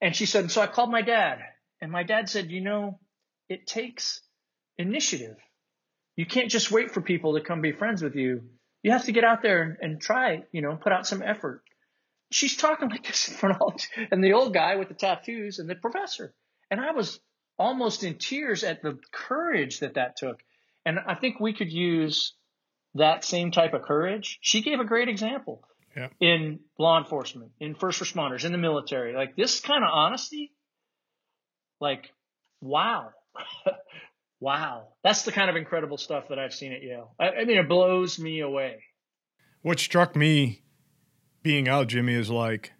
And she said, so I called my dad. And my dad said, you know, it takes initiative. You can't just wait for people to come be friends with you. You have to get out there and, try, you know, put out some effort. She's talking like this in front of all, and the old guy with the tattoos and the professor. And I was almost in tears at the courage that that took. And I think we could use that same type of courage. She gave a great example yeah. in law enforcement, in first responders, in the military. Like this kind of honesty, like, wow. wow. That's the kind of incredible stuff that I've seen at Yale. I, I mean, it blows me away. What struck me being out, Jimmy, is like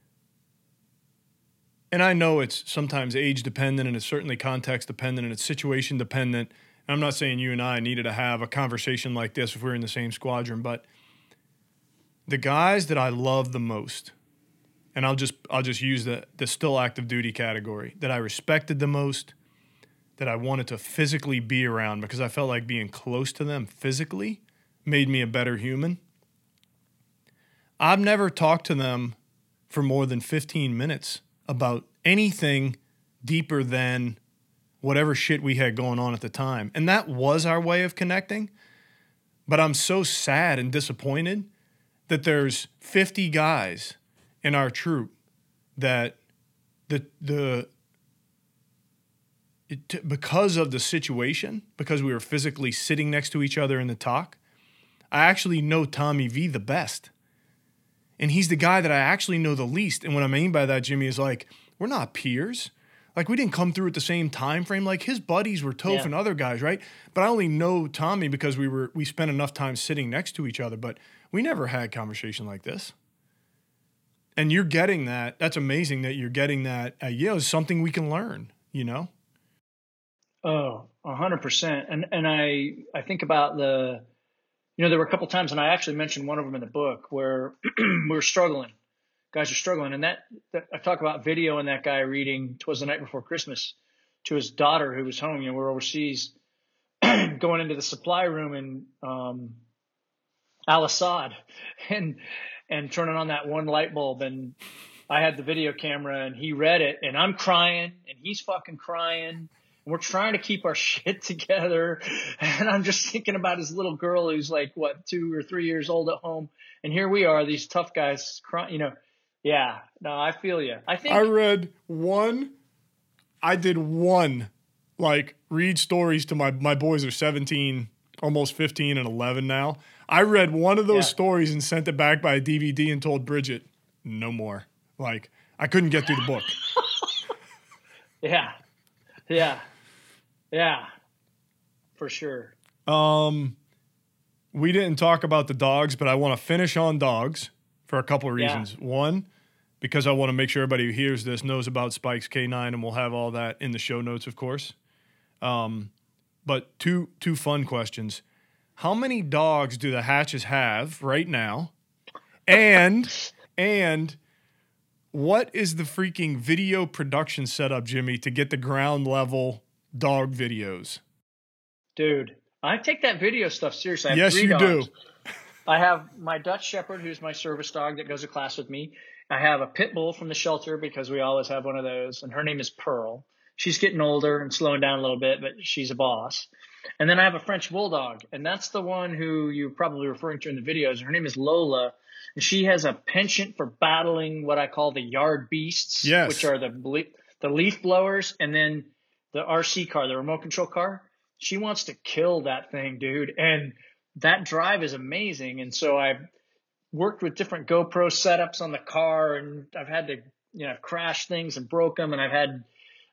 and I know it's sometimes age dependent and it's certainly context dependent and it's situation dependent. And I'm not saying you and I needed to have a conversation like this if we are in the same squadron, but the guys that I love the most, and I'll just I'll just use the the still active duty category that I respected the most, that I wanted to physically be around because I felt like being close to them physically made me a better human. I've never talked to them for more than 15 minutes about anything deeper than whatever shit we had going on at the time. And that was our way of connecting. But I'm so sad and disappointed that there's 50 guys in our troop that the the it, because of the situation, because we were physically sitting next to each other in the TOC, I actually know Tommy V the best and he's the guy that I actually know the least. And what I mean by that, Jimmy, is like we're not peers. Like we didn't come through at the same time frame. Like his buddies were Toph yeah. and other guys, right? But I only know Tommy because we were we spent enough time sitting next to each other. But we never had conversation like this. And you're getting that. That's amazing that you're getting that at Yale. Is something we can learn. You know. Oh, hundred percent. And and I I think about the you know, there were a couple times, and I actually mentioned one of them in the book where we were struggling. Guys are struggling, and that, that I talk about video and that guy reading "Twas the Night Before Christmas" to his daughter who was home. You know, we're overseas, going into the supply room and um, Al Asad, and and turning on that one light bulb, and I had the video camera, and he read it, and I'm crying, and he's fucking crying and we're trying to keep our shit together. And I'm just thinking about his little girl who's like, what, two or three years old at home. And here we are, these tough guys crying, you know. Yeah, no, I feel you. I think I read one, I did one, like, read stories to my, my boys are 17, almost 15 and 11 now. I read one of those yeah. stories and sent it back by a DVD and told Bridget, no more. Like, I couldn't get through the book. yeah. Yeah. Yeah, for sure. Um, we didn't talk about the dogs, but I want to finish on dogs for a couple of reasons. Yeah. One, because I want to make sure everybody who hears this knows about Spike's K9, and we'll have all that in the show notes, of course. Um, but two two fun questions: How many dogs do the Hatches have right now? And and what is the freaking video production setup, Jimmy, to get the ground level dog videos? Dude, I take that video stuff seriously. I have Yes, three you dogs. do. I have my Dutch Shepherd, who's my service dog that goes to class with me. I have a pit bull from the shelter because we always have one of those, and her name is Pearl. She's getting older and slowing down a little bit, but she's a boss. And then I have a French bulldog, and that's the one who you're probably referring to in the videos. Her name is Lola, and she has a penchant for battling what I call the yard beasts, Yes. which are the ble- the leaf blowers, and then the RC car, the remote control car. She wants to kill that thing, dude, and that drive is amazing. And so I've worked with different GoPro setups on the car, and I've had to you know crash things and broke them, and I've had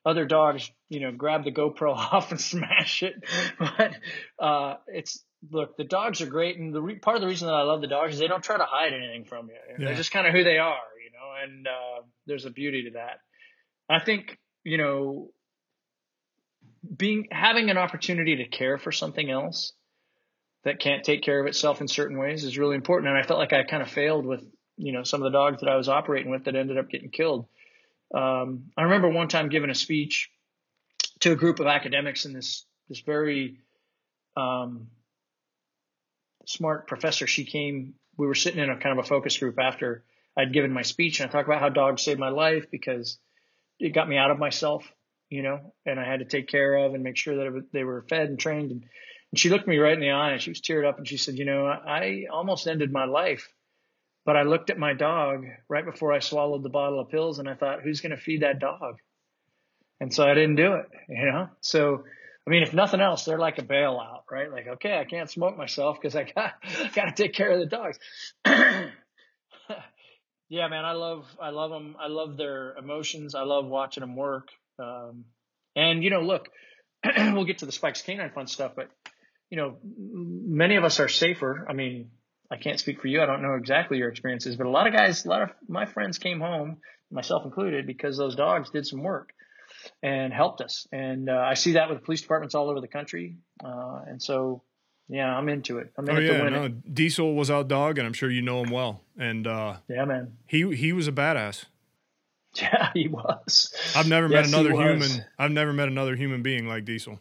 other dogs, you know, grab the GoPro off and smash it. But uh, it's look, the dogs are great, and the re- part of the reason that I love the dogs is they don't try to hide anything from you. Yeah. They're just kind of who they are, you know. And uh, there's a beauty to that. I think you know, being having an opportunity to care for something else that can't take care of itself in certain ways is really important. And I felt like I kind of failed with you know some of the dogs that I was operating with that ended up getting killed. Um, I remember one time giving a speech to a group of academics and this this very um, smart professor. She came. We were sitting in a kind of a focus group after I'd given my speech, and I talked about how dogs saved my life because it got me out of myself, you know, and I had to take care of and make sure that it they were fed and trained. And, and she looked me right in the eye and she was teared up and she said, you know, I almost ended my life but I looked at my dog right before I swallowed the bottle of pills and I thought, who's going to feed that dog? And so I didn't do it, you know? So, I mean, if nothing else, they're like a bailout, right? Like, okay, I can't smoke myself because I got, got to take care of the dogs. yeah, man, I love, I love them. I love their emotions. I love watching them work. Um, and, you know, look, we'll get to the Spike's K9 Fund stuff, but, you know, many of us are safer. I mean, I can't speak for you. I don't know exactly your experiences, but a lot of guys, a lot of my friends came home, myself included, because those dogs did some work and helped us. And uh, I see that with police departments all over the country. Uh, and so, yeah, I'm into it. I'm Oh it yeah, no. Diesel was our dog, and I'm sure you know him well. And uh, Yeah, man. he he was a badass. Yeah, he was. I've never Yes, met another human. I've never met another human being like Diesel.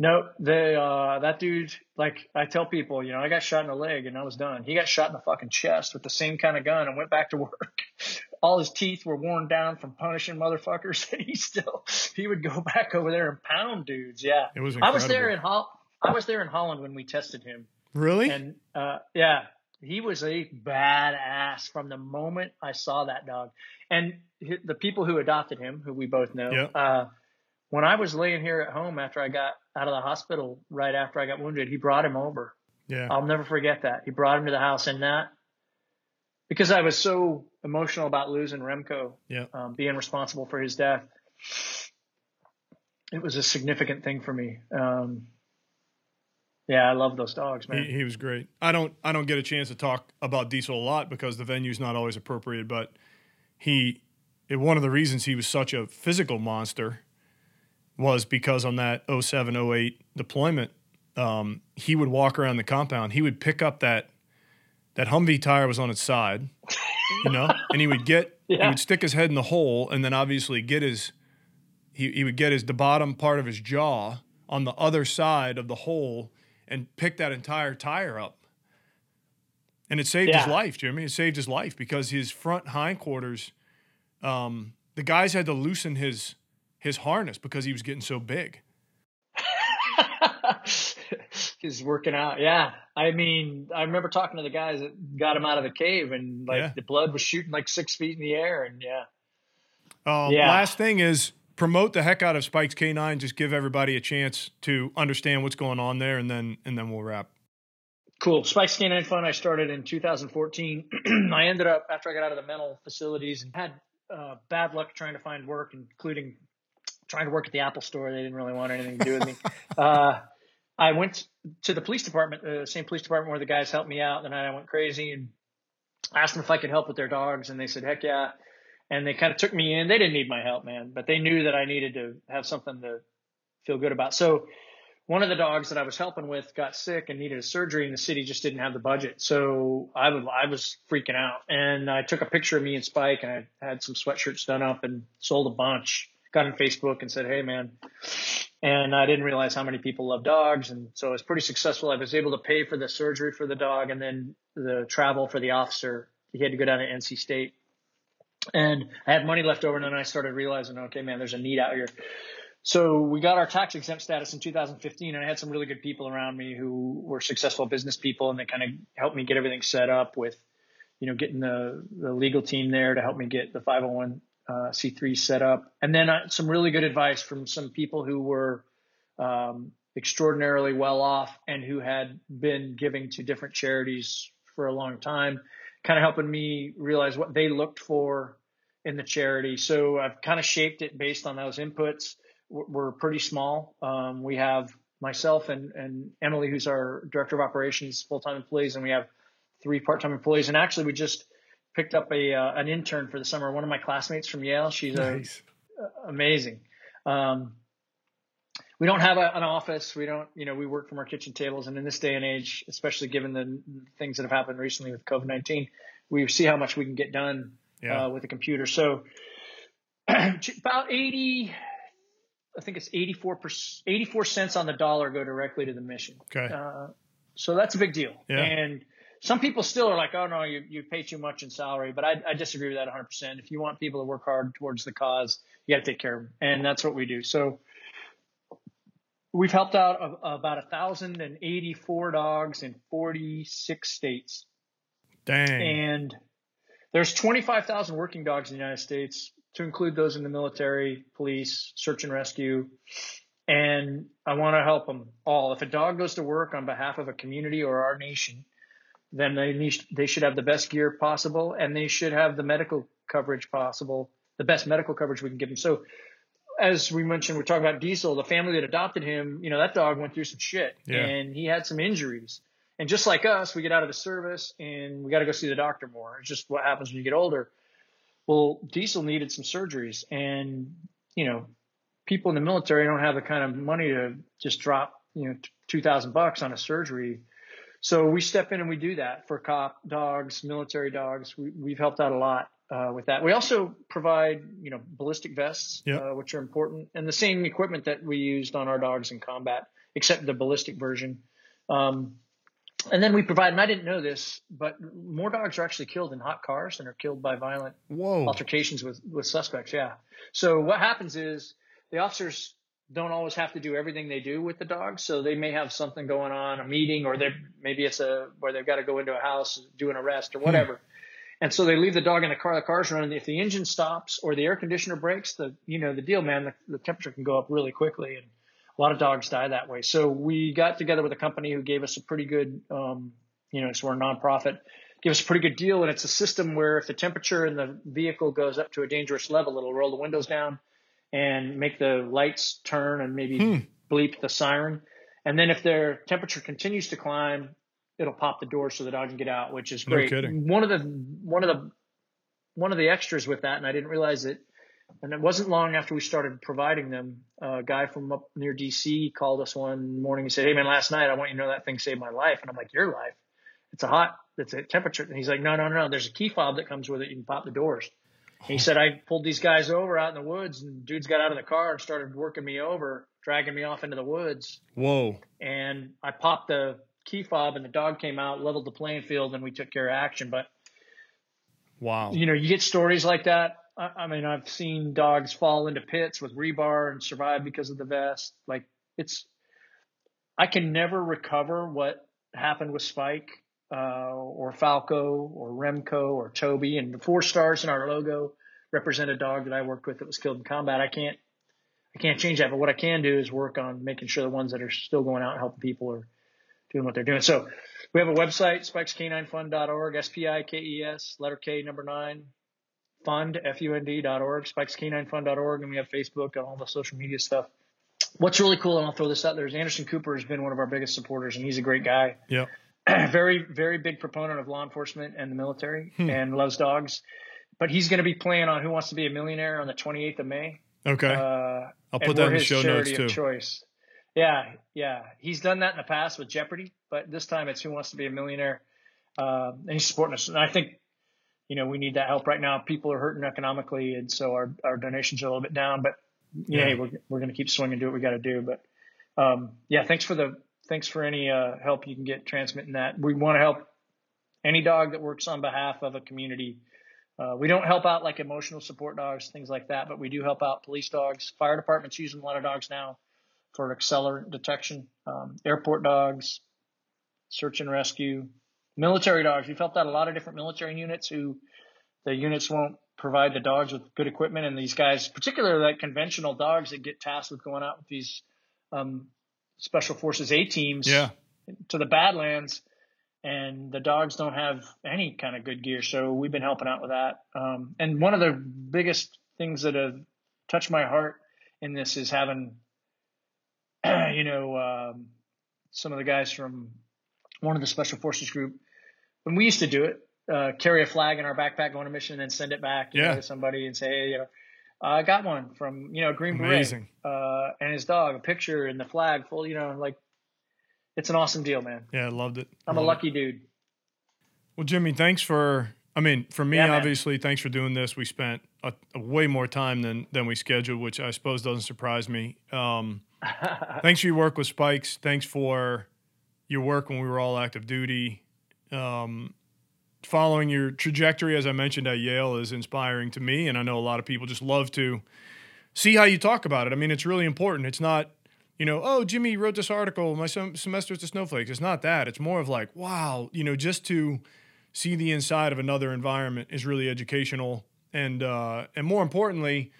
No, they uh that dude like I tell people, you know, I got shot in the leg and I was done. He got shot in the fucking chest with the same kind of gun and went back to work. All his teeth were worn down from punishing motherfuckers and he still he would go back over there and pound dudes. Yeah. It was I was there in incredible. I was there in Holland when we tested him. Really? And uh yeah, he was a badass from the moment I saw that dog. And the people who adopted him, who we both know, Yeah. uh when I was laying here at home after I got out of the hospital, right after I got wounded, he brought him over. yeah. I'll never forget that. He brought him to the house, and that because I was so emotional about losing Remco, Yeah. um, being responsible for his death. It was a significant thing for me. Um, yeah, I love those dogs, man. He, he was great. I don't I don't get a chance to talk about Diesel a lot because the venue's not always appropriate. But he, it, one of the reasons he was such a physical monster was because on that 07, 08 deployment, um, he would walk around the compound. He would pick up that that Humvee tire was on its side, you know, and he would get he would stick his head in the hole and then obviously get his he, he would get his the bottom part of his jaw on the other side of the hole and pick that entire tire up. And it saved his Yeah. life, Jimmy. It saved his life because his front hindquarters, um, the guys had to loosen his his harness because he was getting so big. He's working out. Yeah. I mean, I remember talking to the guys that got him out of the cave and like Yeah. the blood was shooting like six feet in the air. And yeah. Um, Yeah. Last thing is promote the heck out of Spike's K9. Just give everybody a chance to understand what's going on there, and then and then we'll wrap. Cool. Spike's K9 Fund, I started in 2014. I ended up, after I got out of the mental facilities and had uh, bad luck trying to find work, including trying to work at the Apple store. They didn't really want anything to do with me. uh, I went to the police department, the same police department where the guys helped me out. The night I went crazy and asked them if I could help with their dogs, and they said, "Heck yeah!" And they kind of took me in. They didn't need my help, man, but they knew that I needed to have something to feel good about. So one of the dogs that I was helping with got sick and needed a surgery, and the city just didn't have the budget. So I was I was freaking out, and I took a picture of me and Spike, and I had some sweatshirts done up and sold a bunch. Got on Facebook and said, "Hey, man." And I didn't realize how many people love dogs. And so it was pretty successful. I was able to pay for the surgery for the dog and then the travel for the officer. He had to go down to NC State. And I had money left over. And then I started realizing, okay, man, there's a need out here. So we got our tax exempt status in 2015, and I had some really good people around me who were successful business people, and they kind of helped me get everything set up with, you know, getting the, the legal team there to help me get the 501 uh, C3 set up, and then uh, some really good advice from some people who were um, extraordinarily well off and who had been giving to different charities for a long time, kind of helping me realize what they looked for in the charity. So I've kind of shaped it based on those inputs we're pretty small. Um, we have myself and, and Emily, who's our director of operations, full time employees, and we have three part time employees. And actually, we just picked up a uh, an intern for the summer. One of my classmates from Yale. She's nice. a, amazing. Um, we don't have a, an office. We don't, you know, we work from our kitchen tables. And in this day and age, especially given the things that have happened recently with COVID nineteen, we see how much we can get done yeah. uh, with a computer. So about eighty I think it's 84 84 cents on the dollar go directly to the mission. Okay. Uh, so that's a big deal. Yeah. And some people still are like, oh no, you, you pay too much in salary, but I, I disagree with that 100%. If you want people to work hard towards the cause, you got to take care of them. And that's what we do. So we've helped out a, about 1,084 dogs in 46 states. Dang. And there's 25,000 working dogs in the United States to include those in the military, police, search and rescue. And I want to help them all. If a dog goes to work on behalf of a community or our nation, then they need, they should have the best gear possible and they should have the medical coverage possible, the best medical coverage we can give them. So as we mentioned, we're talking about Diesel, the family that adopted him, you know, that dog went through some shit yeah. and he had some injuries. And just like us, we get out of the service and we got to go see the doctor more. It's just what happens when you get older. Well, Diesel needed some surgeries, and you know, people in the military don't have the kind of money to just drop you know two thousand bucks on a surgery. So we step in and we do that for cop dogs, military dogs. We, we've helped out a lot uh, with that. We also provide, you know, ballistic vests, yep. uh, which are important, and the same equipment that we used on our dogs in combat, except the ballistic version. Um, and then we provide, and I didn't know this, but more dogs are actually killed in hot cars than are killed by violent Whoa. altercations with, with suspects. Yeah. So what happens is the officers don't always have to do everything they do with the dog. So they may have something going on, a meeting, or they maybe it's a where they've got to go into a house, do an arrest, or hmm. whatever. Hmm. And so they leave the dog in the car. The car's running. If the engine stops or the air conditioner breaks, the you know the deal, man, the, the temperature can go up really quickly and a lot of dogs die that way. So we got together with a company who gave us a pretty good, um, you know, so we're a nonprofit, give us a pretty good deal. And it's a system where if the temperature in the vehicle goes up to a dangerous level, it'll roll the windows down and make the lights turn and maybe hmm. bleep the siren. And then if their temperature continues to climb, it'll pop the door so the dog can get out, which is great. No one of the one of the one of the extras with that, and I didn't realize it and it wasn't long after we started providing them. A guy from up near DC called us one morning and said, Hey man, last night I want you to know that thing saved my life. And I'm like, Your life? It's a hot, it's a temperature. And he's like, No, no, no. There's a key fob that comes with it. You can pop the doors. He said, I pulled these guys over out in the woods and dudes got out of the car and started working me over, dragging me off into the woods. Whoa. And I popped the key fob and the dog came out, leveled the playing field, and we took care of action. But wow. You know, you get stories like that I, mean, I've seen dogs fall into pits with rebar and survive because of the vest. Like it's, I can never recover what happened with Spike, uh, or Falco or Remco or Toby and the four stars in our logo represent a dog that I worked with that was killed in combat. I can't, I can't change that, but what I can do is work on making sure the ones that are still going out and helping people are doing what they're doing. So we have a website, spikesk9fund.org, S-P-I-K-E-S, letter K, number nine, fund, F-U-N-D.org, spikesk9fund.org, and we have Facebook and all the social media stuff. What's really cool, and I'll throw this out there, is Anderson Cooper has been one of our biggest supporters, and he's a great guy. Yeah. very very big proponent of law enforcement and the military hmm. and loves dogs. But he's going to be playing on Who Wants to Be a Millionaire on the 28th of May. Okay. Uh, I'll put that in the show notes too. Choice. Yeah, yeah. He's done that in the past with Jeopardy, but this time it's Who Wants to Be a Millionaire, uh, and he's supporting us. And I think, you know, we need that help right now. People are hurting economically, and so our our donations are a little bit down. But yeah, yeah. we're we're going to keep swinging, do what we got to do. But um, yeah, thanks for the thanks for any uh, help you can get transmitting that. We want to help any dog that works on behalf of a community. Uh, we don't help out like emotional support dogs, things like that, but we do help out police dogs. Fire departments using a lot of dogs now for accelerant detection. Um, airport dogs, search and rescue, military dogs. We've helped out a lot of different military units who the units won't provide the dogs with good equipment, and these guys, particularly like conventional dogs that get tasked with going out with these um, special forces A teams yeah. to the Badlands, and the dogs don't have any kind of good gear. So we've been helping out with that. Um, and one of the biggest things that have touched my heart in this is having, you know, um, some of the guys from one of the special forces group. When we used to do it, uh, carry a flag in our backpack, go on a mission, and send it back yeah. know, to somebody and say, hey, you know, I got one from you know Green Beret uh, and his dog, a picture and the flag full. You know, like it's an awesome deal, man. Yeah, I loved it. I'm loved a lucky it. dude. Well, Jimmy, thanks for. I mean, for me, yeah, obviously, thanks for doing this. We spent a, a, way more time than than we scheduled, which I suppose doesn't surprise me. Um, thanks for your work with Spike's. Thanks for your work when we were all active duty. Um, following your trajectory, as I mentioned at Yale, is inspiring to me, and I know a lot of people just love to see how you talk about it. I mean, it's really important. It's not, you know, oh, Jimmy wrote this article. My sem- semester's to snowflakes. It's not that. It's more of like, wow, you know, just to see the inside of another environment is really educational, and uh, and more importantly,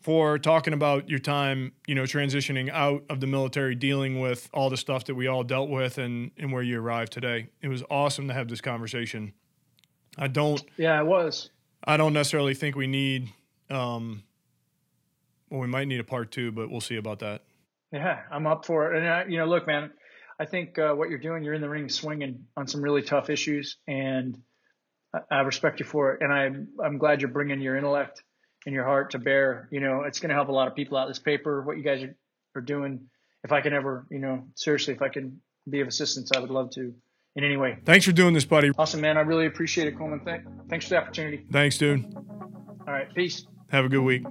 for talking about your time, you know, transitioning out of the military, dealing with all the stuff that we all dealt with, and and where you arrived today. It was awesome to have this conversation. I don't. Yeah, it was. I don't necessarily think we need. Um, well, we might need a part two, but we'll see about that. Yeah, I'm up for it. And I, you know, look, man, I think uh, what you're doing, you're in the ring swinging on some really tough issues, and I, I respect you for it. And I'm I'm glad you're bringing your intellect and your heart to bear. You know, it's going to help a lot of people out. This paper, what you guys are, are doing. If I can ever, you know, seriously, if I can be of assistance, I would love to in any way. Thanks for doing this, buddy. Awesome, man. I really appreciate it, Coleman. Thanks for the opportunity. Thanks, dude. All right. Peace. Have a good week.